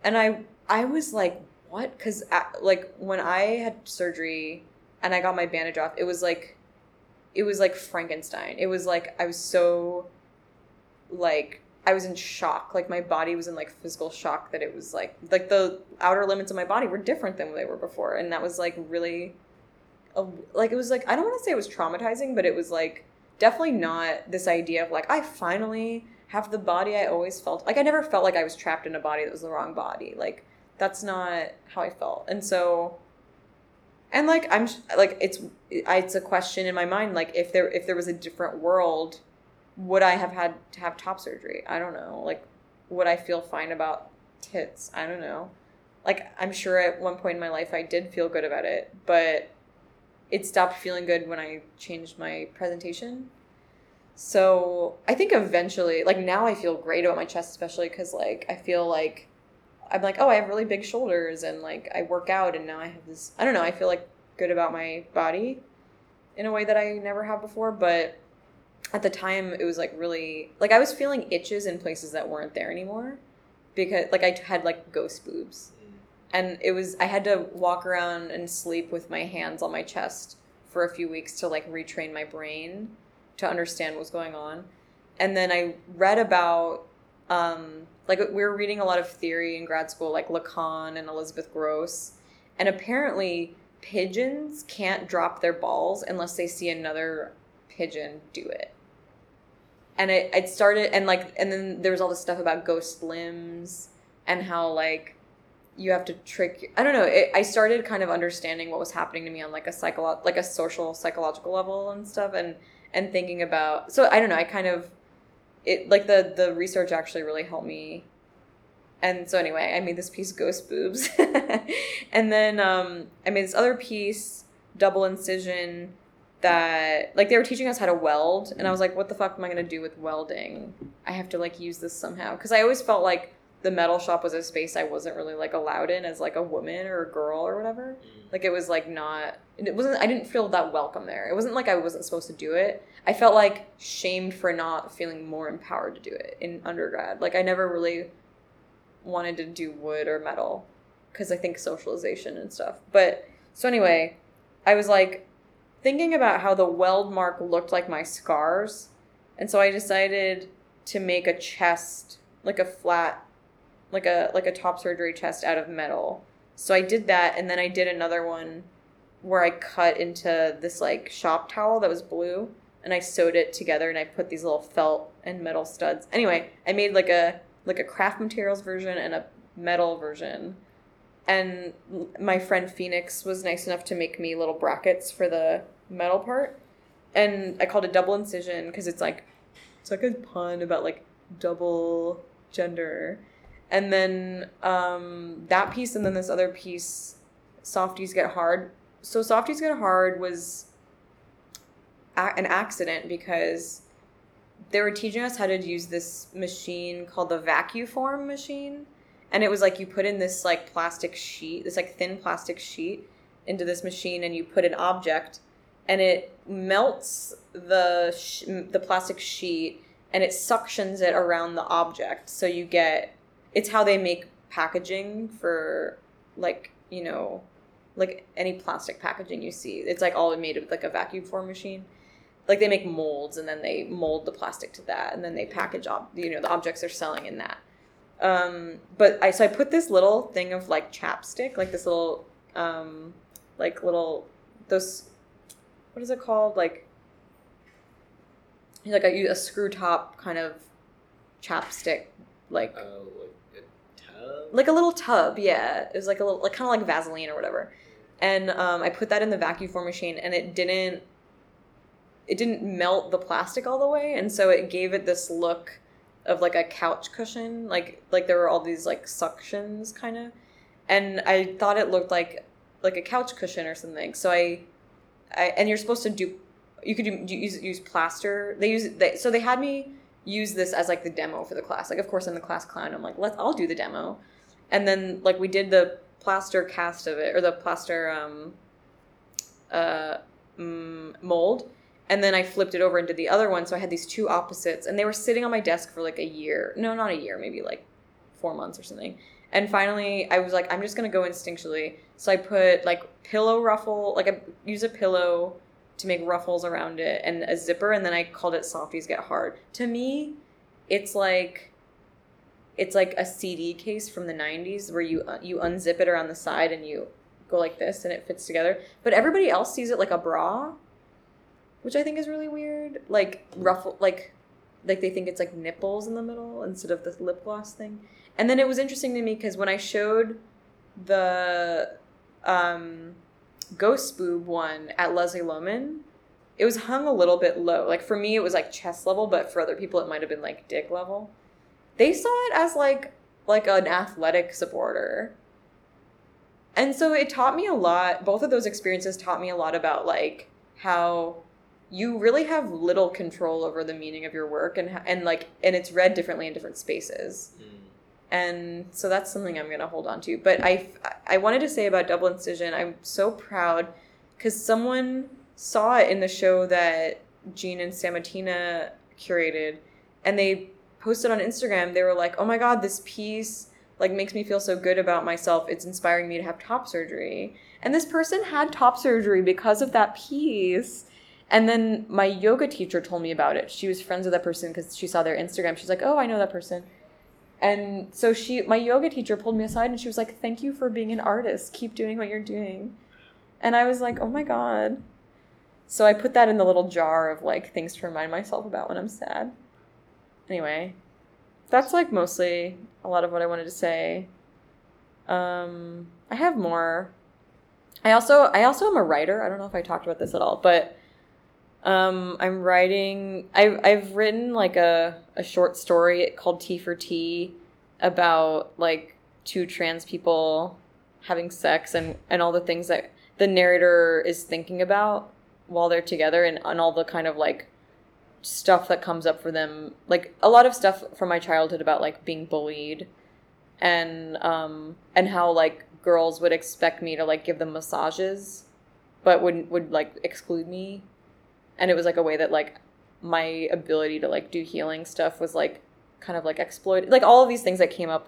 and I I was like, "What?" Because like when I had surgery and I got my bandage off, it was like it was like Frankenstein. It was like I was so like I was in shock. Like my body was in like physical shock that it was like like the outer limits of my body were different than they were before, and that was like really, a, like it was like I don't want to say it was traumatizing, but it was like definitely not this idea of like I finally have the body I always felt. Like I never felt like I was trapped in a body that was the wrong body. Like that's not how I felt, and so. And like I'm like it's it's a question in my mind like if there if there was a different world would I have had to have top surgery? I don't know. Like, would I feel fine about tits? I don't know. Like, I'm sure at one point in my life I did feel good about it, but it stopped feeling good when I changed my presentation. So I think eventually, like now I feel great about my chest, especially because like I feel like I'm like, oh, I have really big shoulders and like I work out and now I have this, I don't know, I feel like good about my body in a way that I never have before, but at the time it was like really like I was feeling itches in places that weren't there anymore because like I had like ghost boobs. Mm-hmm. And it was I had to walk around and sleep with my hands on my chest for a few weeks to like retrain my brain to understand what's going on. And then I read about um like we were reading a lot of theory in grad school like Lacan and Elizabeth Grosz, and apparently pigeons can't drop their balls unless they see another pigeon do it. And it, it started and like and then there was all this stuff about ghost limbs and how like you have to trick i don't know it, i started kind of understanding what was happening to me on like a psycho like a social psychological level and stuff. And and thinking about so i don't know i kind of it like the the research actually really helped me. And so anyway i made this piece ghost boobs. And then um i made this other piece double incision that like they were teaching us how to weld. And i was like what the fuck am i going to do with welding? I have to like use this somehow. Because i always felt like the metal shop was a space i wasn't really like allowed in as like a woman or a girl or whatever mm. like it was like not it wasn't i didn't feel that welcome there it wasn't like i wasn't supposed to do it i felt like shamed for not feeling more empowered to do it in undergrad like i never really wanted to do wood or metal because i think socialization and stuff but so anyway i was like thinking about how the weld mark looked like my scars. And so I decided to make a chest, like a flat, like a like a top surgery chest out of metal. So I did that and then I did another one where I cut into this like shop towel that was blue and I sewed it together and I put these little felt and metal studs. Anyway, I made like a like a craft materials version and a metal version. And my friend Phoenix was nice enough to make me little brackets for the metal part, and I called it double incision because it's like it's like a pun about like double gender, and then um, that piece, and then this other piece, softies get hard. So softies get hard was a- an accident because they were teaching us how to use this machine called the Vacuform machine and it was like you put in this like plastic sheet this like thin plastic sheet into this machine and you put an object and it melts the sh- the plastic sheet and it suctions it around the object so you get it's how they make packaging for like you know like any plastic packaging you see. It's like all made with like a vacuum form machine. Like they make molds and then they mold the plastic to that and then they package ob- you know the objects they're selling in that. Um but i so i put this little thing of like chapstick like this little um like little those what is it called? Like like a, a screw top kind of chapstick, like uh, like like a little tub. Yeah, it was like a little, like kind of like Vaseline or whatever. And um, I put that in the vacuum form machine, and it didn't it didn't melt the plastic all the way, and so it gave it this look of like a couch cushion, like like there were all these like suctions kind of, and I thought it looked like like a couch cushion or something. So I I, and you're supposed to do you could do, use use plaster. They use they, so they had me use this as like the demo for the class. Like of course I'm the class clown. I'm like, let's I'll do the demo. And then like we did the plaster cast of it or the plaster um uh mm, mold and then I flipped it over into the other one so I had these two opposites and they were sitting on my desk for like a year. No, not a year, maybe like 4 months or something. And finally I was like I'm just to go instinctually. So I put like pillow ruffle, like I use a pillow to make ruffles around it and a zipper and then I called it softies get hard. To me, it's like it's like a CD case from the 90s where you uh, you unzip it around the side and you go like this and it fits together. But everybody else sees it like a bra, which I think is really weird. Like ruffle like like they think it's like nipples in the middle instead of the lip gloss thing. And then it was interesting to me because when I showed the um, ghost boob one at Leslie Lohman, it was hung a little bit low. Like for me, it was like chest level, but for other people, it might have been like dick level. They saw it as like like an athletic supporter. And so it taught me a lot. Both of those experiences taught me a lot about like how you really have little control over the meaning of your work and and like and it's read differently in different spaces. Mm and so that's something I'm gonna hold on to. But I I wanted to say about double incision, I'm so proud because someone saw it in the show that Jean and Sammatina curated, and they posted on Instagram. They were like, "Oh my god, this piece like makes me feel so good about myself. It's inspiring me to have top surgery." And this person had top surgery because of that piece. And then my yoga teacher told me about it. She was friends with that person because she saw their Instagram. She's like, "Oh, I know that person." And so she, my yoga teacher pulled me aside and she was like, Thank you for being an artist. Keep doing what you're doing. And I was like, Oh my God. So I put that in the little jar of like things to remind myself about when I'm sad. Anyway, that's like mostly a lot of what I wanted to say. Um, I have more. I also I also am a writer. I don't know if I talked about this at all, but um, I'm writing. I've I've written like a a short story called T for T about like two trans people having sex and and all the things that the narrator is thinking about while they're together and, and all the kind of like stuff that comes up for them like a lot of stuff from my childhood about like being bullied and um and how like girls would expect me to like give them massages but would would like exclude me and it was like a way that like my ability to like do healing stuff was like kind of like exploited like all of these things that came up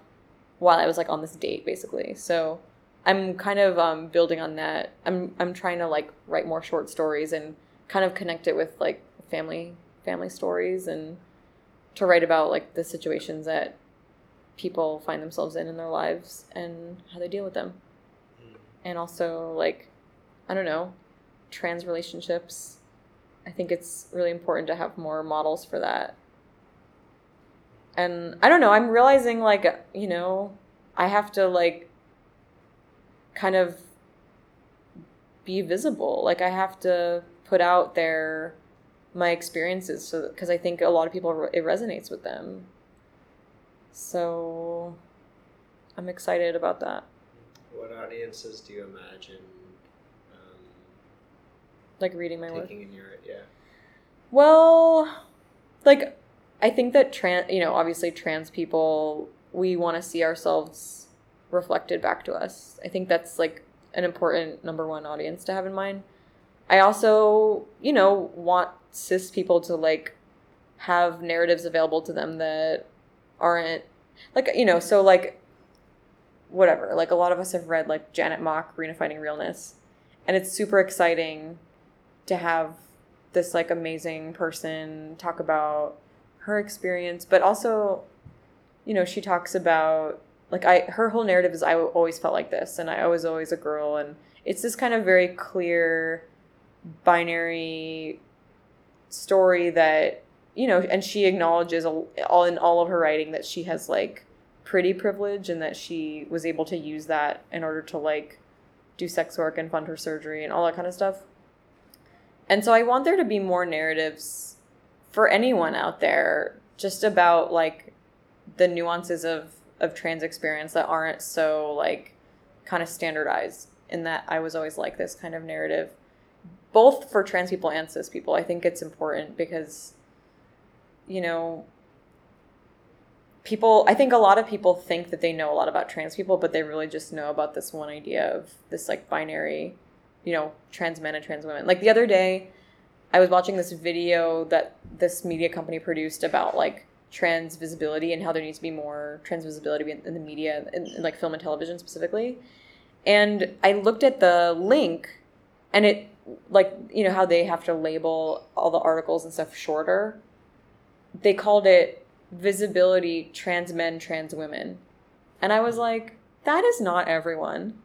while I was like on this date basically. So I'm kind of um, building on that. I'm I'm trying to like write more short stories and kind of connect it with like family family stories and to write about like the situations that people find themselves in in their lives and how they deal with them. Mm. And also like I don't know, trans relationships I think it's really important to have more models for that. And I don't know, I'm realizing like, you know, I have to like kind of be visible. Like I have to put out there my experiences so because I think a lot of people it resonates with them. So I'm excited about that. What audiences do you imagine um, like reading my work. in your yeah. Well, like I think that trans, you know, obviously trans people, we want to see ourselves reflected back to us. I think that's like an important number one audience to have in mind. I also, you know, want cis people to like have narratives available to them that aren't like you know, so like whatever. Like a lot of us have read like Janet Mock, Redefining Realness, and it's super exciting to have this like amazing person talk about her experience, but also, you know, she talks about like I her whole narrative is I always felt like this and I was always a girl and it's this kind of very clear binary story that you know and she acknowledges all in all of her writing that she has like pretty privilege and that she was able to use that in order to like do sex work and fund her surgery and all that kind of stuff. And so I want there to be more narratives for anyone out there just about like the nuances of of trans experience that aren't so like kind of standardized in that I was always like this kind of narrative both for trans people and cis people. I think it's important because you know, people i think a lot of people think that they know a lot about trans people but they really just know about this one idea of this like binary you know trans men and trans women like the other day i was watching this video that this media company produced about like trans visibility and how there needs to be more trans visibility in, the media in, in like film and television specifically and i looked at the link and it like you know how they have to label all the articles and stuff shorter? They called it visibility trans men trans women. And i was like that is not everyone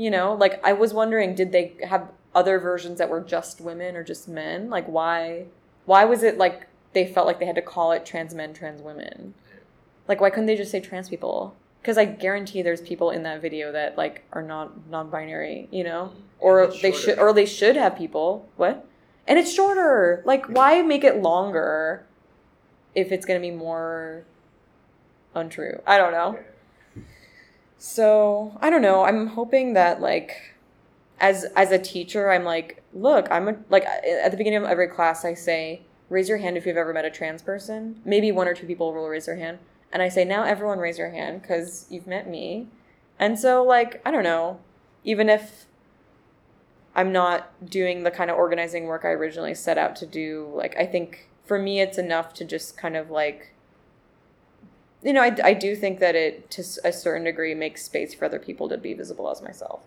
you know? Like i was wondering did they have other versions that were just women or just men? Like why why was it like they felt like they had to call it trans men trans women? Like why couldn't they just say trans people because i guarantee there's people in that video that like are not non-binary you know? Or they should or they should have people. What? And it's shorter. Like why make it longer if it's going to be more untrue? I don't know. So i don't know. I'm hoping that like as as a teacher i'm like look i'm a like at the beginning of every class i say raise your hand if you've ever met a trans person. Maybe one or two people will raise their hand and i say now everyone raise your hand because you've met me. And so like i don't know even if i'm not doing the kind of organizing work i originally set out to do like i think for me it's enough to just kind of like you know i, I do think that it to a certain degree makes space for other people to be visible as myself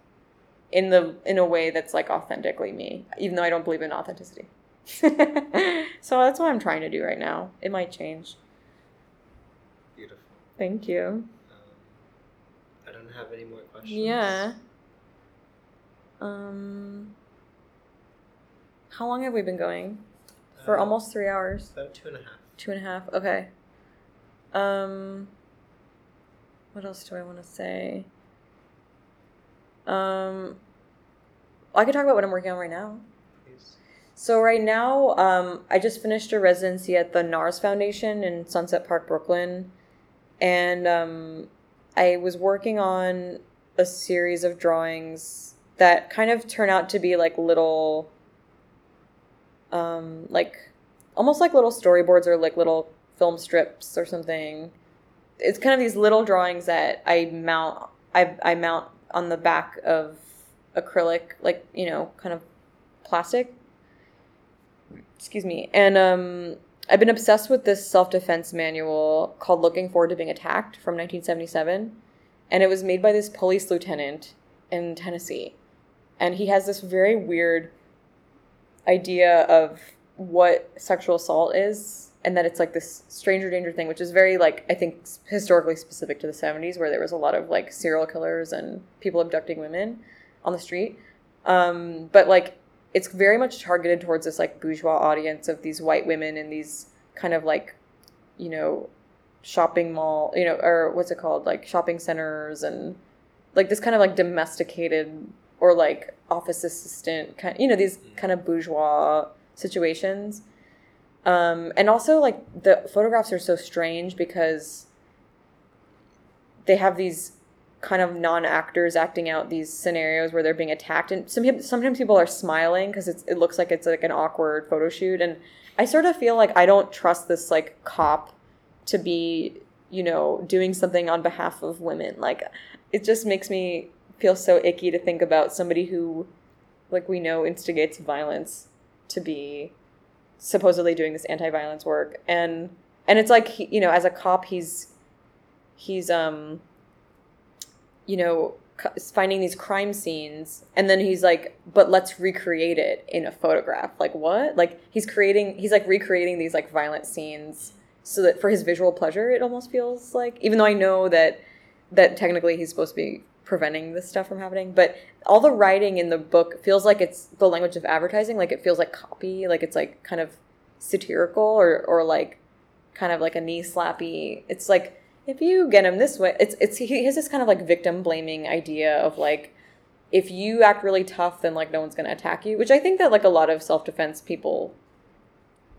in the in a way that's like authentically me even though i don't believe in authenticity. So that's what i'm trying to do right now. It might change. Thank you Um, I don't have any more questions. yeah um how long have we been going for Uh, almost three hours about two and a half. Two and a half. Okay. Um. What else do I want to say? Um. I could talk about what I'm working on right now. Please. So right now, um, I just finished a residency at the NARS Foundation in Sunset Park, Brooklyn, and um, I was working on a series of drawings that kind of turn out to be like little, um, like almost like little storyboards or like little film strips or something. It's kind of these little drawings that I mount. I I mount on the back of acrylic, like you know, kind of plastic. Excuse me. And um, I've been obsessed with this self defense manual called "Looking Forward to Being Attacked" from 1977, and it was made by this police lieutenant in Tennessee, and he has this very weird idea of what sexual assault is and that it's like this stranger danger thing which is very like i think historically specific to the 70s where there was a lot of like serial killers and people abducting women on the street. Um, but like it's very much targeted towards this like bourgeois audience of these white women in these kind of like you know shopping mall you know or what's it called? Like shopping centers and like this kind of like domesticated or like office assistant kind you know these kind of bourgeois situations. Um, and also like the photographs are so strange because they have these kind of non-actors acting out these scenarios where they're being attacked. And some sometimes people are smiling because it looks like it's like an awkward photo shoot. And i sort of feel like i don't trust this like cop to be you know doing something on behalf of women. Like it just makes me feel so icky to think about somebody who like we know instigates violence to be supposedly doing this anti-violence work. And and it's like you know as a cop he's he's um you know finding these crime scenes and then he's like but let's recreate it in a photograph. Like what? Like he's creating he's like recreating these like violent scenes so that for his visual pleasure it almost feels like even though i know that that technically he's supposed to be preventing this stuff from happening but all the writing in the book feels like it's the language of advertising like it feels like copy like it's like kind of satirical or or like kind of like a knee slappy it's like if you get him this way it's it's he has this kind of like victim blaming idea of like if you act really tough then like no one's to attack you which i think that like a lot of self-defense people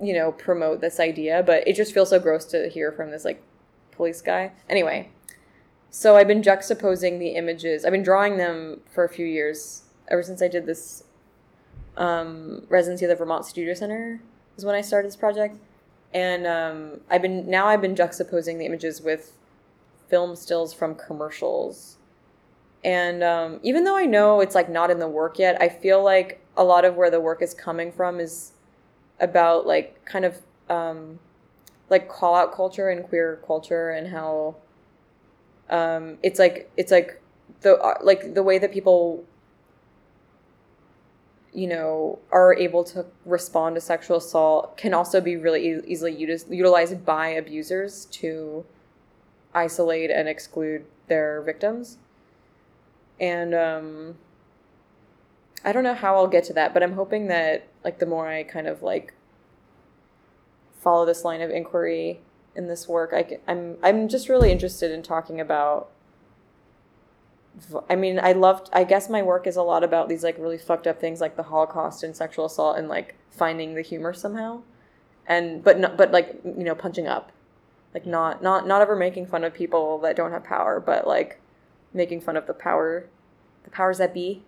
you know promote this idea but it just feels so gross to hear from this like police guy. Anyway so i've been juxtaposing the images i've been drawing them for a few years ever since i did this um, residency at the vermont studio center is when i started this project and um, I've been now I've been juxtaposing the images with film stills from commercials. And um, even though I know it's like not in the work yet, I feel like a lot of where the work is coming from is about like kind of um, like call out culture and queer culture and how um, it's like it's like the uh, like the way that people you know are able to respond to sexual assault can also be really e- easily utis- utilized by abusers to isolate and exclude their victims. And um, i don't know how i'll get to that but i'm hoping that like the more i kind of like follow this line of inquiry in this work I'm i'm just really interested in talking about I mean, I loved. I guess my work is a lot about these like really fucked up things, like the Holocaust and sexual assault, and like finding the humor somehow, and but not, but like you know, punching up, like not not not ever making fun of people that don't have power, but like making fun of the power, the powers that be.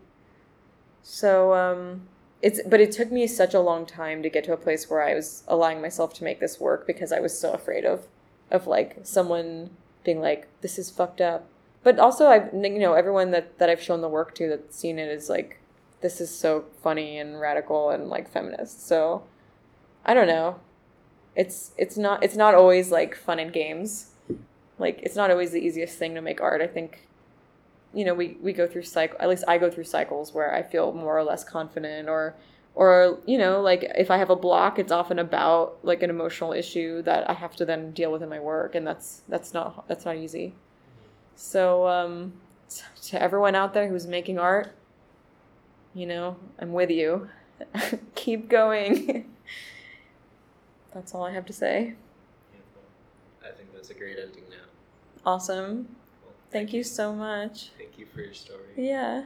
So um, it's but it took me such a long time to get to a place where I was allowing myself to make this work because I was so afraid of, of like someone being like, "This is fucked up." But also I've you know everyone that that I've shown the work to that's seen it is like this is so funny and radical and like feminist. So I don't know. It's it's not it's not always like fun and games. Like it's not always the easiest thing to make art. I think you know, we we go through cycle at least I go through cycles where I feel more or less confident or or you know, like if I have a block, it's often about like an emotional issue that I have to then deal with in my work and that's that's not that's not easy. So, um, to everyone out there who's making art, you know, I'm with you. Keep going. that's all I have to say. I think that's a great ending now. Awesome. Well, Thank you so much. Thank you for your story. Yeah.